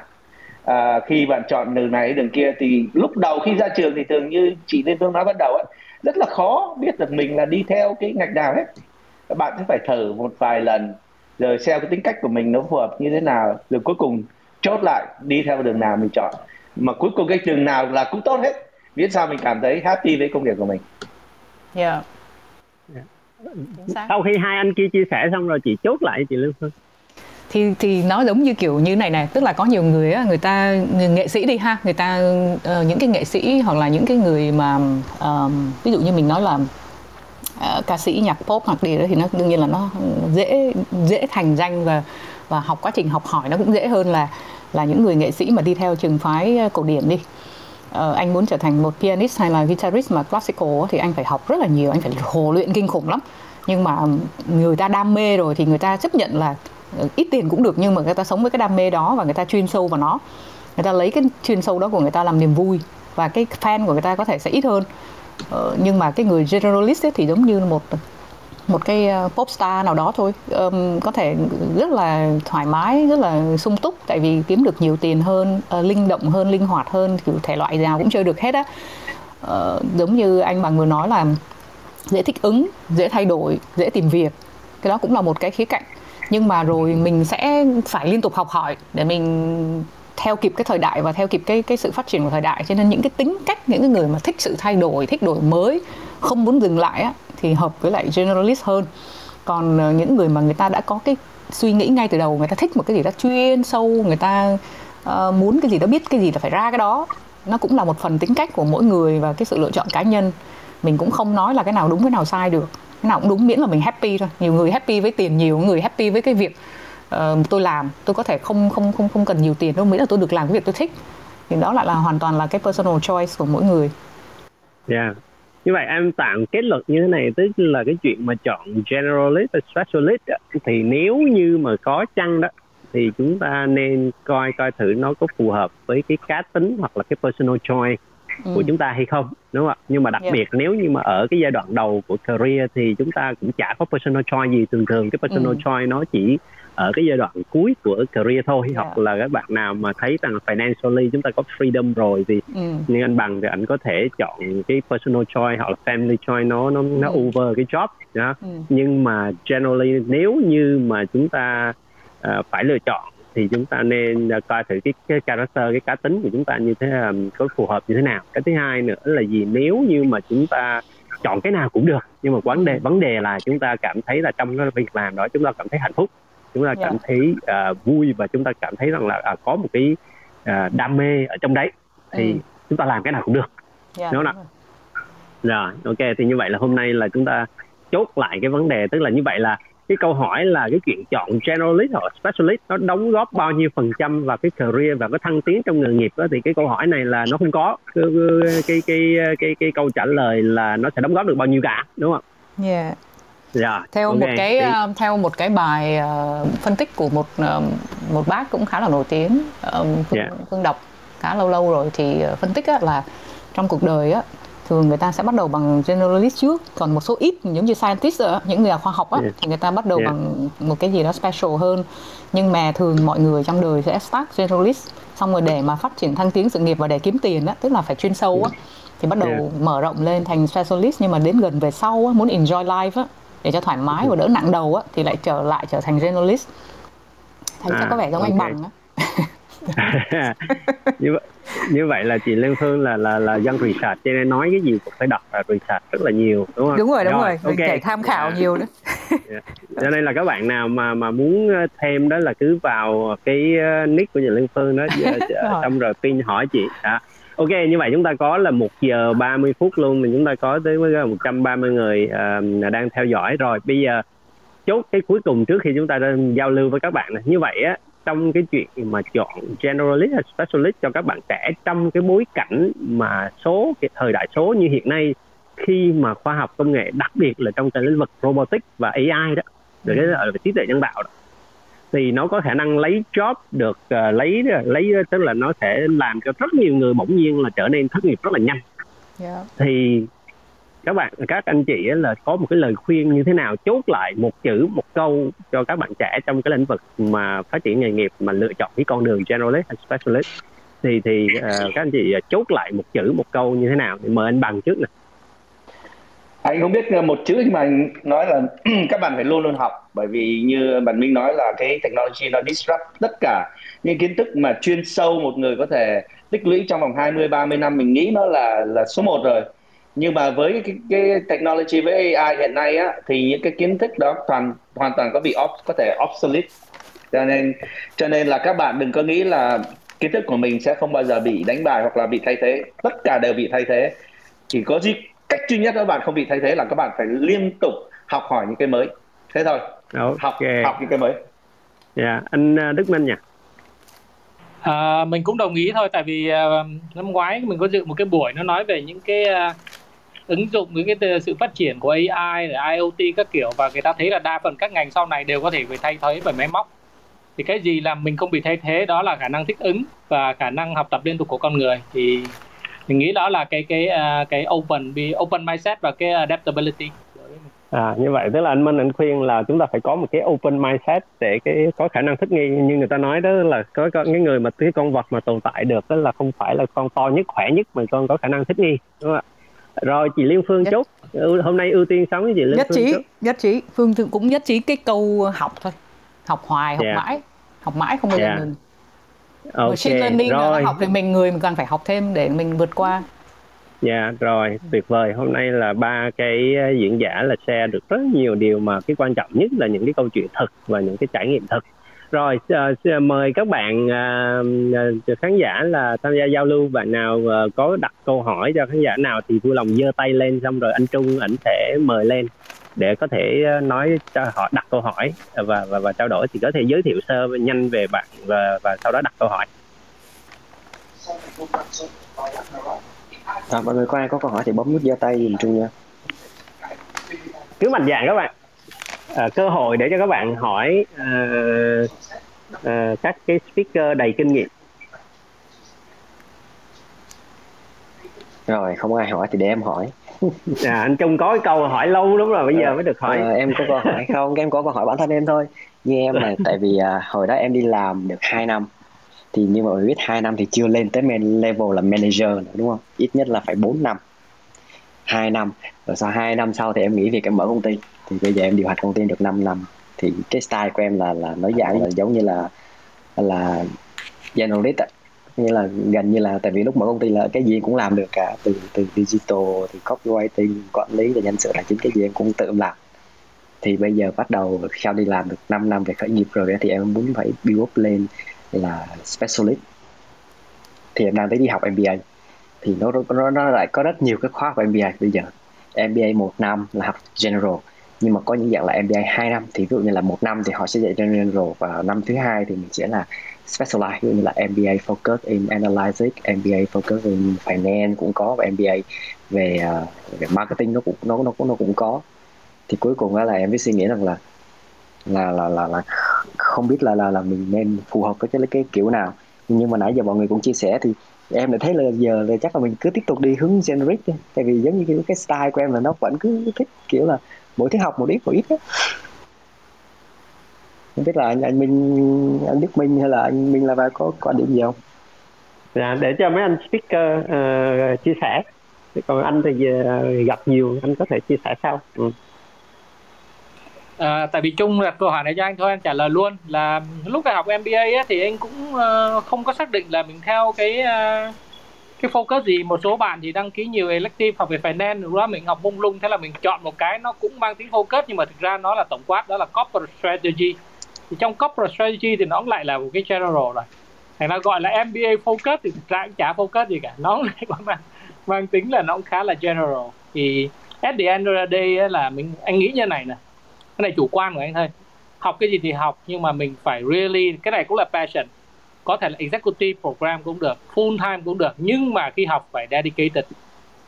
À, khi bạn chọn đường này đường kia thì lúc đầu khi ra trường thì thường như chị Liên Phương nói ban đầu ấy, rất là khó biết được mình là đi theo cái ngạch nào hết. Bạn sẽ phải thử một vài lần rồi xem cái tính cách của mình nó phù hợp như thế nào rồi cuối cùng chốt lại đi theo đường nào mình chọn. Mà cuối cùng cái đường nào là cũng tốt hết miễn sao mình cảm thấy happy với công việc của mình. Yeah. yeah. sau khi hai anh kia chia sẻ xong rồi chị chốt lại chị Lương Phương thì thì nó giống như kiểu như này này tức là có nhiều người á người ta người nghệ sĩ đi ha người ta uh, những cái nghệ sĩ hoặc là những cái người mà uh, ví dụ như mình nói là uh, ca sĩ nhạc pop hoặc gì đó thì nó đương nhiên là nó dễ dễ thành danh và và học quá trình học hỏi nó cũng dễ hơn là là những người nghệ sĩ mà đi theo trường phái ờ, cổ điển đi. Uh, anh muốn trở thành một pianist hay là guitarist mà classical thì anh phải học rất là nhiều anh phải hồ luyện kinh khủng lắm. Nhưng mà người ta đam mê rồi thì người ta chấp nhận là ít tiền cũng được nhưng mà người ta sống với cái đam mê đó và người ta chuyên sâu vào nó. Người ta lấy cái chuyên sâu đó của người ta làm niềm vui và cái fan của người ta có thể sẽ ít hơn. Ờ, nhưng mà cái người generalist ấy thì giống như một một cái ờ, pop star nào đó thôi. Um, có thể rất là thoải mái rất là sung túc tại vì kiếm được nhiều tiền hơn uh, linh động hơn linh hoạt hơn kiểu thể loại nào cũng chơi được hết á. Uh, giống như anh bằng vừa nói là dễ thích ứng dễ thay đổi dễ tìm việc. Cái đó cũng là một cái khía cạnh nhưng mà rồi mình sẽ phải liên tục học hỏi để mình theo kịp cái thời đại và theo kịp cái cái sự phát triển của thời đại. Cho nên những cái tính cách những cái người mà thích sự thay đổi thích đổi mới không muốn dừng lại á, thì hợp với lại generalist hơn. Còn ờ, những người mà người ta đã có cái suy nghĩ ngay từ đầu người ta thích một cái gì đó chuyên sâu người ta uh, muốn cái gì đó biết cái gì là phải ra cái đó nó cũng là một phần tính cách của mỗi người và cái sự lựa chọn cá nhân. Mình cũng không nói là cái nào đúng cái nào sai được cái nào cũng đúng miễn là mình happy thôi nhiều người happy với tiền nhiều người happy với cái việc uh, tôi làm tôi có thể không không không không cần nhiều tiền đâu miễn là tôi được làm cái việc tôi thích thì đó lại là hoàn toàn là cái personal choice của mỗi người. Yeah. Như vậy em tạm kết luận như thế này tức là cái chuyện mà chọn generalist và specialist thì nếu như mà có chăng đó thì chúng ta nên coi coi thử nó có phù hợp với cái cá tính hoặc là cái personal choice ừ. của chúng ta hay không đúng không ạ nhưng mà đặc yeah. biệt nếu như mà ở cái giai đoạn đầu của career thì chúng ta cũng chả có personal choice gì thường thường cái personal ừ. choice nó chỉ ở cái giai đoạn cuối của career thôi yeah. hoặc là các bạn nào mà thấy rằng financially chúng ta có freedom rồi thì ừ. như anh bằng thì anh có thể chọn cái personal choice hoặc là family choice nó nó nó ừ. over cái job đó. Ừ. nhưng mà generally nếu như mà chúng ta uh, phải lựa chọn thì chúng ta nên à, coi thử cái, cái character cái cá tính của chúng ta như thế là có phù hợp như thế nào cái thứ hai nữa là gì nếu như mà chúng ta chọn cái nào cũng được nhưng mà vấn đề vấn đề là chúng ta cảm thấy là trong cái việc làm đó chúng ta cảm thấy hạnh phúc chúng ta cảm yeah. Dạ. thấy uh, vui và chúng ta cảm thấy rằng là uh, có một cái uh, đam mê ở trong đấy thì ừ. chúng ta làm cái nào cũng được yeah, dạ, đúng không ạ rồi ok thì như vậy là hôm nay là chúng ta chốt lại cái vấn đề tức là như vậy là cái câu hỏi là cái chuyện chọn generalist hoặc specialist nó đóng góp bao nhiêu phần trăm vào cái career và cái thăng tiến trong nghề nghiệp đó thì cái câu hỏi này là nó không có cái cái cái cái, cái câu trả lời là nó sẽ đóng góp được bao nhiêu cả đúng không? Yeah. Dạ. Theo okay. một cái uh, theo một cái bài uh, phân tích của một uh, một bác cũng khá là nổi tiếng uh, Phương, yeah. Phương đọc khá lâu lâu rồi thì uh, phân tích á, là trong cuộc đời á thường người ta sẽ bắt đầu bằng generalist trước. Còn một số ít giống như scientist những người khoa học á thì người ta bắt đầu yeah. bằng một cái gì đó special hơn. Nhưng mà thường mọi người trong đời sẽ start generalist xong rồi để mà phát triển thăng tiến sự nghiệp và để kiếm tiền á tức là phải chuyên sâu á thì bắt đầu yeah. mở rộng lên thành specialist. Nhưng mà đến gần về sau á, muốn enjoy life á để cho thoải mái và đỡ nặng đầu á thì lại trở lại trở thành generalist. Thấy à, có vẻ giống okay. anh bằng á như vậy như vậy là chị Lê Phương là là là dân research cho nên nói cái gì cũng phải đọc và research rất là nhiều đúng không? Đúng rồi đúng rồi, rồi. Okay. tham khảo yeah. nhiều đó. yeah. Cho nên là các bạn nào mà mà muốn ờ, thêm đó là cứ vào cái ờ, nick của chị Lê Phương đó xong rồi pin hỏi chị. Đó. Ok như vậy chúng ta có là một giờ 30 phút luôn thì chúng ta có tới 130 người uh, đang theo dõi rồi. Bây giờ chốt cái cuối cùng trước khi chúng ta giao lưu với các bạn này. Như vậy á trong cái chuyện mà chọn generalist hay specialist cho các bạn trẻ trong cái bối cảnh mà số cái thời đại số như hiện nay khi mà khoa học công nghệ đặc biệt là trong cái lĩnh vực robotics và AI đó rồi cái là trí tuệ nhân tạo đó thì nó có khả năng lấy job được uh, lấy lấy tức là nó sẽ làm cho rất nhiều người bỗng nhiên là trở nên thất nghiệp rất là nhanh yeah. Dạ. thì các bạn các anh chị là có một cái lời khuyên như thế nào? Chốt lại một chữ một câu cho các bạn trẻ trong cái lĩnh vực mà phát triển nghề nghiệp mà lựa chọn cái con đường generalist hay specialist. Thì thì uh, các anh chị ờ, chốt lại một chữ một câu như thế nào? Thì mời anh bằng trước nè. Anh không biết ờ, một chữ nhưng mà anh nói là các bạn phải luôn luôn học. Bởi vì như bạn Minh nói là cái technology nó disrupt tất cả những kiến thức mà chuyên sâu một người có thể tích lũy trong vòng 20 30 năm. Mình nghĩ nó là là số 1 rồi nhưng mà với cái, cái technology với AI hiện nay á thì những cái kiến thức đó toàn hoàn toàn có bị off, có thể obsolete. Cho nên cho nên là các bạn đừng có nghĩ là kiến thức của mình sẽ không bao giờ bị đánh bài hoặc là bị thay thế. Tất cả đều bị thay thế. Chỉ có gì cách duy nhất các bạn không bị thay thế là các bạn phải liên tục học hỏi những cái mới. Thế thôi. Okay. học học những cái mới. Dạ yeah. anh ờ, Đức Minh nhỉ? À, mình cũng đồng ý thôi tại vì uh, năm ngoái mình có dự một cái buổi nó nói về những cái uh, ứng dụng những cái sự phát triển của AI rồi IoT các kiểu và người ta thấy là đa phần các ngành sau này đều có thể bị thay thế bởi máy móc. Thì cái gì làm mình không bị thay thế đó là khả năng thích ứng và khả năng học tập liên tục của con người. Thì mình nghĩ đó là cái cái à, cái open open mindset và cái adaptability. À, như vậy tức là anh Minh anh khuyên là chúng ta phải có một cái open mindset để cái có khả năng thích nghi. Như người ta nói đó là có, có cái người mà cái con vật mà tồn tại được đó là không phải là con to nhất khỏe nhất mà con có khả năng thích nghi đúng không ạ? Rồi chị Liên Phương nhất. chốt hôm nay ưu tiên sống với chị Liên nhất Phương trí chốt. nhất trí Phương cũng nhất trí cái câu học thôi học hoài học yeah. Dạ. mãi học mãi không bao giờ yeah. Dạ. ngừng okay. machine learning rồi. học thì mình người mình cần phải học thêm để mình vượt qua Dạ yeah, rồi tuyệt vời hôm nay là ba cái ờ, diễn giả là share được rất nhiều điều mà cái quan trọng nhất là những cái câu chuyện thực và những cái trải nghiệm thực rồi uh, mời các bạn uh, khán giả là tham gia giao lưu bạn nào uh, có đặt câu hỏi cho khán giả nào thì vui lòng giơ tay lên xong rồi anh Trung ảnh sẽ mời lên để có thể nói cho họ đặt câu hỏi và và và trao đổi thì có thể giới thiệu sơ nhanh về bạn và và sau đó đặt câu hỏi. À, mọi người có ai có câu hỏi thì bấm nút giơ tay dùm Trung nha. Cứ mạnh dạn các bạn. À, cơ hội để cho các bạn hỏi uh, uh, các cái speaker đầy kinh nghiệm. Rồi, không ai hỏi thì để em hỏi. à, anh Trung có cái câu hỏi lâu lắm rồi, bây giờ mới được hỏi. À, em có câu hỏi không? Em có câu hỏi bản thân em thôi. Như em là tại vì uh, hồi đó em đi làm được 2 năm thì như mọi người biết hai năm thì chưa lên tới level là manager nữa đúng không ít nhất là phải 4 năm hai năm. Rồi sau hai năm sau thì em nghĩ việc em mở công ty. Thì bây giờ em điều hành công ty được 5 năm. Thì cái style của em là là nói dạng là giống như là là generalist ạ như là gần như là tại vì lúc mở công ty là cái gì cũng làm được cả. Từ từ digital, từ copywriting, quản lý và nhân sự là chính cái gì em cũng tự làm. Thì bây giờ bắt đầu sau đi làm được 5 năm về khởi nghiệp rồi thì em muốn phải build up lên là specialist. Thì em đang tới đi học MBA thì nó nó nó lại có rất nhiều cái khóa của MBA bây giờ. MBA một năm là học general nhưng mà có những dạng là MBA 2 năm. Thì ví dụ như là một năm thì họ sẽ dạy general và năm thứ hai thì mình sẽ là specialize ví dụ như là MBA focus in analytics, MBA focus in finance cũng có và MBA về ờ, về marketing nó cũng nó nó cũng nó cũng có. Thì cuối cùng là em mới suy nghĩ rằng là là là là, là không biết là là là mình nên phù hợp với cái cái kiểu nào. Nhưng mà nãy giờ mọi người cũng chia sẻ thì em lại thấy là giờ là chắc là mình cứ tiếp tục đi hướng generic đi tại vì giống như cái, cái style của em là nó vẫn cứ thích kiểu là mỗi thứ học một ít một ít á không biết là anh, anh Minh anh Đức Minh hay là anh Minh Lava có quan điểm gì không? Dạ, để cho mấy anh speaker uh, chia sẻ còn anh thì uh, gặp nhiều anh có thể chia sẻ sau ừ. À, tại vì chung đặt câu hỏi này cho anh thôi anh trả lời luôn. Là lúc đại học MBA ấy, thì anh cũng uh, không có xác định là mình theo cái uh, cái focus gì. Một số bạn thì đăng ký nhiều elective học về finance rồi đó mình học mông lung thế là mình chọn một cái nó cũng mang tính focus nhưng mà thực ra nó là tổng quát đó là corporate strategy. Thì trong corporate strategy thì nó cũng lại là một cái general rồi. Thành ra gọi là MBA focus thì thực ra cũng chả focus gì cả. Nó lại mang, mang tính là nó cũng khá là general. Thì at the end of the day là mình anh nghĩ như này nè cái này chủ quan của anh thôi. Học cái gì thì học nhưng mà mình phải really cái này cũng là passion. Có thể là executive program cũng được full time cũng được nhưng mà khi học phải dedicated.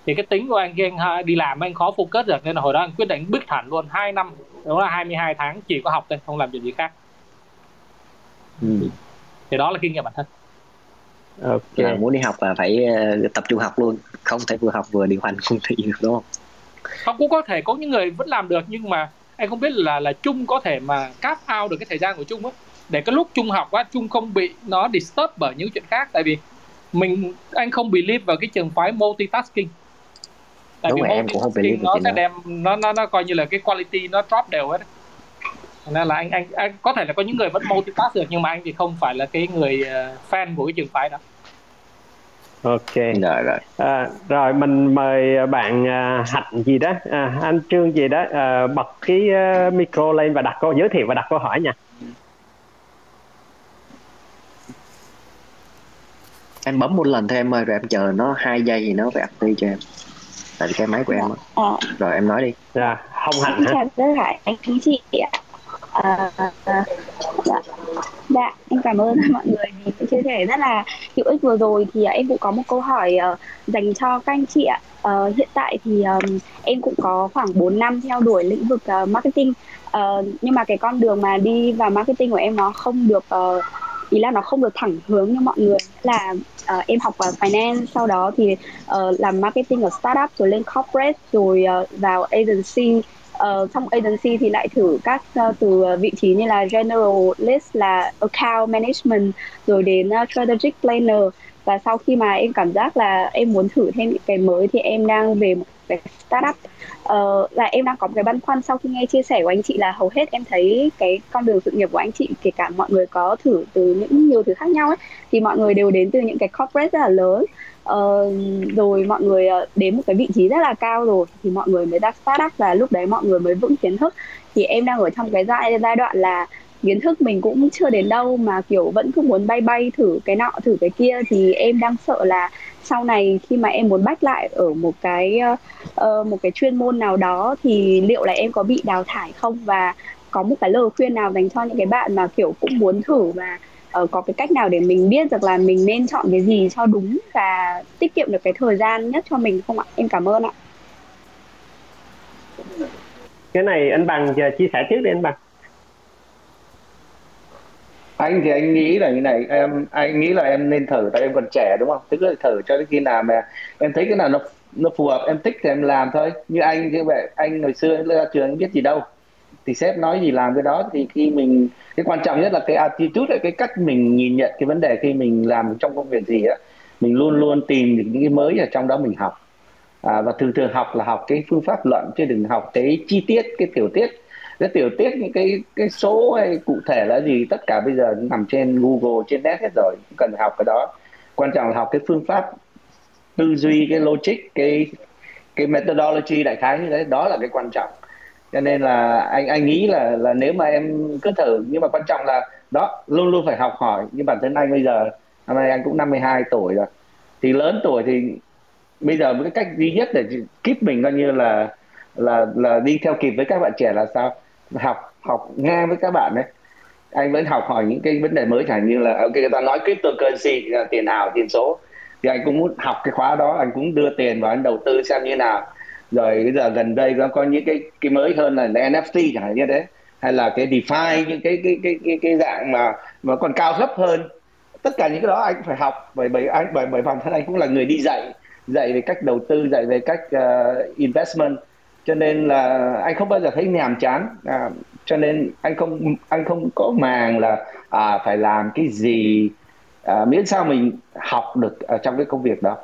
Thì cái tính của anh khi anh đi làm anh khó focus được nên là hồi đó anh quyết định bước thẳng luôn 2 năm đó là 22 tháng chỉ có học thôi không làm chuyện gì khác. Ừ. thì đó là kinh nghiệm bản thân. Ok. Là muốn đi học là phải ờ, tập trung học luôn không thể vừa học vừa điều hành công ty được đúng không? Không cũng có thể có những người vẫn làm được nhưng mà anh không biết là là chung có thể mà cáp out được cái thời gian của chung á. Để cái lúc chung học á chung không bị nó disturb bởi những chuyện khác. Tại vì mình anh không believe vào cái trường phái multitasking. Tại Đúng vì em cũng không believe nó sẽ đem nó nó nó coi như là cái quality nó drop đều hết nên là anh, anh anh có thể là có những người vẫn multitask được nhưng mà anh thì không phải là cái người uh, fan của cái trường phái đó ok. Rồi rồi. À, rồi mình mời bạn uh, hạnh gì đó. À, anh trương gì đó uh, bật cái uh, micro lên và đặt câu giới thiệu và đặt câu hỏi nha. Em bấm một lần thôi em ơi rồi em chờ nó hai giây thì nó phải active cho em. Tại vì cái máy của em à. rồi em nói đi. Dạ không hạnh hả chào tất cả anh chị ạ à, dạ. dạ em cảm ơn mọi người vì những chia sẻ rất là hữu ích vừa rồi. Thì à, em cũng có một câu hỏi uh, dành cho các anh chị ạ. Uh, hiện tại thì um, em cũng có khoảng 4 năm theo đuổi lĩnh vực uh, marketing. Uh, nhưng mà cái con đường mà đi vào marketing của em nó không được uh, ý là nó không được thẳng hướng như mọi người. Là uh, em học vào finance sau đó thì uh, làm marketing ở startup rồi lên corporate rồi uh, vào agency uh, trong agency thì lại thử các uh, từ ờ, vị trí như là generalist là account management rồi đến uh, strategic planner và sau khi mà em cảm giác là em muốn thử thêm những cái mới thì em đang về một cái startup. Uh, là em đang có một cái băn khoăn sau khi nghe chia sẻ của anh chị là hầu hết em thấy cái con đường sự nghiệp của anh chị kể cả mọi người có thử từ những nhiều thứ khác nhau ấy thì mọi người đều đến từ những cái corporate rất là lớn. Uh, rồi mọi người ờ, đến một cái vị trí rất là cao rồi thì mọi người mới ra startup và lúc đấy mọi người mới vững kiến thức. Thì em đang ở trong cái giai giai đoạn là kiến thức mình cũng chưa đến đâu mà kiểu vẫn cứ muốn bay bay thử cái nọ thử cái kia thì em đang sợ là sau này khi mà em muốn bách lại ở một cái uh, một cái chuyên môn nào đó thì liệu là em có bị đào thải không và có một cái lời khuyên nào dành cho những cái bạn mà kiểu cũng muốn thử và uh, có cái cách nào để mình biết được là mình nên chọn cái gì cho đúng và tiết kiệm được cái thời gian nhất cho mình không ạ? Em cảm ơn ạ. Cái này anh bằng giờ chia sẻ trước đi anh bằng anh thì anh nghĩ là như này em anh nghĩ là em nên thử tại em còn trẻ đúng không? Tức là thử cho đến khi nào mà em thấy cái nào nó nó phù hợp em thích thì em làm thôi. Như anh như vậy anh hồi xưa ra trường anh biết gì đâu. Thì sếp nói gì làm cái đó thì khi mình cái quan trọng nhất là cái attitude là cái cách mình nhìn nhận cái vấn đề khi mình làm trong công việc gì á. Mình luôn luôn tìm những cái mới ở trong đó mình học. À, và thường thường học là học cái phương pháp luận chứ đừng học cái chi tiết cái tiểu tiết cái tiểu tiết những cái cái số hay cụ thể là gì? Tất cả bây giờ nằm trên Google, trên net hết rồi, không cần học cái đó. Quan trọng là học cái phương pháp tư duy, cái logic, cái cái methodology đại khái như thế đó là cái quan trọng. Cho nên là anh anh nghĩ là là nếu mà em cứ thử, nhưng mà quan trọng là, đó, luôn luôn phải học hỏi. Như bản thân anh bây giờ, năm nay anh cũng 52 tuổi rồi. Thì lớn tuổi thì bây giờ cái cách duy nhất để keep mình coi như là là là đi theo kịp với các bạn trẻ là sao? Học học ngang với các bạn đấy. Anh vẫn học hỏi những cái vấn đề mới chẳng như là ok người ta nói cryptocurrency à, tiền ảo tiền số. Thì anh cũng muốn học cái khóa đó anh cũng đưa tiền vào anh đầu tư xem như nào. Rồi bây giờ gần đây nó có những cái cái mới hơn là NFT chẳng hạn như thế. Hay là cái DeFi những cái cái cái cái cái dạng mà mà còn cao cấp hơn. Tất cả những cái đó anh phải học bởi bởi anh bởi bởi bản thân anh cũng là người đi dạy dạy về cách đầu tư dạy về cách uh, investment cho nên là anh không bao giờ thấy nhàm chán. À, cho nên anh không anh không có màng là à, phải làm cái gì à, miễn sao mình học được ở trong cái công việc đó.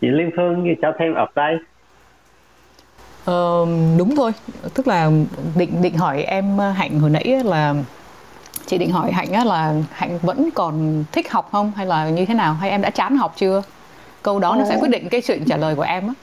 Chị Liên Phương cho thêm ở đây. Ờ, đúng thôi. Tức là định định hỏi em hạnh hồi nãy là chị định hỏi hạnh á là hạnh vẫn còn thích học không? Hay là như thế nào? Hay em đã chán học chưa câu đó nó sẽ ờ. quyết định cái chuyện trả lời của em á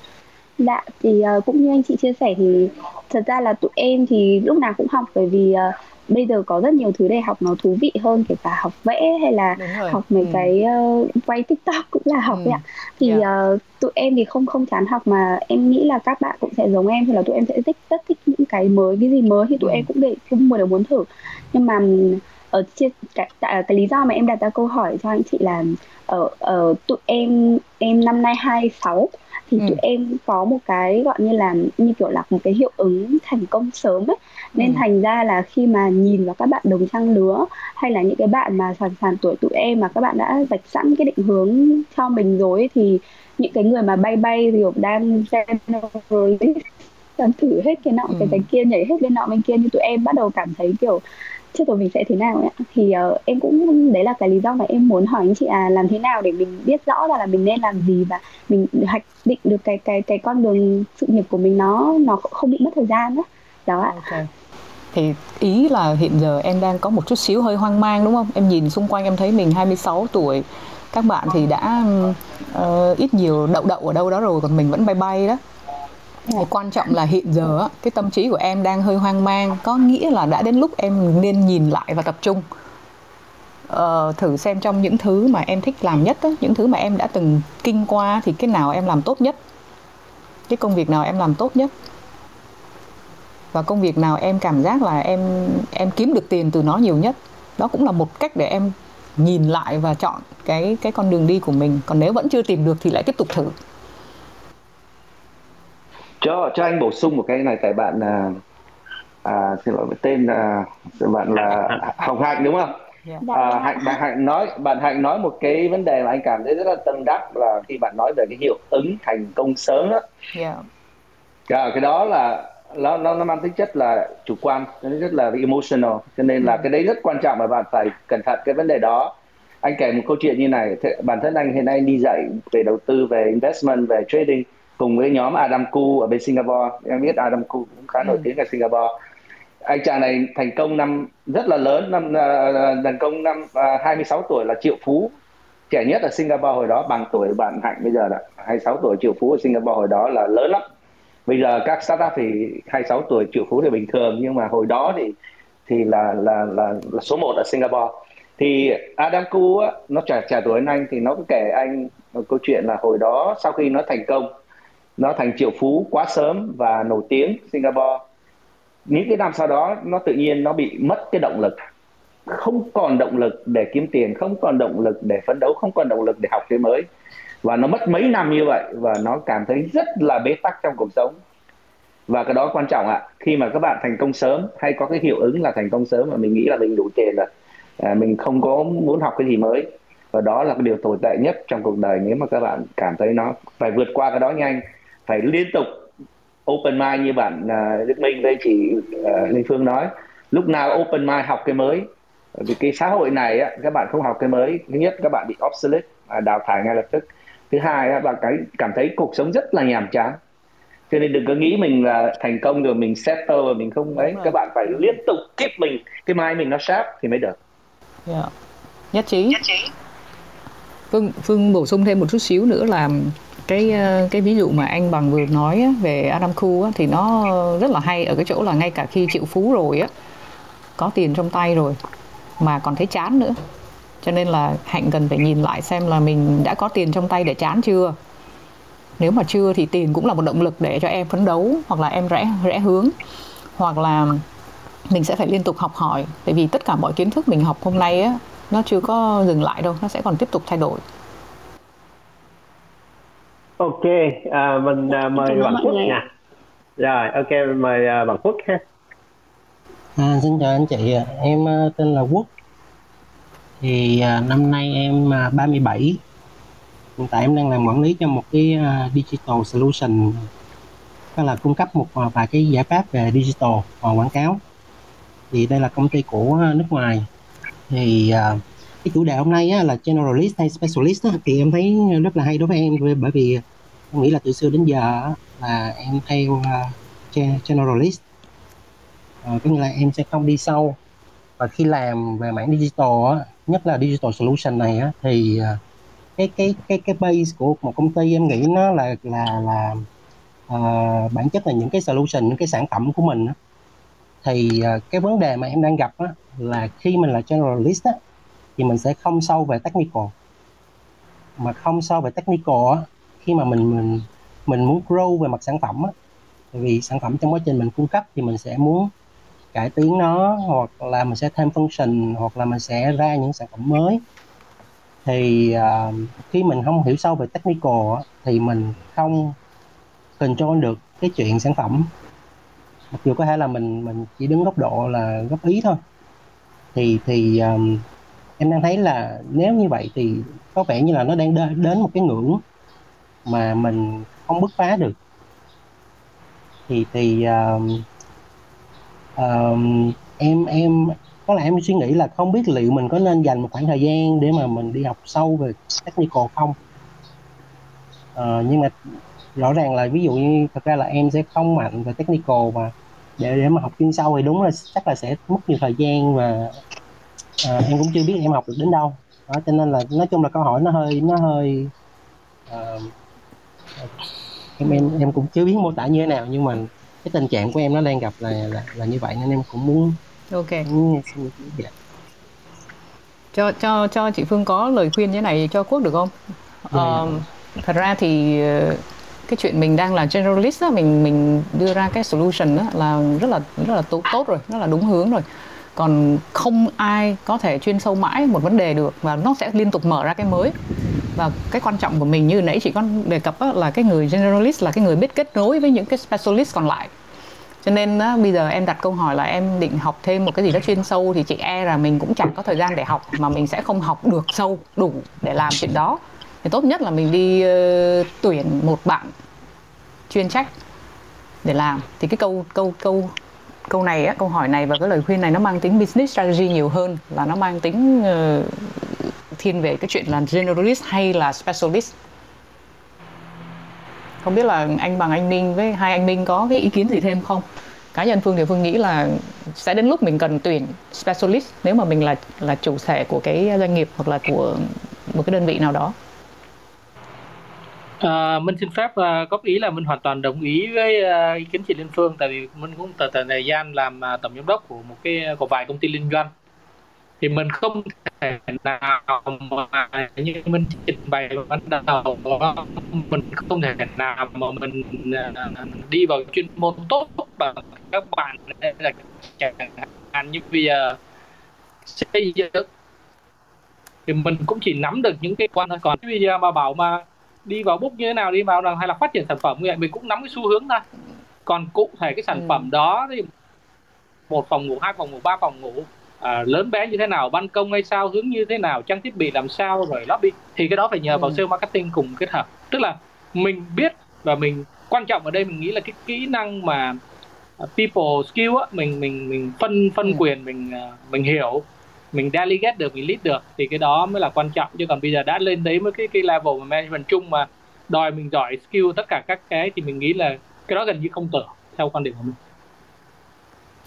dạ thì uh, cũng như anh chị chia sẻ thì thật ra là tụi em thì lúc nào cũng học bởi vì uh, bây giờ có rất nhiều thứ để học nó thú vị hơn kể cả học vẽ hay là học mấy ừ. cái uh, quay tiktok cũng là học ừ. ạ thì yeah. uh, tụi em thì không không chán học mà em nghĩ là các bạn cũng sẽ giống em thì là tụi em sẽ thích rất thích những cái mới cái gì mới thì tụi ừ. em cũng để cũng đều muốn thử nhưng mà ở chia cái, cái, cái lý do mà em đặt ra câu hỏi cho anh chị là ở ở tụi em em năm nay 26 thì ừ. tụi em có một cái gọi như là như kiểu là một cái hiệu ứng thành công sớm ấy nên ừ. thành ra là khi mà nhìn vào các bạn đồng trang lứa hay là những cái bạn mà sàn sàn tuổi tụi em mà các bạn đã vạch sẵn cái định hướng cho mình rồi ấy, thì những cái người mà bay bay thì đang đang thử hết cái nọ ừ. cái cái kia nhảy hết bên nọ bên kia như tụi em bắt đầu cảm thấy kiểu trước rồi mình sẽ thế nào ạ? Thì uh, em cũng đấy là cái lý do mà em muốn hỏi anh chị à làm thế nào để mình biết rõ ra là mình nên làm gì và mình hoạch định được cái cái cái con đường sự nghiệp của mình nó nó không bị mất thời gian đó đó ạ. Okay. thì ý là hiện giờ em đang có một chút xíu hơi hoang mang đúng không? Em nhìn xung quanh em thấy mình 26 tuổi các bạn thì đã uh, ít nhiều đậu đậu ở đâu đó rồi còn mình vẫn bay bay đó một quan trọng là hiện giờ cái tâm trí của em đang hơi hoang mang có nghĩa là đã đến lúc em nên nhìn lại và tập trung. Uh, thử xem trong những thứ mà em thích làm nhất đó, những thứ mà em đã từng kinh qua thì cái nào em làm tốt nhất? Cái công việc nào em làm tốt nhất? Và công việc nào em cảm giác là em em kiếm được tiền từ nó nhiều nhất? Đó cũng là một cách để em nhìn lại và chọn cái cái con đường đi của mình. Còn nếu vẫn chưa tìm được thì lại tiếp tục thử cho cho anh bổ sung một cái này tại bạn à, à xin lỗi tên à, bạn là hồng hạnh đúng không Yeah. Dạ. À, hạnh bạn hạnh nói bạn hạnh nói một cái vấn đề mà anh cảm thấy rất là tâm đắc là khi bạn nói về cái hiệu ứng thành công sớm đó yeah. à, cái đó là nó nó nó mang tính chất là chủ quan nó rất là emotional cho nên là ừ. cái đấy rất quan trọng mà bạn phải cẩn thận cái vấn đề đó anh kể một câu chuyện như này bản thân anh hiện nay đi dạy về đầu tư về investment về trading cùng với nhóm Adam Ku ở bên Singapore. Em biết Adam Ku cũng khá nổi ừ. tiếng ở Singapore. Anh chàng này thành công năm rất là lớn năm thành công năm uh, à, 26 tuổi là triệu phú. Trẻ nhất ở Singapore hồi đó bằng tuổi bạn Hạnh bây giờ là 26 tuổi triệu phú ở Singapore hồi đó là lớn lắm. Bây giờ các startup thì 26 tuổi triệu phú thì bình thường nhưng mà hồi đó thì thì là là là, là số 1 ở Singapore. Thì Adam Ku nó trẻ trẻ tuổi anh thì nó kể anh một câu chuyện là hồi đó sau khi nó thành công nó thành triệu phú quá sớm và nổi tiếng Singapore. Những cái năm sau đó nó tự nhiên nó bị mất cái động lực. Không còn động lực để kiếm tiền không còn động lực để phấn đấu không còn động lực để học cái mới. Và nó mất mấy năm như vậy và nó cảm thấy rất là bế tắc trong cuộc sống. Và cái đó quan trọng ạ. Khi mà các bạn thành công sớm hay có cái hiệu ứng là thành công sớm mà mình nghĩ là mình đủ tiền rồi à, mình không có muốn học cái gì mới. Và đó là cái điều tồi tệ nhất trong cuộc đời nếu mà các bạn cảm thấy nó phải vượt qua cái đó nhanh phải liên tục open mind như bạn uh, Đức Minh với chị uh, Linh Phương nói. Lúc nào open mind học cái mới. Vì cái xã hội này á, các bạn không học cái mới thứ nhất các bạn bị obsolete đào thải ngay lập tức. Thứ hai á, bạn cái cảm thấy cuộc sống rất là nhàm chán. Cho nên đừng có nghĩ mình là thành công rồi mình settle rồi mình không ấy. Các bạn phải liên tục keep mình cái mai mình nó sharp thì mới được. Yeah. Dạ. nhất trí. Nhất trí. Phương Phương bổ sung thêm một chút xíu nữa là cái ờ, cái ví dụ mà anh bằng vừa nói về Adam Khu thì nó rất là hay ở cái chỗ là ngay cả khi triệu phú rồi á, có tiền trong tay rồi, mà còn thấy chán nữa. Cho nên là hạnh cần phải nhìn lại xem là mình đã có tiền trong tay để chán chưa. Nếu mà chưa thì tiền cũng là một động lực để cho em phấn đấu hoặc là em rẽ rẽ hướng. Hoặc là mình sẽ phải liên tục học hỏi bởi vì tất cả mọi kiến thức mình học hôm nay á, nó chưa có dừng lại đâu, nó sẽ còn tiếp tục thay đổi ok à, mình à, mời bạn quốc nha. Rồi ok mời à, bạn quốc ha. À, xin chào anh chị em à, tên là quốc. Thì uh, năm nay em uh, 37 hiện tại em đang làm quản lý cho một cái uh, digital solution. Tức là cung cấp một uh, vài cái giải pháp về digital và quảng cáo. Thì đây là công ty của nước ngoài. Thì uh, cái chủ đề hôm nay á, là generalist hay specialist á, thì em thấy rất là hay đối với em bởi vì em nghĩ là từ xưa đến giờ là em theo uh, generalist uh, có nghĩa là em sẽ không đi sâu và khi làm về mảng digital á, nhất là digital solution này á, thì uh, cái cái cái cái base của một công ty em nghĩ nó là là là uh, bản chất là những cái solution những cái sản phẩm của mình á. thì uh, cái vấn đề mà em đang gặp á, là khi mình là generalist á, thì mình sẽ không sâu về technical. Mà không sâu về technical á, khi mà mình mình mình muốn grow về mặt sản phẩm á, vì sản phẩm trong quá trình mình cung cấp thì mình sẽ muốn cải tiến nó hoặc là mình sẽ thêm function hoặc là mình sẽ ra những sản phẩm mới. Thì uh, khi mình không hiểu sâu về technical á, thì mình không control được cái chuyện sản phẩm. Mặc dù có thể là mình mình chỉ đứng góc độ là góp ý thôi. Thì thì um, em đang thấy là nếu như vậy thì có vẻ như là nó đang đến một cái ngưỡng mà mình không bứt phá được. Thì thì uh, uh, em em có lẽ em suy nghĩ là không biết liệu mình có nên dành một khoảng thời gian để mà mình đi học sâu về technical không? Uh, nhưng mà rõ ràng là ví dụ như thật ra là em sẽ không mạnh về technical mà để để mà học chuyên sâu thì đúng là chắc là sẽ mất nhiều thời gian và à, em cũng chưa biết em học được đến đâu. Đó cho nên là nói chung là câu hỏi nó hơi nó hơi uh, em em em cũng chưa biết mô tả như thế nào nhưng mà cái tình trạng của em nó đang gặp là là, là như vậy nên em cũng muốn ok. muốn cho cho cho chị Phương có lời khuyên như này cho Quốc được không? Uh, thật ra thì cái chuyện mình đang là generalist đó, mình mình đưa ra cái solution đó là rất là rất là tốt tốt rồi, rất là đúng hướng rồi còn không ai có thể chuyên sâu mãi một vấn đề được và nó sẽ liên tục mở ra cái mới. Và cái quan trọng của mình như nãy chị có đề cập đó, là cái người generalist là cái người biết kết nối với những cái specialist còn lại. Cho nên đó, bây giờ em đặt câu hỏi là em định học thêm một cái gì đó chuyên sâu thì chị e là mình cũng chẳng có thời gian để học mà mình sẽ không học được sâu đủ để làm chuyện đó. Thì tốt nhất là mình đi uh, tuyển một bạn chuyên trách để làm. Thì cái câu câu câu câu này á, câu hỏi này và cái lời khuyên này nó mang tính business strategy nhiều hơn là nó mang tính uh, thiên về cái chuyện là generalist hay là specialist. Không biết là anh bằng anh Minh với hai anh Minh có cái ý kiến gì thêm không? Cá nhân Phương thì Phương nghĩ là sẽ đến lúc mình cần tuyển specialist nếu mà mình là là chủ thể của cái doanh nghiệp hoặc là của một cái đơn vị nào đó. Ờ, à, Minh xin phép uh, góp ý là mình hoàn toàn đồng ý với uh, ý kiến chị Liên Phương tại vì mình cũng từ thời gian làm uh, tổng giám đốc của một cái của vài công ty liên doanh. Thì mình không thể nào mà như mình trình bày ban đầu mình không thể nào mà mình uh, đi vào chuyên môn tốt bằng các bạn là chẳng hạn như bây giờ xây dựng. Thì mình cũng chỉ nắm được những cái quan thôi còn bây giờ mà bảo mà đi vào book như thế nào đi vào nào hay là phát triển sản phẩm như vậy mình cũng nắm cái xu hướng thôi còn cụ thể cái sản ừ. phẩm đó thì một phòng ngủ hai phòng ngủ ba phòng ngủ à, lớn bé như thế nào ban công hay sao hướng như thế nào trang thiết bị làm sao rồi lobby thì cái đó phải nhờ ừ. vào sale marketing cùng kết hợp tức là mình biết và mình quan trọng ở đây mình nghĩ là cái kỹ năng mà à, people skill á mình mình mình phân phân ừ. quyền mình à, mình hiểu mình delegate được mình lead được thì cái đó mới là quan trọng chứ còn bây giờ đã lên đấy mới cái cái level mà management chung mà đòi mình giỏi skill tất cả các cái thì mình nghĩ là cái đó gần như không tưởng theo quan điểm của mình.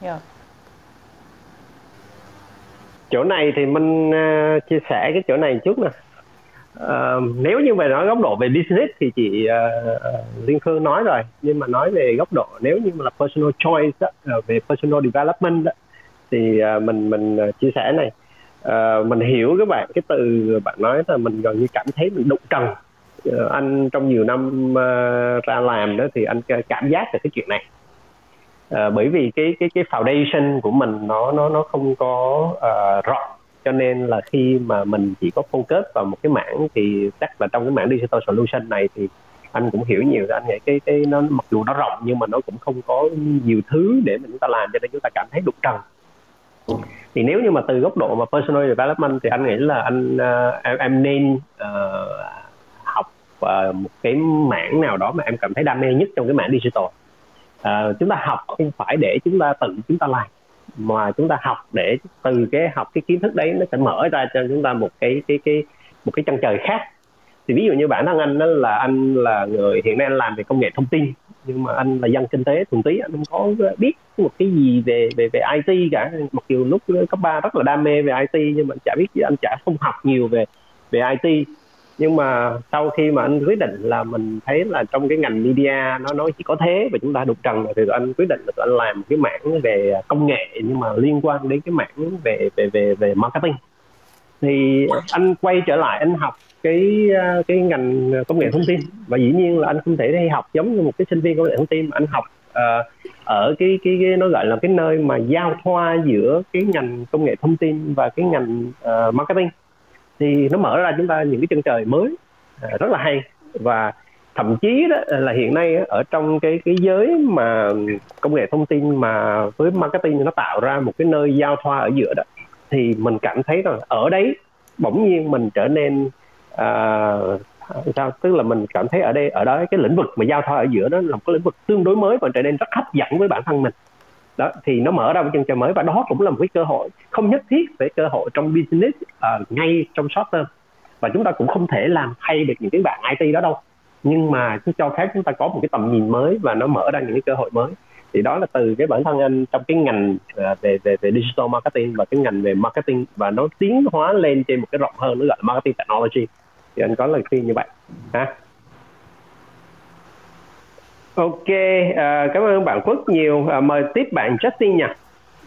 Yeah. Chỗ này thì mình uh, chia sẻ cái chỗ này chút nè. Uh, nếu như về nói góc độ về business thì chị uh, Liên Phương nói rồi nhưng mà nói về góc độ nếu như mà là personal choice đó, về personal development đó, thì uh, mình mình à, chia sẻ này. Uh, mình hiểu các bạn cái từ bạn nói là mình gần như cảm thấy mình đụng trần. Uh, anh trong nhiều năm uh, ra làm đó thì anh cảm giác được cái chuyện này. Uh, bởi vì cái cái cái foundation của mình nó nó nó không có uh, rộng. Cho nên là khi mà mình chỉ có focus vào một cái mảng thì chắc là trong cái mảng digital solution này thì anh cũng hiểu nhiều. Anh nghĩ cái cái nó mặc dù nó rộng nhưng mà nó cũng không có nhiều thứ để mình chúng ta làm cho nên chúng ta cảm thấy đục trần thì nếu như mà từ góc độ mà personal development thì anh nghĩ là anh uh, em, em nên uh, học uh, một cái mảng nào đó mà em cảm thấy đam mê nhất trong cái mảng digital. Uh, chúng ta học không phải để chúng ta tự chúng ta làm mà chúng ta học để từ cái học cái kiến thức đấy nó sẽ mở ra cho chúng ta một cái cái cái một cái chân trời khác. Thì ví dụ như bản thân anh đó là anh là người hiện nay anh làm về công nghệ thông tin nhưng mà anh là dân kinh tế thuần túy, anh không có biết một cái gì về về về IT cả. Mặc dù lúc cấp 3 rất là đam mê về IT nhưng mà anh chả biết, anh chả không học nhiều về về IT nhưng mà sau khi mà anh quyết định là mình thấy là trong cái ngành media nó nó chỉ có thế và chúng ta đục trần thì anh quyết định là anh làm cái mảng về công nghệ, nhưng mà liên quan đến cái mảng về về về về marketing. Thì anh quay trở lại, anh học cái ờ, cái ngành công nghệ thông tin. Và dĩ nhiên là anh không thể đi học giống như một cái sinh viên công nghệ thông tin. Mà anh học uh, ở cái, cái cái nó gọi là cái nơi mà giao thoa giữa cái ngành công nghệ thông tin và cái ngành uh, marketing. Thì nó mở ra chúng ta những cái chân trời mới uh, rất là hay. Và thậm chí đó là hiện nay ở trong cái cái giới mà công nghệ thông tin mà với marketing nó tạo ra một cái nơi giao thoa ở giữa đó thì mình cảm thấy rằng ở đấy bỗng nhiên mình trở nên uh, sao? Tức là mình cảm thấy ở đây ở đó cái lĩnh vực mà giao thoa ở giữa đó là một cái lĩnh vực tương đối mới và trở nên rất hấp dẫn với bản thân mình. Đó thì nó mở ra một chân trời mới và đó cũng là một cái cơ hội. Không nhất thiết phải cơ hội trong business uh, ngay trong short term. Và chúng ta cũng không thể làm thay được những cái bạn IT đó đâu. Nhưng mà cứ cho phép chúng ta có một cái tầm nhìn mới và nó mở ra những cái cơ hội mới. Thì đó là từ cái bản thân anh trong cái ngành à, về về về digital marketing và cái ngành về marketing. Và nó tiến hóa lên trên một cái rộng hơn nó gọi là marketing technology thì anh có lời khuyên như vậy. Ha? Ok à, cảm ơn bạn Quốc nhiều. À, mời tiếp bạn Justin nha.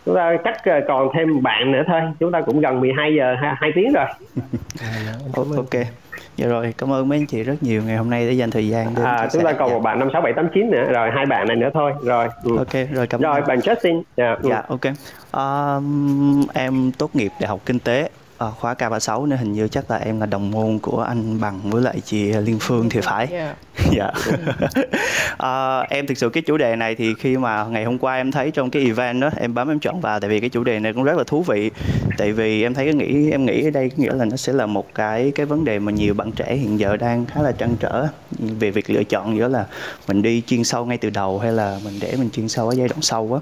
Chúng ta chắc à, còn thêm bạn nữa thôi. Chúng ta cũng gần 12 giờ hai tiếng rồi. Ok dạ rồi cảm ơn mấy anh chị rất nhiều ngày hôm nay đã dành thời gian đến à, chúng ta còn dạ. một bạn năm sáu bảy tám chín nữa. Rồi hai bạn này nữa thôi. Rồi ừ. ok rồi cảm ơn. rồi bạn Justin. Dạ, ừ. dạ ok. Um, em tốt nghiệp đại học kinh tế uh, khóa K36 nên hình như chắc là em là đồng môn của anh bằng với lại chị Liên Phương thì phải. Yeah. dạ. uh, em thực sự cái chủ đề này thì khi mà ngày hôm qua em thấy trong cái event đó em bấm em chọn vào tại vì cái chủ đề này cũng rất là thú vị. Tại vì em thấy cái nghĩ em nghĩ ở đây nghĩa là nó sẽ là một cái cái vấn đề mà nhiều bạn trẻ hiện giờ đang khá là trăn trở về việc lựa chọn giữa là mình đi chuyên sâu ngay từ đầu hay là mình để mình chuyên sâu ở giai đoạn sau á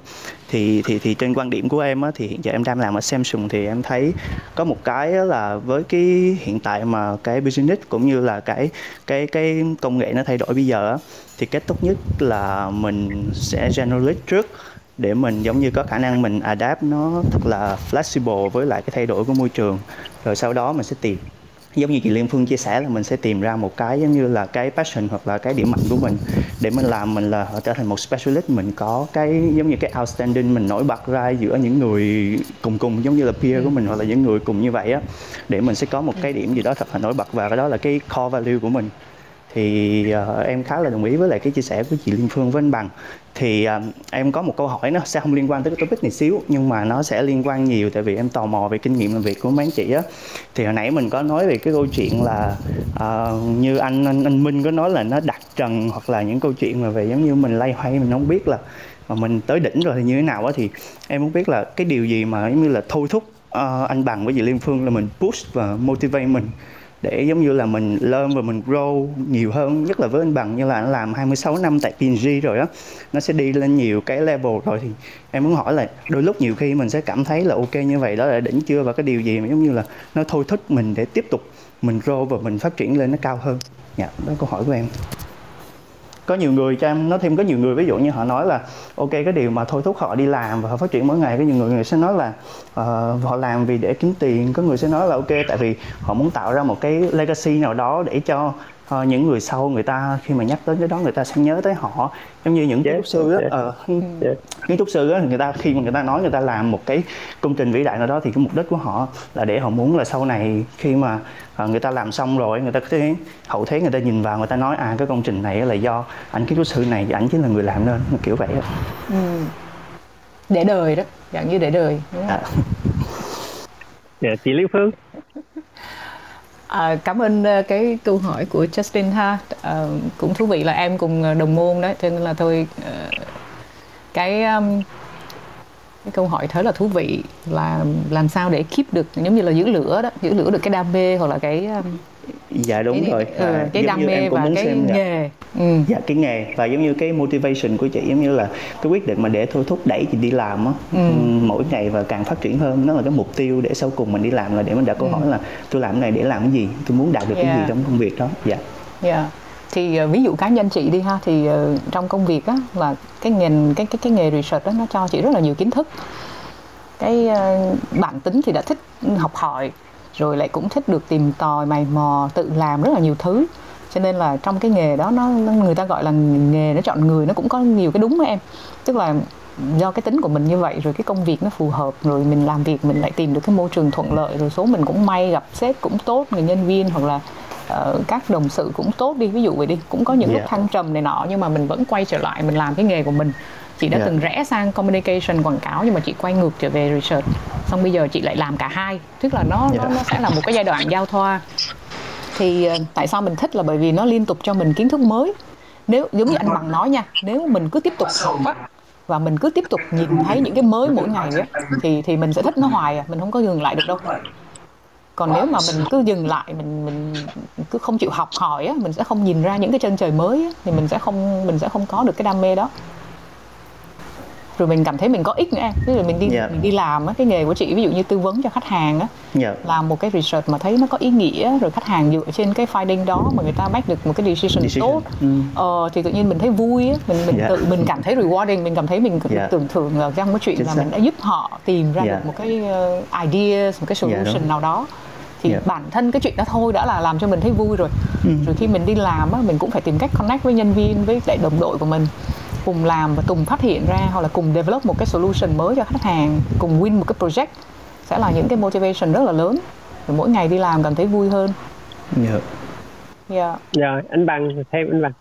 thì thì thì trên quan điểm của em á thì hiện giờ em đang làm ở Samsung thì em thấy có một cái là với cái hiện tại mà cái business cũng như là cái cái cái công nghệ nó thay đổi bây giờ á thì cái tốt nhất là mình sẽ generate trước để mình giống như có khả năng mình adapt nó thật là flexible với lại cái thay đổi của môi trường. Rồi sau đó mình sẽ tìm giống như chị Liên Phương chia sẻ là mình sẽ tìm ra một cái giống như là cái passion hoặc là cái điểm mạnh của mình để mình làm mình là trở thành một specialist mình có cái giống như cái outstanding mình nổi bật ra giữa những người cùng cùng giống như là peer của mình hoặc là những người cùng như vậy á để mình sẽ có một cái điểm gì đó thật là nổi bật và cái đó là cái core value của mình thì uh, em khá là đồng ý với lại cái chia sẻ của chị Liên Phương với anh Bằng. Thì uh, em có một câu hỏi nó sẽ không liên quan tới cái topic này xíu nhưng mà nó sẽ liên quan nhiều tại vì em tò mò về kinh nghiệm làm việc của mấy anh chị á. Thì hồi nãy mình có nói về cái câu chuyện là uh, như anh, anh anh Minh có nói là nó đặt trần hoặc là những câu chuyện mà về giống như mình lay hoay mình không biết là mà mình tới đỉnh rồi thì như thế nào á thì em muốn biết là cái điều gì mà giống như là thôi thúc uh, anh bằng với chị Liên Phương là mình push và motivate mình? Để giống như là mình learn và mình grow nhiều hơn, nhất là với anh bằng, như là anh làm 26 năm tại P&G rồi đó nó sẽ đi lên nhiều cái level rồi. Thì em muốn hỏi là đôi lúc nhiều khi mình sẽ cảm thấy là ok như vậy, đó là đỉnh chưa? Và cái điều gì mà giống như là nó thôi thúc mình để tiếp tục mình grow và mình phát triển lên nó cao hơn? Dạ đó câu hỏi của em có nhiều người cho em nói thêm có nhiều người ví dụ như họ nói là ok cái điều mà thôi thúc họ đi làm và họ phát triển mỗi ngày. Có nhiều người, người sẽ nói là uh, họ làm vì để kiếm tiền. Có người sẽ nói là ok tại vì họ muốn tạo ra một cái legacy nào đó để cho uh, những người sau người ta khi mà nhắc tới cái đó người ta sẽ nhớ tới họ giống như những kiến trúc sư á uh, yeah. kiến trúc sư á người ta khi mà người ta nói người ta làm một cái công trình vĩ đại nào đó thì cái mục đích của họ là để họ muốn là sau này khi mà uh, người ta làm xong rồi người ta có thể hậu thế người ta nhìn vào người ta nói à cái công trình này là do ảnh kiến trúc sư này ảnh chính là người làm nên kiểu vậy đó. Ừ. để đời đó dạng như để đời đúng không? À. dạ chị Liêu Phương À, cảm ơn ờ, cái câu hỏi của Justin ha. À, cũng thú vị là em cùng ờ, đồng môn đấy cho nên là thôi uh, cái um, cái câu hỏi thế là thú vị là làm sao để keep được giống như là giữ lửa đó giữ lửa được cái đam mê hoặc là cái um, dạ đúng cái, rồi ừ, à, cái đam mê và cái xem, nghề dạ. Ừ. dạ cái nghề và giống như cái motivation của chị giống như là cái quyết định mà để thôi thúc đẩy chị đi làm á ừ. ừ. mỗi ngày và càng phát triển hơn nó là cái mục tiêu để sau cùng mình đi làm là để mình đặt câu ừ. hỏi là tôi làm cái này để làm cái gì tôi muốn đạt được yeah. cái gì trong công việc đó dạ yeah thì uh, ví dụ cá nhân chị đi ha thì uh, trong công việc á là cái ngành cái cái cái nghề research đó nó cho chị rất là nhiều kiến thức cái uh, bản tính thì đã thích học hỏi rồi lại cũng thích được tìm tòi mày mò tự làm rất là nhiều thứ. Cho nên là trong cái nghề đó nó người ta gọi là nghề nó chọn người nó cũng có nhiều cái đúng với em. Tức là do cái tính của mình như vậy rồi cái công việc nó phù hợp rồi mình làm việc mình lại tìm được cái môi trường thuận lợi rồi số mình cũng may gặp sếp cũng tốt người nhân viên hoặc là uh, các đồng sự cũng tốt đi. Ví dụ vậy đi cũng có những yeah. lúc thăng trầm này nọ nhưng mà mình vẫn quay trở lại mình làm cái nghề của mình chị đã yeah. từng rẽ sang communication quảng cáo nhưng mà chị quay ngược trở về research. Xong bây giờ chị lại làm cả hai. Tức là nó yeah. nó, nó sẽ là một cái giai đoạn giao thoa. Thì uh, tại sao mình thích là bởi vì nó liên tục cho mình kiến thức mới. Nếu giống như anh bằng nói nha nếu mình cứ tiếp tục học á và mình cứ tiếp tục nhìn thấy những cái mới mỗi ngày á thì thì mình sẽ thích nó hoài à mình không có dừng lại được đâu. Còn nếu mà mình cứ dừng lại mình mình cứ không chịu học hỏi á mình sẽ không nhìn ra những cái chân trời mới á, thì mình sẽ không mình sẽ không có được cái đam mê đó rồi mình cảm thấy mình có ích nữa em ví dụ mình đi yeah. Dạ. mình đi làm á cái nghề của chị ví dụ như tư vấn cho khách hàng á yeah. Dạ. làm một cái research mà thấy nó có ý nghĩa rồi khách hàng dựa trên cái finding đó mà người ta make được một cái decision, decision. tốt ừ. ờ, thì tự nhiên mình thấy vui á mình mình yeah. Dạ. tự mình cảm thấy rewarding mình cảm thấy mình yeah. tưởng thưởng trong cái chuyện là mình đã giúp họ tìm ra yeah. được một cái uh, ideas một cái solution yeah, nào đó thì yeah. bản thân cái chuyện đó thôi đã là làm cho mình thấy vui rồi ừ. rồi khi mình đi làm á mình cũng phải tìm cách connect với nhân viên với lại đồng đội của mình cùng làm và cùng phát hiện ra hoặc là cùng develop một cái solution mới cho khách hàng cùng win một cái project sẽ là những cái motivation rất là lớn. Rồi mỗi ngày đi làm cảm thấy vui hơn. Dạ. Yeah. yeah. rồi anh bằng thêm anh bằng.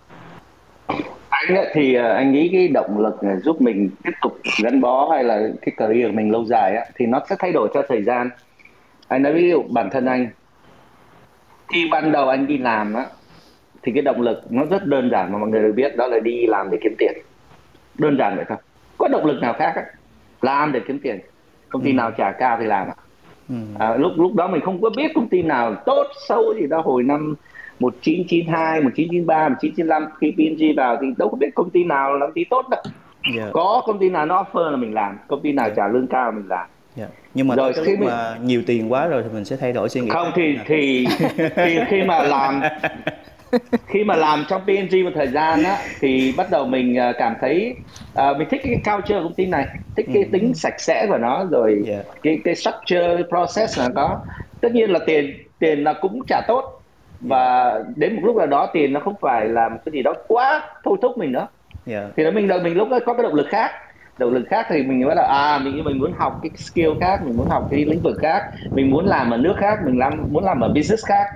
Anh ấy, thì ờ, anh nghĩ cái động lực giúp mình tiếp tục gắn bó hay là cái career mình lâu dài á, thì nó sẽ thay đổi theo thời gian. Anh nói ví dụ bản thân anh khi ban đầu anh đi làm á thì cái động lực nó rất đơn giản mà mọi người đều biết đó là đi làm để kiếm tiền đơn giản vậy thôi có động lực nào khác á làm để kiếm tiền công ty ừ. nào trả cao thì làm ạ ừ. à, lúc lúc đó mình không có biết công ty nào tốt sâu gì đó hồi năm 1992, 1993, 1995 khi PNG vào thì đâu có biết công ty nào là công ty tốt đâu. Yeah. Dạ. Có công ty nào nó offer là mình làm, công ty nào trả lương cao là mình làm yeah. Dạ. nhưng mà rồi khi mình... mà nhiều tiền quá rồi thì mình sẽ thay đổi suy nghĩ không thì, thì thì khi mà làm khi mà làm trong PNG một thời gian á thì bắt đầu mình à, cảm thấy uh, mình thích cái culture công ty này thích cái ừ. tính sạch sẽ của nó rồi yeah. Cái cái structure cái process là có tất nhiên là tiền tiền là cũng trả tốt và đến một lúc nào đó tiền nó không phải là một cái gì đó quá thôi thúc mình nữa yeah. thì nó mình mình lúc đó có cái động lực khác động lực khác thì mình bắt đầu à mình mình muốn học cái skill khác mình muốn học cái lĩnh vực khác mình muốn làm ở nước khác mình làm muốn làm ở business khác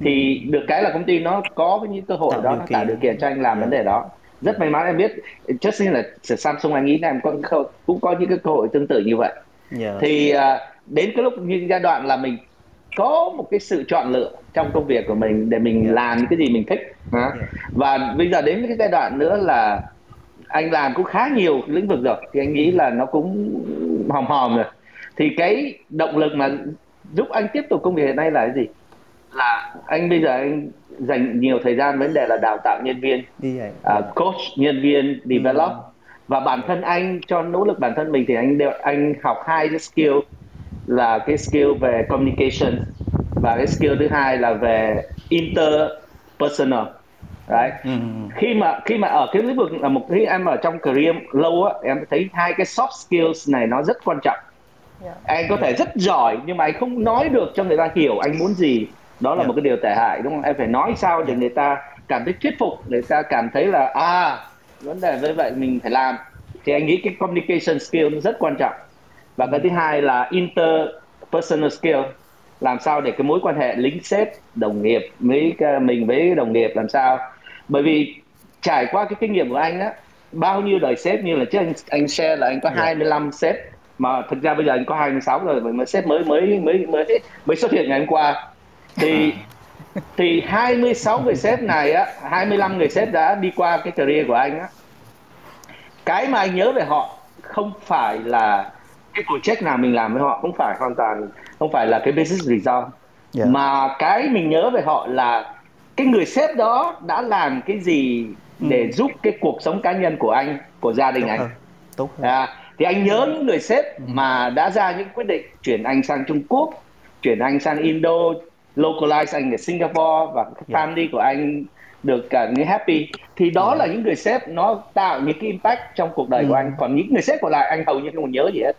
thì được cái là công ty nó có những cơ hội tạo đó nó tạo điều kiện cho anh làm vấn đề đó rất may mắn em biết như là Samsung anh nghĩ là em có cũng có những cái cơ hội tương tự như vậy yeah. Dạ. thì uh, đến cái lúc như giai đoạn là mình có một cái sự chọn lựa trong công việc của mình để mình yeah. Dạ. làm những cái gì mình thích yeah. Dạ. và bây giờ đến cái giai đoạn nữa là anh làm cũng khá nhiều lĩnh vực rồi thì anh nghĩ là nó cũng hòm hòm rồi thì cái động lực mà giúp anh tiếp tục công việc hiện nay là cái gì là anh bây giờ anh dành nhiều thời gian vấn đề là đào tạo nhân viên uh, coach nhân viên develop ừ. và bản thân anh cho nỗ lực bản thân mình thì anh đều anh học hai cái skill là cái skill về communication và cái skill thứ hai là về interpersonal đấy ừ. khi mà khi mà ở cái lĩnh vực là một khi em ở trong career lâu á em thấy hai cái soft skills này nó rất quan trọng yeah. Dạ. anh có thể rất giỏi nhưng mà anh không nói được cho người ta hiểu anh muốn gì đó là yeah. Dạ. một cái điều tệ hại đúng không em phải nói sao để người ta cảm thấy thuyết phục người ta cảm thấy là à vấn đề với vậy mình phải làm thì anh nghĩ cái communication skill nó rất quan trọng và cái thứ hai là interpersonal skill làm sao để cái mối quan hệ lính sếp đồng nghiệp với mình với đồng nghiệp làm sao bởi vì trải qua cái kinh nghiệm của anh á bao nhiêu đời sếp như là trước anh anh share là anh có yeah. Dạ. 25 sếp mà thực ra bây giờ anh có 26 rồi mà sếp mới mới mới mới mới xuất hiện ngày hôm qua thì thì 26 người sếp này á 25 người sếp đã đi qua cái career của anh á cái mà anh nhớ về họ không phải là cái project nào mình làm với họ không phải hoàn toàn không phải là cái business result yeah. Mà cái mình nhớ về họ là cái người sếp đó đã làm cái gì để ừ. giúp cái cuộc sống cá nhân của anh của gia đình Tốt anh hơn. Tốt hơn. À, thì anh nhớ những người sếp ừ. mà đã ra những quyết định chuyển anh sang Trung Quốc chuyển anh sang Indo localize anh ở Singapore và cái dạ. family yeah. của anh được cả những happy thì đó yeah. Dạ. là những người sếp nó tạo những cái impact trong cuộc đời ừ. của anh còn những người sếp còn lại anh hầu như không nhớ gì hết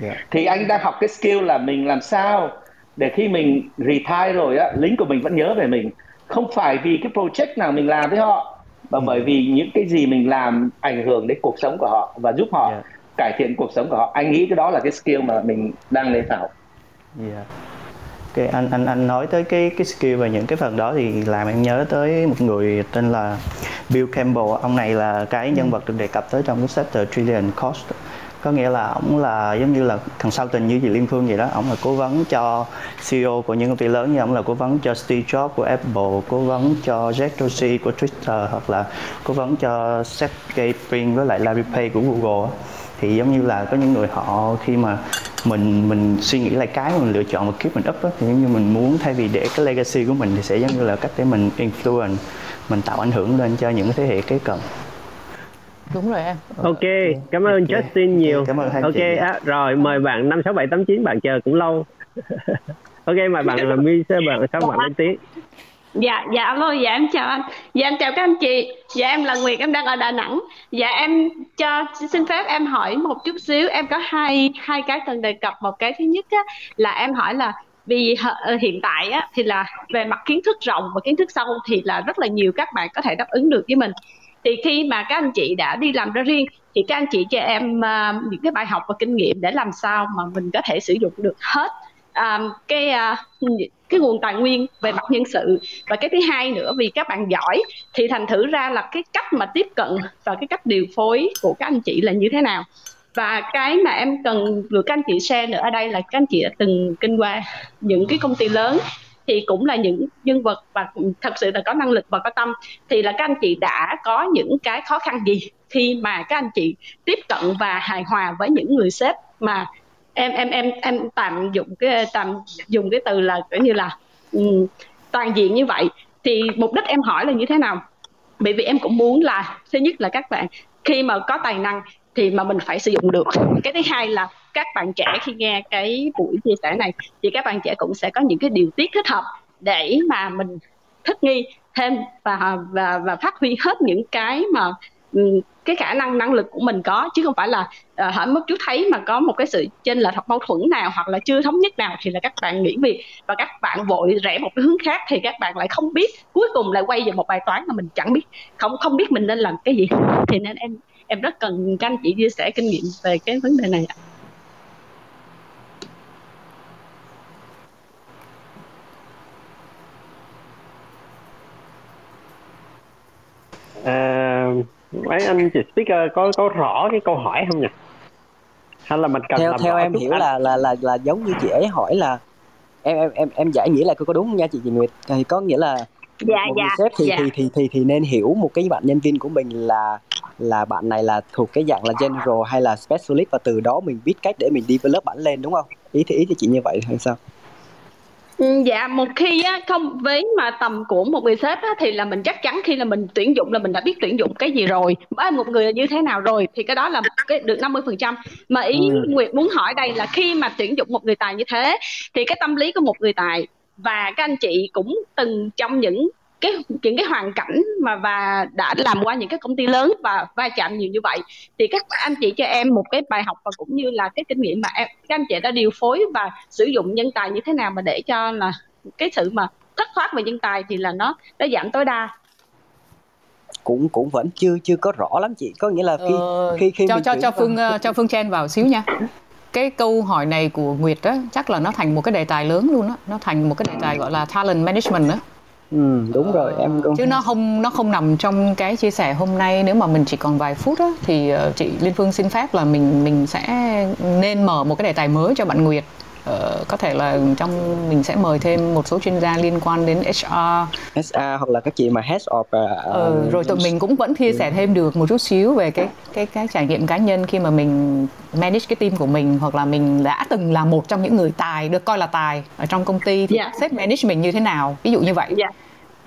yeah. Dạ. thì anh đang học cái skill là mình làm sao để khi mình retire rồi á lính của mình vẫn nhớ về mình không phải vì cái project nào mình làm với họ mà ừ. bởi vì những cái gì mình làm ảnh hưởng đến cuộc sống của họ và giúp họ yeah. cải thiện cuộc sống của họ anh nghĩ cái đó là cái skill mà mình đang lên học yeah cái anh anh anh nói tới cái cái skill và những cái phần đó thì làm em nhớ tới một người tên là Bill Campbell. Ông này là cái nhân vật được đề cập tới trong cái sách The Trillion Cost. Có nghĩa là ông là giống như là consultant như chị Liên Phương vậy đó. Ông là cố vấn cho CEO của những công ty lớn như ông là cố vấn cho Steve Jobs của Apple cố vấn cho Jack Dorsey của Twitter hoặc là cố vấn cho Sergey Brin với lại Larry Page của Google thì giống như là có những người họ khi mà mình mình suy nghĩ lại cái mình lựa chọn và keep mình up đó, thì giống như mình muốn thay vì để cái legacy của mình thì sẽ giống như là cách để mình influence mình tạo ảnh hưởng lên cho những thế hệ kế cận. Đúng rồi em. Ok cảm ơn okay. Justin nhiều. cảm ơn hai ok chị. À, rồi mời bạn năm sáu bảy tám chín bạn chờ cũng lâu. Ok mời bạn là mi sơ bạn sao bạn lên tiếng dạ dạ alo dạ em chào anh. Dạ em chào các anh chị. Dạ em là nguyệt em đang ở đà nẵng. Dạ em cho xin phép em hỏi một chút xíu. Em có hai hai cái cần đề cập. Một cái thứ nhất á, là em hỏi là vì ờ, hiện tại á, thì là về mặt kiến thức rộng và kiến thức sâu thì là rất là nhiều các bạn có thể đáp ứng được với mình. Thì khi mà các anh chị đã đi làm ra riêng thì các anh chị cho em uh, những cái bài học và kinh nghiệm để làm sao mà mình có thể sử dụng được hết um, cái uh, cái nguồn tài nguyên về mặt nhân sự. Và cái thứ hai nữa vì các bạn giỏi thì thành thử ra là cái cách mà tiếp cận và cái cách điều phối của các anh chị là như thế nào. Và cái mà em cần được các anh chị share nữa ở đây là các anh chị đã từng kinh qua những cái công ty lớn thì cũng là những nhân vật và thật sự là có năng lực và có tâm. Thì là các anh chị đã có những cái khó khăn gì khi mà các anh chị tiếp cận và hài hòa với những người sếp mà em em em em tạm dụng cái tạm dùng cái từ là kiểu như là um, toàn diện như vậy. Thì mục đích em hỏi là như thế nào? Bởi vì em cũng muốn là thứ nhất là các bạn khi mà có tài năng thì mà mình phải sử dụng được. Cái thứ hai là các bạn trẻ khi nghe cái buổi chia sẻ này thì các bạn trẻ cũng sẽ có những cái điều tiết thích hợp để mà mình thích nghi thêm và và và phát huy hết những cái mà ừ, cái khả năng năng lực của mình có chứ không phải là uh, hỏi mất trước thấy mà có một cái sự chênh lệch hoặc mâu thuẫn nào hoặc là chưa thống nhất nào thì là các bạn nghỉ việc và các bạn vội rẽ một cái hướng khác thì các bạn lại không biết cuối cùng lại quay về một bài toán mà mình chẳng biết không không biết mình nên làm cái gì thì nên em em rất cần các anh chị chia sẻ kinh nghiệm về cái vấn đề này ạ. Uh, mấy anh chị speaker có có rõ cái câu hỏi không nhỉ hay là mình cần theo theo em hiểu anh? là là là là giống như chị ấy hỏi là em em em em giải nghĩa là có đúng không nha chị chị Nguyệt thì có nghĩa là dạ, một dạ, người sếp thì, dạ. thì thì thì thì nên hiểu một cái bạn nhân viên của mình là là bạn này là thuộc cái dạng là general hay là specialist và từ đó mình biết cách để mình develop bản lên đúng không ý thì ý thì chị như vậy hay sao dạ một khi á, không với mà tầm của một người sếp á, thì là mình chắc chắn khi là mình tuyển dụng là mình đã biết tuyển dụng cái gì rồi với một người là như thế nào rồi thì cái đó là cái được 50 phần trăm mà ý ừ. Nguyệt muốn hỏi đây là khi mà tuyển dụng một người tài như thế thì cái tâm lý của một người tài và các anh chị cũng từng trong những cái những cái hoàn cảnh mà và đã làm qua những cái công ty lớn và va chạm nhiều như vậy thì các anh chị cho em một cái bài học và cũng như là cái kinh nghiệm mà em các anh chị đã điều phối và sử dụng nhân tài như thế nào mà để cho là cái sự mà thất thoát về nhân tài thì là nó nó giảm tối đa. Cũng cũng vẫn chưa chưa có rõ lắm chị. Có nghĩa là khi ờ, khi khi cho cho cho phương uh, cho phương chen vào xíu nha. Cái câu hỏi này của Nguyệt á chắc là nó thành một cái đề tài lớn luôn á. Nó thành một cái đề tài gọi là talent management á Ừ, đúng rồi em cũng chứ nó không nó không nằm trong cái chia sẻ hôm nay. Nếu mà mình chỉ còn vài phút á, thì uh, chị Liên Phương xin phép là mình mình sẽ nên mở một cái đề tài mới cho bạn Nguyệt có thể là trong mình sẽ mời thêm một số chuyên gia liên quan đến HR HR hoặc là các chị mà head of uh, ừ, rồi tụi mình cũng vẫn chia sẻ thêm được một chút xíu về cái cái cái trải nghiệm cá nhân khi mà mình manage cái team của mình hoặc là mình đã từng là một trong những người tài được coi là tài ở trong công ty thì yeah. sếp manage mình như thế nào ví dụ như vậy yeah.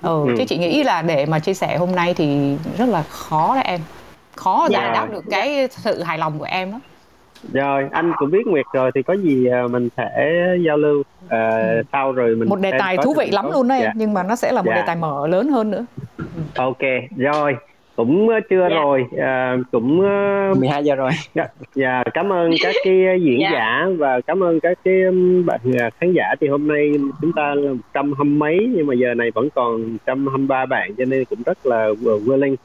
ừ, ừ. chứ chị nghĩ là để mà chia sẻ hôm nay thì rất là khó đấy em khó giải yeah. đáp được cái sự hài lòng của em đó rồi anh cũng biết nguyệt rồi thì có gì à, mình sẽ giao lưu uh, ừ. sau rồi mình một đề tài thú vị lắm luôn đấy dạ. nhưng mà nó sẽ là một dạ. đề tài mở lớn hơn nữa ok rồi cũng chưa yeah. rồi à, cũng 12 giờ rồi dạ, dạ cảm ơn các cái diễn yeah. giả và cảm ơn các cái bạn khán giả thì hôm nay chúng ta là trăm hăm mấy nhưng mà giờ này vẫn còn trăm hăm ba bạn cho nên cũng rất là willing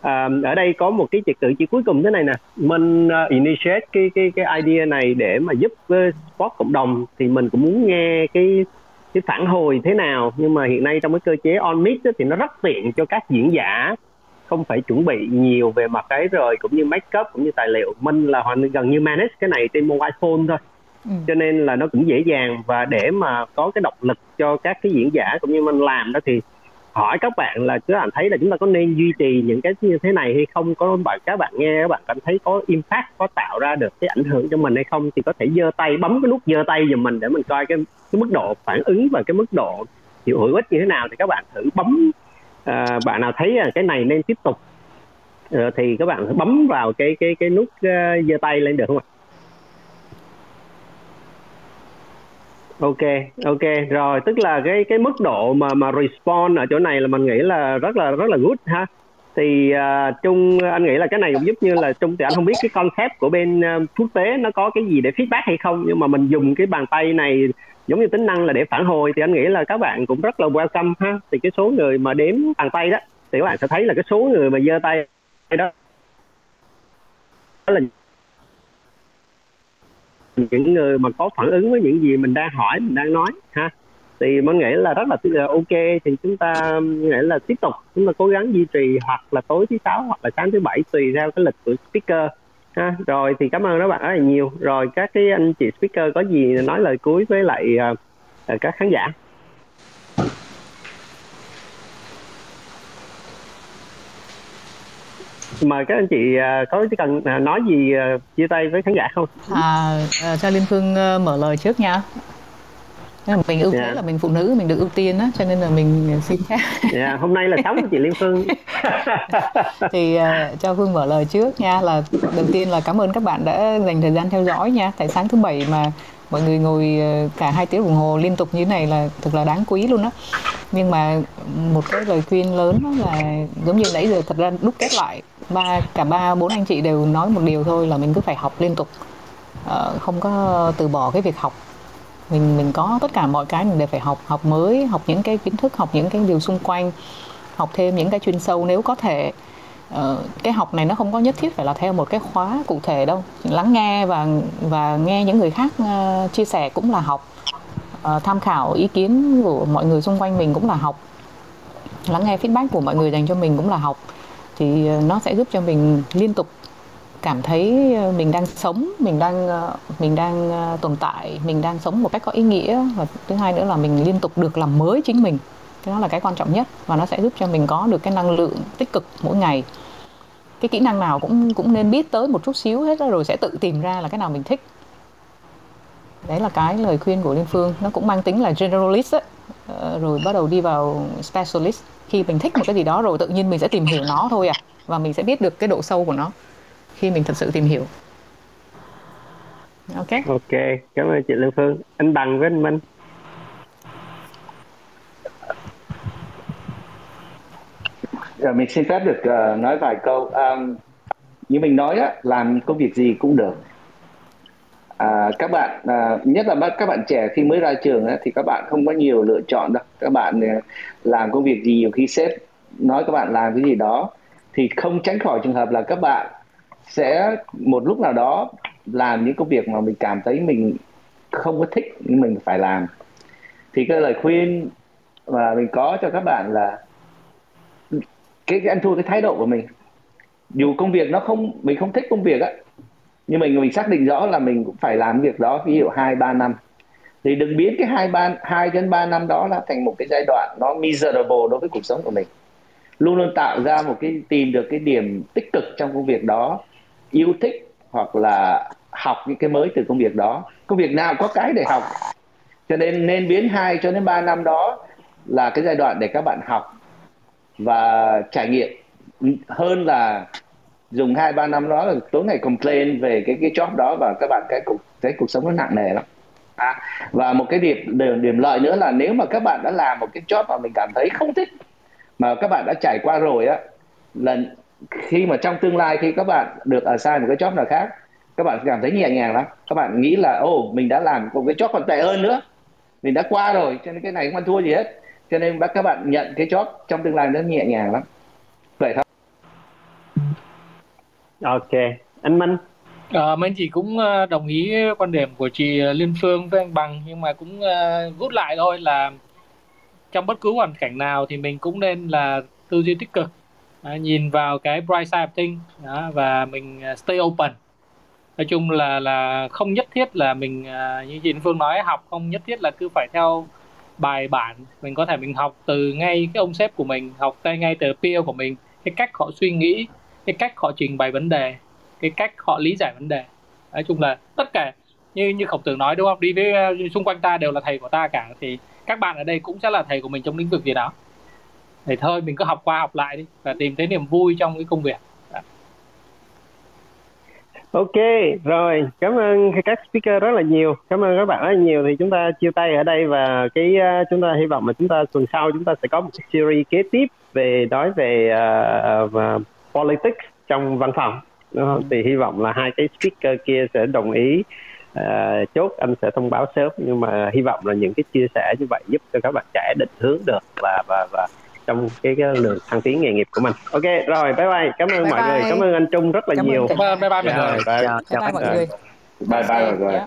à, ở đây có một cái trật tự chỉ cuối cùng thế này nè. Mình uh, initiate cái cái cái idea này để mà giúp uh, sport cộng đồng thì mình cũng muốn nghe cái cái phản hồi thế nào. Nhưng mà hiện nay trong cái cơ chế on mix thì nó rất tiện cho các diễn giả không phải chuẩn bị nhiều về mặt ấy rồi cũng như make up cũng như tài liệu. Mình là hoàn gần như manage cái này trên mobile phone thôi. Ừ. cho nên là nó cũng dễ dàng và để mà có cái động lực cho các cái diễn giả cũng như mình làm đó thì hỏi các bạn là các bạn thấy là chúng ta có nên duy trì những cái như thế này hay không? Có bạn các bạn nghe các bạn cảm thấy có impact có tạo ra được cái ảnh hưởng cho mình hay không? Thì có thể giơ tay bấm cái nút giơ tay giùm mình để mình coi cái cái mức độ phản ứng và cái mức độ hiệu hữu ích như thế nào. Thì các bạn thử bấm à, bạn nào thấy là cái này nên tiếp tục. À, thì các bạn bấm vào cái cái cái nút uh, giơ tay lên được không ạ? Ok ok. Rồi tức là cái cái mức độ mà mà respond ở chỗ này là mình nghĩ là rất là rất là good ha. Thì uh, trung anh nghĩ là cái này cũng giúp như là trung thì anh không biết cái concept của bên uh, quốc tế nó có cái gì để feedback hay không nhưng mà mình dùng cái bàn tay này giống như tính năng là để phản hồi thì anh nghĩ là các bạn cũng rất là welcome ha. Thì cái số người mà đếm bàn tay đó thì các bạn sẽ thấy là cái số người mà giơ tay đó là những người mà có phản ứng với những gì mình đang hỏi mình đang nói ha. Thì mình nghĩ là rất là ờ, ok thì chúng ta nghĩ là tiếp tục. Chúng ta cố gắng duy trì hoặc là tối thứ sáu hoặc là sáng thứ bảy tùy theo cái lịch của speaker ha. Rồi thì cảm ơn các bạn rất là nhiều. Rồi các cái anh chị speaker có gì nói lời cuối với lại uh, các khán giả? Mời các anh chị à, có cần à, nói gì à, chia tay với khán giả không? À, cho Liên Phương mở lời trước nha. Mình ưu thế yeah. Dạ. là mình phụ nữ mình được ưu tiên á cho nên là mình xin phép. Dạ, yeah, hôm nay là sống của chị Liên Phương. thì uh, cho Phương mở lời trước nha là đầu tiên là cảm ơn các bạn đã dành thời gian theo dõi nha. Tại sáng thứ bảy mà mọi người ngồi cả hai tiếng đồng hồ liên tục như này là thực là đáng quý luôn á nhưng mà một cái lời khuyên lớn là giống như nãy giờ thật ra đúc kết lại ba cả ba bốn anh chị đều nói một điều thôi là mình cứ phải học liên tục. Ờ, không có từ bỏ cái việc học. Mình mình có tất cả mọi cái mình đều phải học học mới học những cái kiến thức học những cái điều xung quanh học thêm những cái chuyên sâu. Nếu có thể uh, cái học này nó không có nhất thiết phải là theo một cái khóa cụ thể đâu. Lắng nghe và và nghe những người khác uh, chia sẻ cũng là học. Uh, tham khảo ý kiến của mọi người xung quanh mình cũng là học. Lắng nghe feedback của mọi người dành cho mình cũng là học thì ờ, nó sẽ giúp cho mình liên tục cảm thấy ờ, mình đang sống, mình đang ờ, mình đang tồn tại, mình đang sống một cách có ý nghĩa. Và thứ hai nữa là mình liên tục được làm mới chính mình. Cái đó là cái quan trọng nhất và nó sẽ giúp cho mình có được cái năng lượng tích cực mỗi ngày. Cái kỹ năng nào cũng cũng nên biết tới một chút xíu hết rồi sẽ tự tìm ra là cái nào mình thích. Đấy là cái lời khuyên của liên phương. Nó cũng mang tính là generalist ấy rồi bắt đầu đi vào specialist. Khi mình thích một cái gì đó rồi tự nhiên mình sẽ tìm hiểu nó thôi à và mình sẽ biết được cái độ sâu của nó khi mình thật sự tìm hiểu. Ok? Ok cảm ơn chị Lương Phương. Anh bằng với anh Minh. Rồi mình xin phép được uh, nói vài câu. Um, như mình nói á, làm công việc gì cũng được à, các bạn à, nhất là các bạn trẻ khi mới ra trường á, thì các bạn không có nhiều lựa chọn đâu. Các bạn à, làm công việc gì nhiều khi sếp nói các bạn làm cái gì đó thì không tránh khỏi trường hợp là các bạn sẽ một lúc nào đó làm những công việc mà mình cảm thấy mình không có thích nhưng mình phải làm. Thì cái lời khuyên mà mình có cho các bạn là cái, cái ăn thua cái thái độ của mình. Dù công việc nó không mình không thích công việc á nhưng mình mình xác định rõ là mình cũng phải làm việc đó ví dụ hai, ba năm. Thì đừng biến cái hai, ba, hai đến ba năm đó là thành một cái giai đoạn nó miserable đối với cuộc sống của mình. Luôn luôn tạo ra một cái, tìm được cái điểm tích cực trong công việc đó, yêu thích hoặc là học những cái mới từ công việc đó. Công việc nào có cái để học. Cho nên nên biến hai cho đến ba năm đó là cái giai đoạn để các bạn học và trải nghiệm. Hơn là dùng hai ba năm đó là tối ngày complain về cái cái job đó và các bạn cái cuộc cái cuộc sống nó nặng nề lắm. À, và một cái điểm, điểm điểm lợi nữa là nếu mà các bạn đã làm một cái job mà mình cảm thấy không thích mà các bạn đã trải qua rồi á là khi mà trong tương lai khi các bạn được ở sai một cái job nào khác các bạn cảm thấy nhẹ nhàng lắm. Các bạn nghĩ là ồ oh, mình đã làm một cái job còn tệ hơn nữa. Mình đã qua rồi cho nên cái này không ăn thua gì hết. Cho nên các bạn nhận cái job trong tương lai nó nhẹ nhàng lắm. Ok. Anh Minh? À, mình chỉ cũng ờ, đồng ý quan điểm của chị ờ, Liên Phương với anh Bằng nhưng mà cũng ờ, rút lại thôi là trong bất cứ hoàn cảnh nào thì mình cũng nên là tư duy tích cực. À, nhìn vào cái bright side of things đó, và mình stay open. Nói chung là là không nhất thiết là mình như chị Liên Phương nói học không nhất thiết là cứ phải theo bài bản. Mình có thể mình học từ ngay cái ông sếp của mình học tay ngay từ peer của mình cái cách họ suy nghĩ cái cách họ trình bày vấn đề cái cách họ lý giải vấn đề. Nói chung là tất cả như như khổng tử nói đúng không? Đi với ờ, xung quanh ta đều là thầy của ta cả thì các bạn ở đây cũng sẽ là thầy của mình trong lĩnh vực gì đó. Thì thôi mình cứ học qua học lại đi và tìm thấy niềm vui trong cái công việc. Ok, rồi, cảm ơn các speaker rất là nhiều. Cảm ơn các bạn rất là nhiều. Thì chúng ta chia tay ở đây và cái uh, chúng ta hy vọng là chúng ta tuần sau chúng ta sẽ có một series kế tiếp về nói về uh, uh, politics trong văn phòng. Đúng không? Thì hy vọng là hai cái speaker kia sẽ đồng ý uh, chốt anh sẽ thông báo sớm. Nhưng mà hy vọng là những cái chia sẻ như vậy giúp cho các bạn trẻ định hướng được và và và trong cái, cái lượng thăng tiến nghề nghiệp của mình. Ok rồi bye bye. Cảm ơn bye mọi bye. người cảm ơn anh Trung rất là cảm nhiều. ơn, bye bye mọi người. bye, chào, chào mọi người. Bye bye mọi người